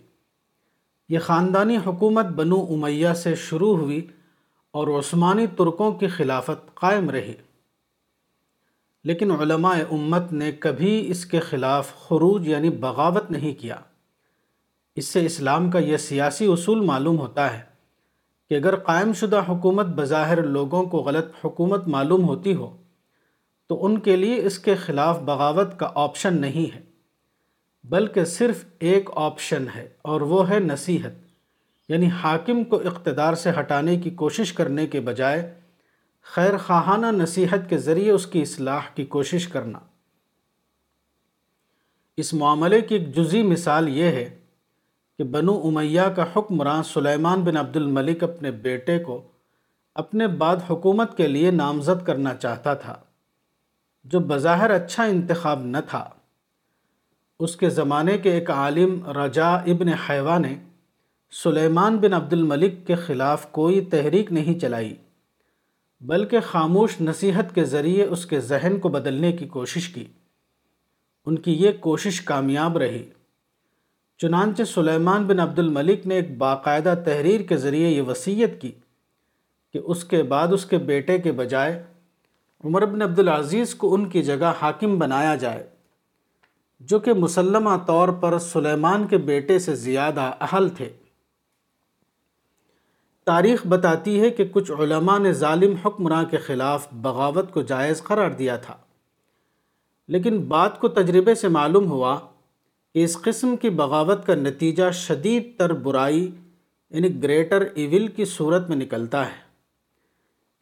یہ خاندانی حکومت بنو امیہ سے شروع ہوئی اور عثمانی ترکوں کی خلافت قائم رہی۔ لیکن علماء امت نے کبھی اس کے خلاف خروج یعنی بغاوت نہیں کیا۔ اس سے اسلام کا یہ سیاسی اصول معلوم ہوتا ہے کہ اگر قائم شدہ حکومت بظاہر لوگوں کو غلط حکومت معلوم ہوتی ہو، تو ان کے لیے اس کے خلاف بغاوت کا آپشن نہیں ہے۔ بلکہ صرف ایک آپشن ہے اور وہ ہے نصیحت یعنی حاکم کو اقتدار سے ہٹانے کی کوشش کرنے کے بجائے خیر خواہانہ نصیحت کے ذریعے اس کی اصلاح کی کوشش کرنا۔ اس معاملے کی ایک جزی مثال یہ ہے کہ بنو امیہ کا حکمراں سلیمان بن عبد الملک اپنے بیٹے کو اپنے بعد حکومت کے لیے نامزد کرنا چاہتا تھا، جو بظاہر اچھا انتخاب نہ تھا۔ اس کے زمانے کے ایک عالم رجا ابن حیوہ نے سلیمان بن عبد الملک کے خلاف کوئی تحریک نہیں چلائی، بلکہ خاموش نصیحت کے ذریعے اس کے ذہن کو بدلنے کی کوشش کی۔ ان کی یہ کوشش کامیاب رہی۔ چنانچہ سلیمان بن عبد الملک نے ایک باقاعدہ تحریر کے ذریعے یہ وصیت کی کہ اس کے بعد اس کے بیٹے کے بجائے عمر بن عبد العزیز کو ان کی جگہ حاکم بنایا جائے۔ جو کہ مسلمہ طور پر سلیمان کے بیٹے سے زیادہ اہل تھے۔ تاریخ بتاتی ہے کہ کچھ علماء نے ظالم حکمراں کے خلاف بغاوت کو جائز قرار دیا تھا۔ لیکن بات کو تجربے سے معلوم ہوا کہ اس قسم کی بغاوت کا نتیجہ شدید تر برائی یعنی گریٹر ایول کی صورت میں نکلتا ہے۔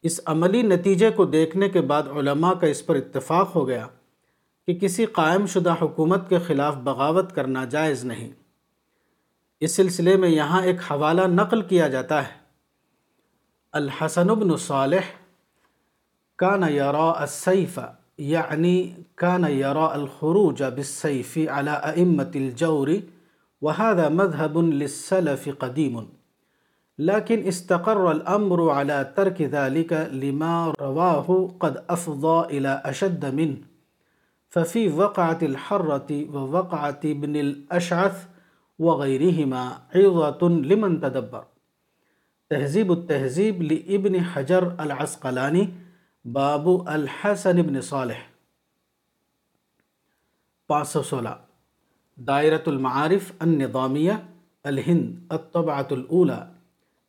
اس عملی نتیجے کو دیکھنے کے بعد علماء کا اس پر اتفاق ہو گیا۔ کہ کسی قائم شدہ حکومت کے خلاف بغاوت کرنا جائز نہیں۔ اس سلسلے میں یہاں ایک حوالہ نقل کیا جاتا ہے۔ الحسن بن صالح کان یرا السیف یعنی کان یرا الخروج بالسیف على ائمة الجور، وهذا مذهب للسلف قديم لكن استقر الأمر على ترك ذلك لما رواه قد أفضى إلى أشد منه ففی وقعت الحرة و وقعت ابن الاشعث وغیرہما عظت لمن تدبر. تہذیب التہذیب لابن حجر العسقلانی باب الحسن ابن صالح. پانچ سو سولہ. دائرۃ المعارف النظامیہ، الہند الطبعۃ الاولى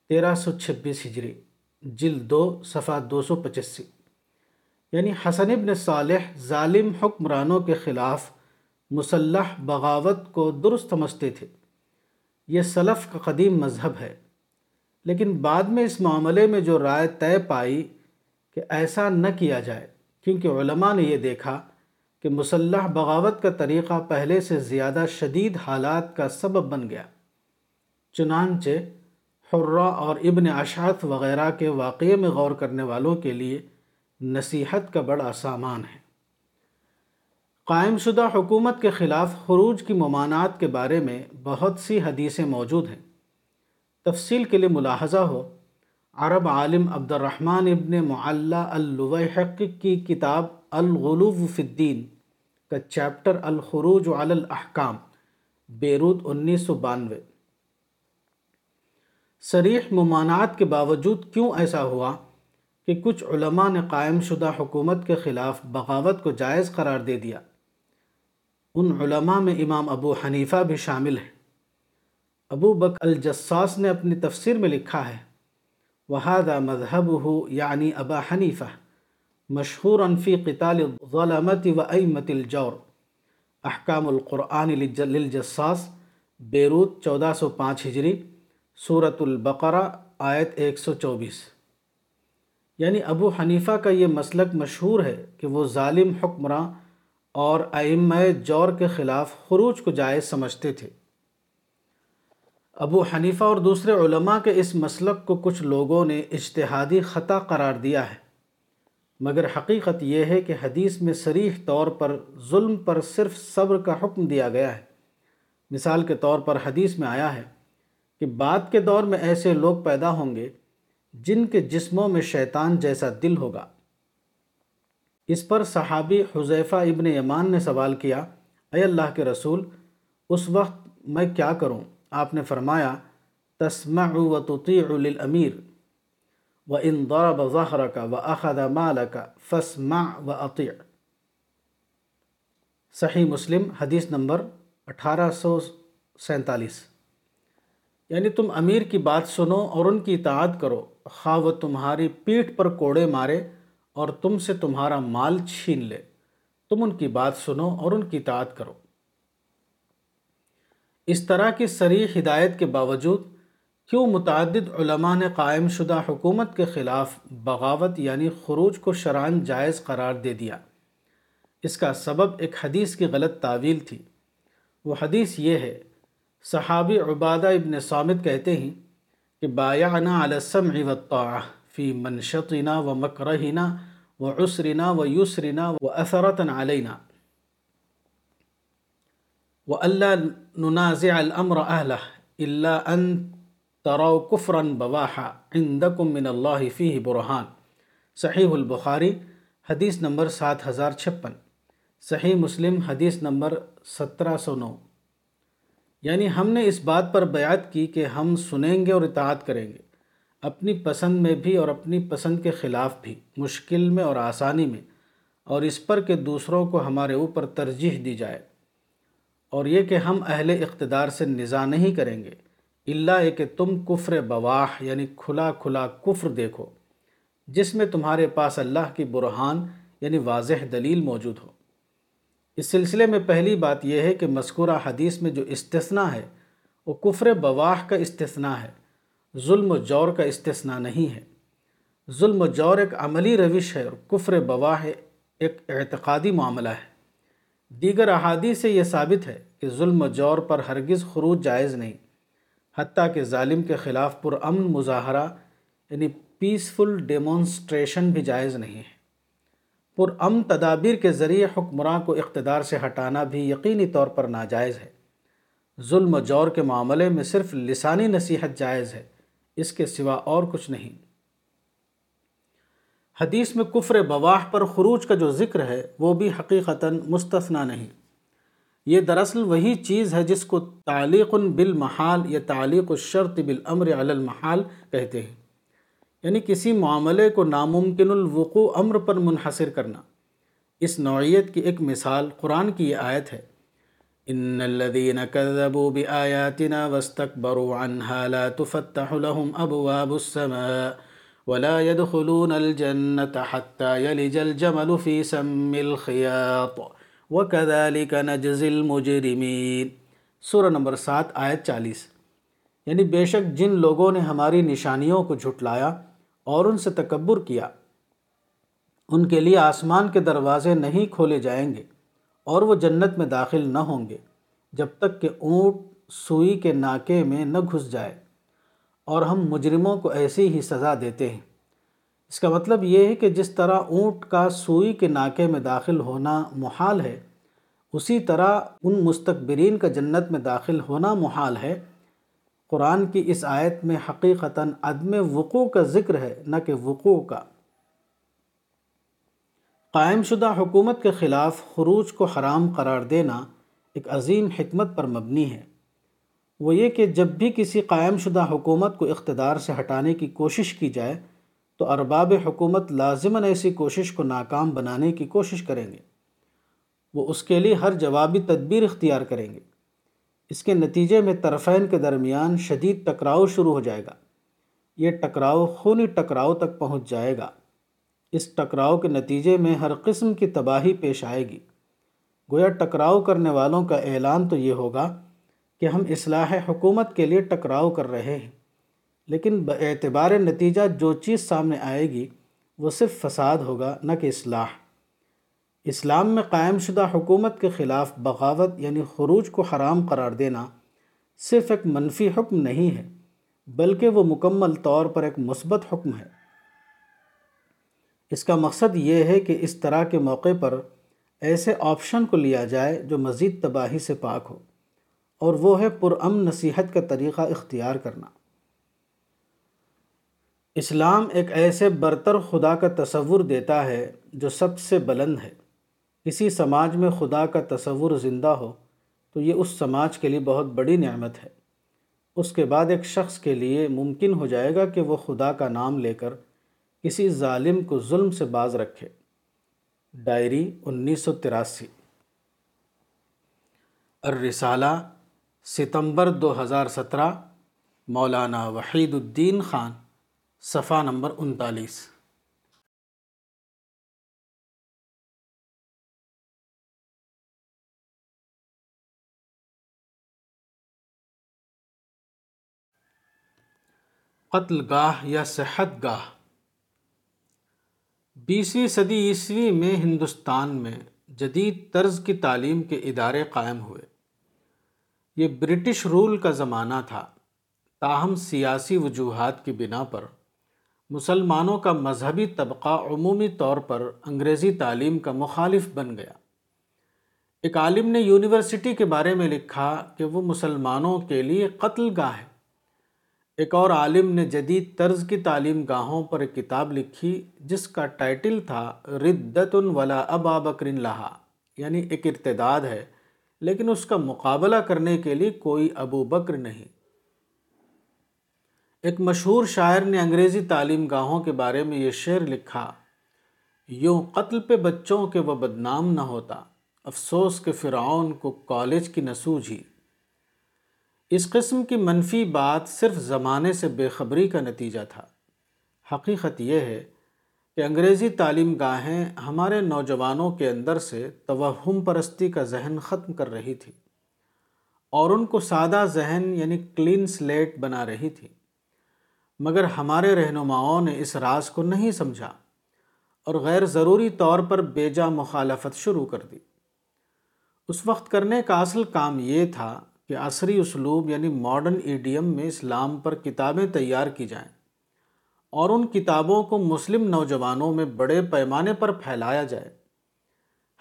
تیرہ سو چھبیس ہجری، جلد دو، صفحہ دو سو پچاسی یعنی حسن ابن صالح ظالم حکمرانوں کے خلاف مسلح بغاوت کو درست سمجھتے تھے۔ یہ سلف کا قدیم مذہب ہے۔ لیکن بعد میں اس معاملے میں جو رائے طے پائی کہ ایسا نہ کیا جائے، کیونکہ علماء نے یہ دیکھا کہ مسلح بغاوت کا طریقہ پہلے سے زیادہ شدید حالات کا سبب بن گیا۔ چنانچہ حرہ اور ابن اشعت وغیرہ کے واقعے میں غور کرنے والوں کے لیے نصیحت کا بڑا سامان ہے۔ قائم شدہ حکومت کے خلاف خروج کی ممانعات کے بارے میں بہت سی حدیثیں موجود ہیں۔ تفصیل کے لیے ملاحظہ ہو، عرب عالم عبد الرحمن ابن معلّہ الوحق کی کتاب الغلوف فی الدین کا چیپٹر الخروج علی الاحکام، بیروت انیس سو بانوے۔ سریح ممانعات کے باوجود کیوں ایسا ہوا؟ کہ کچھ علماء نے قائم شدہ حکومت کے خلاف بغاوت کو جائز قرار دے دیا۔ ان علماء میں امام ابو حنیفہ بھی شامل ہیں۔ ابو بک الجساس نے اپنی تفسیر میں لکھا ہے وہادہ مذہب ہو یعنی ابا حنیفہ مشہور انفی قتال ظلمت و ایمت الجور۔ احکام القرآن للجساس، بیروت، چودہ سو پانچ ہجری صورت البقرہ، آیت ایک سو چوبیس۔ یعنی ابو حنیفہ کا یہ مسلک مشہور ہے کہ وہ ظالم حکمراں اور ائمہ جور کے خلاف خروج کو جائز سمجھتے تھے۔ ابو حنیفہ اور دوسرے علماء کے اس مسلک کو کچھ لوگوں نے اجتہادی خطا قرار دیا ہے۔ مگر حقیقت یہ ہے کہ حدیث میں سریح طور پر ظلم پر صرف صبر کا حکم دیا گیا ہے۔ مثال کے طور پر حدیث میں آیا ہے کہ بعد کے دور میں ایسے لوگ پیدا ہوں گے جن کے جسموں میں شیطان جیسا دل ہوگا۔ اس پر صحابی حذیفہ ابن یمان نے سوال کیا، اے اللہ کے رسول، اس وقت میں کیا کروں؟ آپ نے فرمایا تسمع و تطیع للامیر، و ان ضرب ظہرک و اخذ مالک فاسمع و اطیع۔ صحیح مسلم، حدیث نمبر اٹھارہ سو سینتالیس۔ یعنی تم امیر کی بات سنو اور ان کی اطاعت کرو۔ خواہ وہ تمہاری پیٹھ پر کوڑے مارے اور تم سے تمہارا مال چھین لے۔ تم ان کی بات سنو اور ان کی اطاعت کرو۔ اس طرح کی سریح ہدایت کے باوجود کیوں متعدد علماء نے قائم شدہ حکومت کے خلاف بغاوت یعنی خروج کو شران جائز قرار دے دیا؟ اس کا سبب ایک حدیث کی غلط تعویل تھی۔ وہ حدیث یہ ہے، صحابی عبادہ ابن سامد کہتے ہیں کہ بایعنا علی السمع والطاعہ فی منشطنا و مکرہنا و عسرنا و یسرنا و اثرتا علینا و اللہ ننازع الامر اہلہ الا ان تروا کفرا بواحا عندکم من اللہ فیہ برہان۔ صحیح البخاری حدیث نمبر سات ہزار چھپن۔ صحیح مسلم حدیث نمبر سترہ سو نو۔ یعنی ہم نے اس بات پر بیعت کی کہ ہم سنیں گے اور اطاعت کریں گے۔ اپنی پسند میں بھی اور اپنی پسند کے خلاف بھی، مشکل میں اور آسانی میں، اور اس پر کہ دوسروں کو ہمارے اوپر ترجیح دی جائے۔ اور یہ کہ ہم اہل اقتدار سے نزا نہیں کریں گے اللہ کہ تم کفر بواح یعنی کھلا کھلا کفر دیکھو، جس میں تمہارے پاس اللہ کی برہان یعنی واضح دلیل موجود ہو۔ اس سلسلے میں پہلی بات یہ ہے کہ مذکورہ حدیث میں جو استثناء ہے، وہ کفر بواح کا استثناء ہے، ظلم و جور کا استثناء نہیں ہے۔ ظلم و جور ایک عملی روش ہے اور کفر بواہ ایک اعتقادی معاملہ ہے۔ دیگر احادیث سے یہ ثابت ہے کہ ظلم و جور پر ہرگز خروج جائز نہیں، حتیٰ کہ ظالم کے خلاف پرامن مظاہرہ یعنی پیسفل ڈیمونسٹریشن بھی جائز نہیں ہے۔ پرامن تدابیر کے ذریعے حکمراں کو اقتدار سے ہٹانا بھی یقینی طور پر ناجائز ہے۔ ظلم و جور کے معاملے میں صرف لسانی نصیحت جائز ہے، اس کے سوا اور کچھ نہیں۔ حدیث میں کفر بواح پر خروج کا جو ذکر ہے، وہ بھی حقیقتاً مستثنا نہیں۔ یہ دراصل وہی چیز ہے جس کو تعلیق بالمحال یا تعلیق الشرط بالامر علی المحال کہتے ہیں۔ یعنی کسی معاملے کو ناممکن الوقوع امر پر منحصر کرنا۔ اس نوعیت کی ایک مثال قرآن کی یہ آیت ہے۔ ان الذين كذبوا بآياتنا واستكبروا عنها لا تفتح لهم ابواب السماء ولا يدخلون الجنة حتى يلج الجمل في سم الخياط وكذلك نجزي المجرمين۔ سورہ نمبر سات، آیت چالیس۔ یعنی بے شک جن لوگوں نے ہماری نشانیوں کو جھٹلایا اور ان سے تکبر کیا۔ ان کے لیے آسمان کے دروازے نہیں کھولے جائیں گے اور وہ جنت میں داخل نہ ہوں گے جب تک کہ اونٹ سوئی کے ناکے میں نہ گھس جائے۔ اور ہم مجرموں کو ایسی ہی سزا دیتے ہیں۔ اس کا مطلب یہ ہے کہ جس طرح اونٹ کا سوئی کے ناکے میں داخل ہونا محال ہے، اسی طرح ان مستقبرین کا جنت میں داخل ہونا محال ہے۔ قرآن کی اس آیت میں حقیقتاً عدم وقوع کا ذکر ہے، نہ کہ وقوع کا۔ قائم شدہ حکومت کے خلاف خروج کو حرام قرار دینا ایک عظیم حکمت پر مبنی ہے۔ وہ یہ کہ جب بھی کسی قائم شدہ حکومت کو اقتدار سے ہٹانے کی کوشش کی جائے، تو ارباب حکومت لازماً ایسی کوشش کو ناکام بنانے کی کوشش کریں گے۔ وہ اس کے لیے ہر جوابی تدبیر اختیار کریں گے۔ اس کے نتیجے میں طرفین کے درمیان شدید ٹکراؤ شروع ہو جائے گا۔ یہ ٹکراؤ خونی ٹکراؤ تک پہنچ جائے گا۔ اس ٹکراؤ کے نتیجے میں ہر قسم کی تباہی پیش آئے گی۔ گویا ٹکراؤ کرنے والوں کا اعلان تو یہ ہوگا کہ ہم اصلاح حکومت کے لیے ٹکراؤ کر رہے ہیں، لیکن اعتبار نتیجہ جو چیز سامنے آئے گی وہ صرف فساد ہوگا، نہ کہ اصلاح۔ اسلام میں قائم شدہ حکومت کے خلاف بغاوت یعنی خروج کو حرام قرار دینا صرف ایک منفی حکم نہیں ہے، بلکہ وہ مکمل طور پر ایک مثبت حکم ہے۔ اس کا مقصد یہ ہے کہ اس طرح کے موقع پر ایسے آپشن کو لیا جائے جو مزید تباہی سے پاک ہو، اور وہ ہے پرامن نصیحت کا طریقہ اختیار کرنا۔ اسلام ایک ایسے برتر خدا کا تصور دیتا ہے جو سب سے بلند ہے۔ کسی سماج میں خدا کا تصور زندہ ہو، تو یہ اس سماج کے لیے بہت بڑی نعمت ہے۔ اس کے بعد ایک شخص کے لیے ممکن ہو جائے گا کہ وہ خدا کا نام لے کر کسی ظالم کو ظلم سے باز رکھے۔ ڈائری انیس سو تراسی۔ الرسالہ، ستمبر دو ہزار سترہ، مولانا وحید الدین خان، صفحہ نمبر انتالیس۔ قتل گاہ یا صحت گاہ بیسویں صدی عیسوی میں ہندوستان میں جدید طرز کی تعلیم کے ادارے قائم ہوئے۔ یہ برٹش رول کا زمانہ تھا۔ تاہم سیاسی وجوہات کی بنا پر مسلمانوں کا مذہبی طبقہ عمومی طور پر انگریزی تعلیم کا مخالف بن گیا۔ ایک عالم نے یونیورسٹی کے بارے میں لکھا کہ وہ مسلمانوں کے لیے قتل گاہ ہے۔ ایک اور عالم نے جدید طرز کی تعلیم گاہوں پر ایک کتاب لکھی جس کا ٹائٹل تھا ردت ولا ابا بکر لہا یعنی ایک ارتداد ہے، لیکن اس کا مقابلہ کرنے کے لیے کوئی ابو بکر نہیں۔ ایک مشہور شاعر نے انگریزی تعلیم گاہوں کے بارے میں یہ شعر لکھا، یوں قتل پہ بچوں کے وہ بدنام نہ ہوتا، افسوس کے فرعون کو کالج کی نسوج ہی اس قسم کی منفی بات صرف زمانے سے بے خبری کا نتیجہ تھا۔ حقیقت یہ ہے کہ انگریزی تعلیم گاہیں ہمارے نوجوانوں کے اندر سے توہم پرستی کا ذہن ختم کر رہی تھی اور ان کو سادہ ذہن یعنی کلین سلیٹ بنا رہی تھی۔ مگر ہمارے رہنماؤں نے اس راز کو نہیں سمجھا اور غیر ضروری طور پر بیجا مخالفت شروع کر دی۔ اس وقت کرنے کا اصل کام یہ تھا کہ عصری اسلوب یعنی ماڈرن ایڈیم میں اسلام پر کتابیں تیار کی جائیں اور ان کتابوں کو مسلم نوجوانوں میں بڑے پیمانے پر پھیلایا جائے۔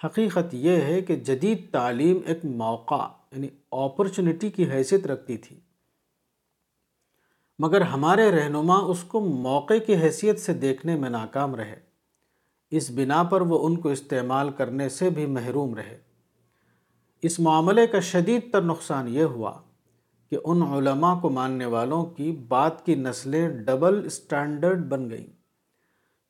حقیقت یہ ہے کہ جدید تعلیم ایک موقع یعنی اپرچونٹی کی حیثیت رکھتی تھی۔ مگر ہمارے رہنما اس کو موقع کی حیثیت سے دیکھنے میں ناکام رہے۔ اس بنا پر وہ ان کو استعمال کرنے سے بھی محروم رہے۔ اس معاملے کا شدید تر نقصان یہ ہوا کہ ان علماء کو ماننے والوں کی بات کی نسلیں ڈبل اسٹینڈرڈ بن گئیں۔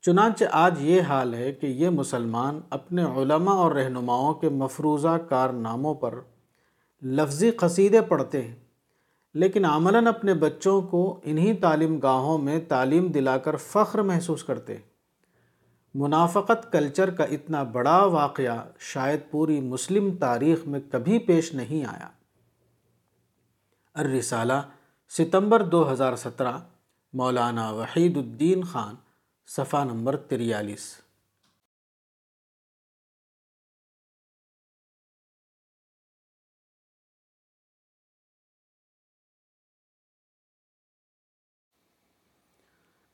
چنانچہ آج یہ حال ہے کہ یہ مسلمان اپنے علماء اور رہنماؤں کے مفروضہ کارناموں پر لفظی قصیدے پڑھتے ہیں، لیکن عملاً اپنے بچوں کو انہی تعلیم گاہوں میں تعلیم دلا کر فخر محسوس کرتے ہیں۔ منافقت کلچر کا اتنا بڑا واقعہ شاید پوری مسلم تاریخ میں کبھی پیش نہیں آیا۔ الرسالہ، ستمبر دو ہزار سترہ، مولانا وحید الدین خان، صفحہ نمبر تریالیس۔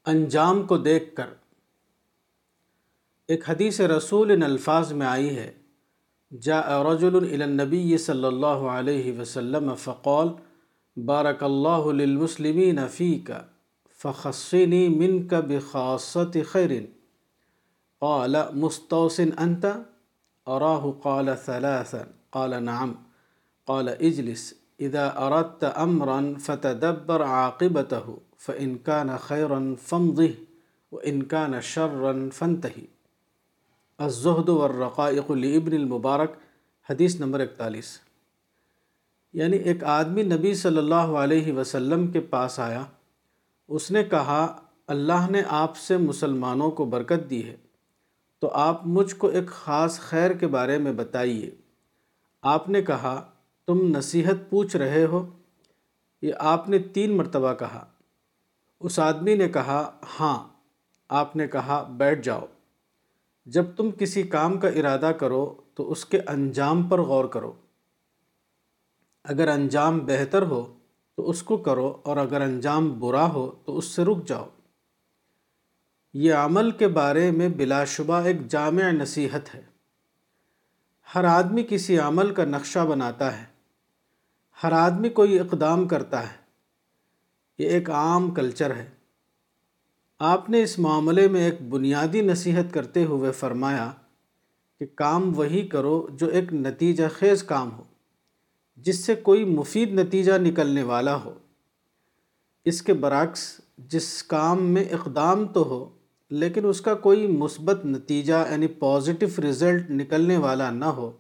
انجام کو دیکھ کر ایک حدیث رسول ان الفاظ میں آئی ہے جا رجل الى النبی صلی اللہ علیہ وسلم فقول بارک اللہ للمسلمین فیک، فخصنی منک بخاصت خیر۔ قال مستوس انت؟ اراہ قال ثلاثا قال نعم، قال اجلس، اذا اردت امرا فتدبر عاقبته فإن كان خيرا فامضه وإن كان شرا فانتهي الزہد والرقائق لابن المبارک، حدیث نمبر اکتالیس۔ یعنی ایک آدمی نبی صلی اللہ علیہ وسلم کے پاس آیا، اس نے کہا، اللہ نے آپ سے مسلمانوں کو برکت دی ہے، تو آپ مجھ کو ایک خاص خیر کے بارے میں بتائیے۔ آپ نے کہا، تم نصیحت پوچھ رہے ہو؟ یہ آپ نے تین مرتبہ کہا۔ اس آدمی نے کہا ہاں۔ آپ نے کہا، بیٹھ جاؤ۔ جب تم کسی کام کا ارادہ کرو تو اس کے انجام پر غور کرو۔ اگر انجام بہتر ہو تو اس کو کرو، اور اگر انجام برا ہو تو اس سے رک جاؤ۔ یہ عمل کے بارے میں بلا شبہ ایک جامع نصیحت ہے۔ ہر آدمی کسی عمل کا نقشہ بناتا ہے۔ ہر آدمی کوئی اقدام کرتا ہے۔ یہ ایک عام کلچر ہے۔ آپ نے اس معاملے میں ایک بنیادی نصیحت کرتے ہوئے فرمایا کہ کام وہی کرو جو ایک نتیجہ خیز کام ہو، جس سے کوئی مفید نتیجہ نکلنے والا ہو۔ اس کے برعکس، جس کام میں اقدام تو ہو، لیکن اس کا کوئی مثبت نتیجہ یعنی پازیٹیو رزلٹ نکلنے والا نہ ہو،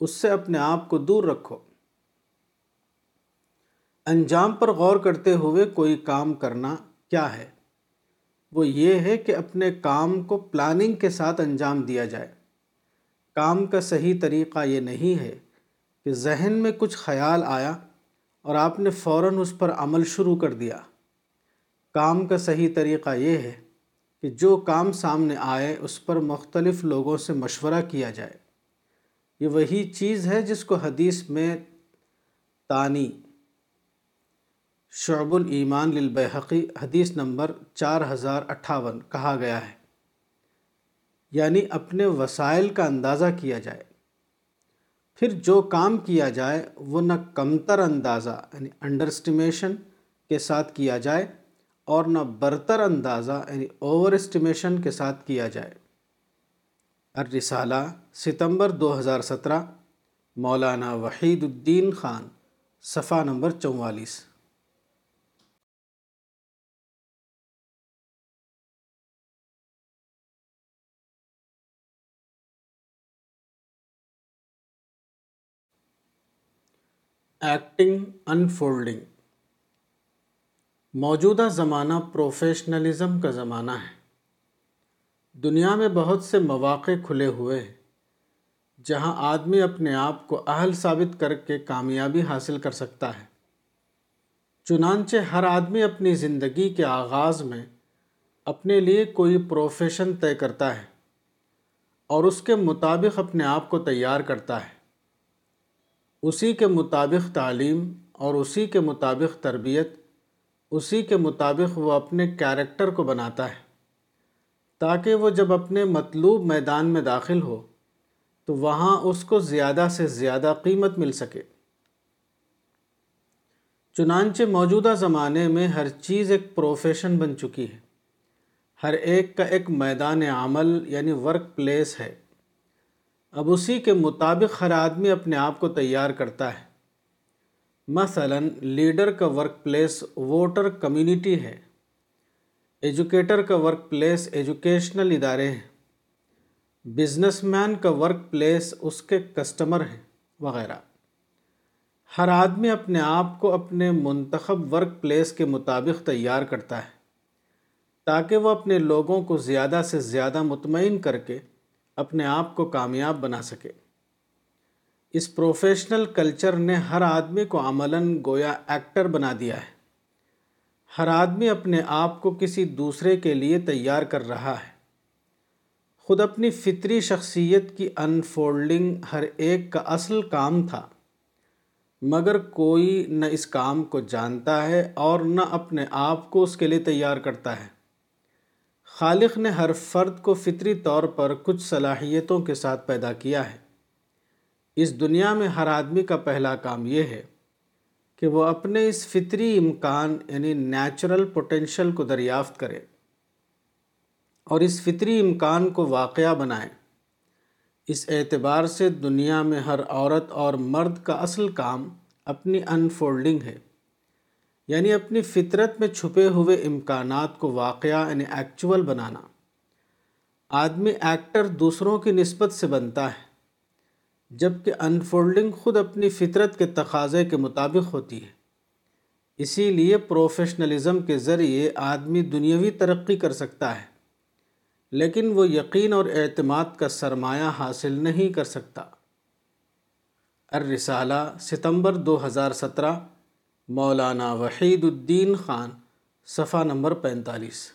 اس سے اپنے آپ کو دور رکھو۔ انجام پر غور کرتے ہوئے کوئی کام کرنا کیا ہے؟ وہ یہ ہے کہ اپنے کام کو پلاننگ کے ساتھ انجام دیا جائے۔ کام کا صحیح طریقہ یہ نہیں ہے کہ ذہن میں کچھ خیال آیا اور آپ نے فوراً اس پر عمل شروع کر دیا۔ کام کا صحیح طریقہ یہ ہے کہ جو کام سامنے آئے اس پر مختلف لوگوں سے مشورہ کیا جائے۔ یہ وہی چیز ہے جس کو حدیث میں تانی شعب الایمان للبیحقی، حدیث نمبر چار ہزار اٹھاون، کہا گیا ہے۔ یعنی اپنے وسائل کا اندازہ کیا جائے۔ پھر جو کام کیا جائے، وہ نہ کمتر اندازہ یعنی انڈر اسٹیمیشن کے ساتھ کیا جائے، اور نہ برتر اندازہ یعنی اوور اسٹیمیشن کے ساتھ کیا جائے۔ الرسالہ، ستمبر دو ہزار سترہ، مولانا وحید الدین خان، صفحہ نمبر چوالیس۔ ایکٹنگ انفولڈنگ موجودہ زمانہ پروفیشنلزم کا زمانہ ہے۔ دنیا میں بہت سے مواقع کھلے ہوئے ہیں جہاں آدمی اپنے آپ کو اہل ثابت کر کے کامیابی حاصل کر سکتا ہے۔ چنانچہ ہر آدمی اپنی زندگی کے آغاز میں اپنے لیے کوئی پروفیشن طے کرتا ہے اور اس کے مطابق اپنے آپ کو تیار کرتا ہے۔ اسی کے مطابق تعلیم اور اسی کے مطابق تربیت، اسی کے مطابق وہ اپنے کیریکٹر کو بناتا ہے۔ تاکہ وہ جب اپنے مطلوب میدان میں داخل ہو، تو وہاں اس کو زیادہ سے زیادہ قیمت مل سکے۔ چنانچہ موجودہ زمانے میں ہر چیز ایک پروفیشن بن چکی ہے۔ ہر ایک کا ایک میدان عمل یعنی ورک پلیس ہے۔ اب اسی کے مطابق ہر آدمی اپنے آپ کو تیار کرتا ہے۔ مثلا، لیڈر کا ورک پلیس ووٹر کمیونٹی ہے۔ ایجوکیٹر کا ورک پلیس ایجوکیشنل ادارے ہیں۔ بزنس مین کا ورک پلیس اس کے کسٹمر ہیں، وغیرہ۔ ہر آدمی اپنے آپ کو اپنے منتخب ورک پلیس کے مطابق تیار کرتا ہے، تاکہ وہ اپنے لوگوں کو زیادہ سے زیادہ مطمئن کر کے اپنے آپ کو کامیاب بنا سکے۔ اس پروفیشنل کلچر نے ہر آدمی کو عملاً گویا ایکٹر بنا دیا ہے۔ ہر آدمی اپنے آپ کو کسی دوسرے کے لیے تیار کر رہا ہے۔ خود اپنی فطری شخصیت کی انفولڈنگ ہر ایک کا اصل کام تھا۔ مگر کوئی نہ اس کام کو جانتا ہے اور نہ اپنے آپ کو اس کے لیے تیار کرتا ہے۔ خالق نے ہر فرد کو فطری طور پر کچھ صلاحیتوں کے ساتھ پیدا کیا ہے۔ اس دنیا میں ہر آدمی کا پہلا کام یہ ہے کہ وہ اپنے اس فطری امکان یعنی نیچرل پوٹینشل کو دریافت کرے اور اس فطری امکان کو واقعہ بنائیں اس اعتبار سے دنیا میں ہر عورت اور مرد کا اصل کام اپنی انفولڈنگ ہے۔ یعنی اپنی فطرت میں چھپے ہوئے امکانات کو واقعہ یعنی ایکچول بنانا۔ آدمی ایکٹر دوسروں کی نسبت سے بنتا ہے، جبکہ انفولڈنگ خود اپنی فطرت کے تقاضے کے مطابق ہوتی ہے۔ اسی لیے پروفیشنلزم کے ذریعے آدمی دنیاوی ترقی کر سکتا ہے، لیکن وہ یقین اور اعتماد کا سرمایہ حاصل نہیں کر سکتا۔ الرسالہ، ستمبر دو ہزار سترہ۔ مولانا وحید الدین خان صفحہ نمبر پینتالیس۔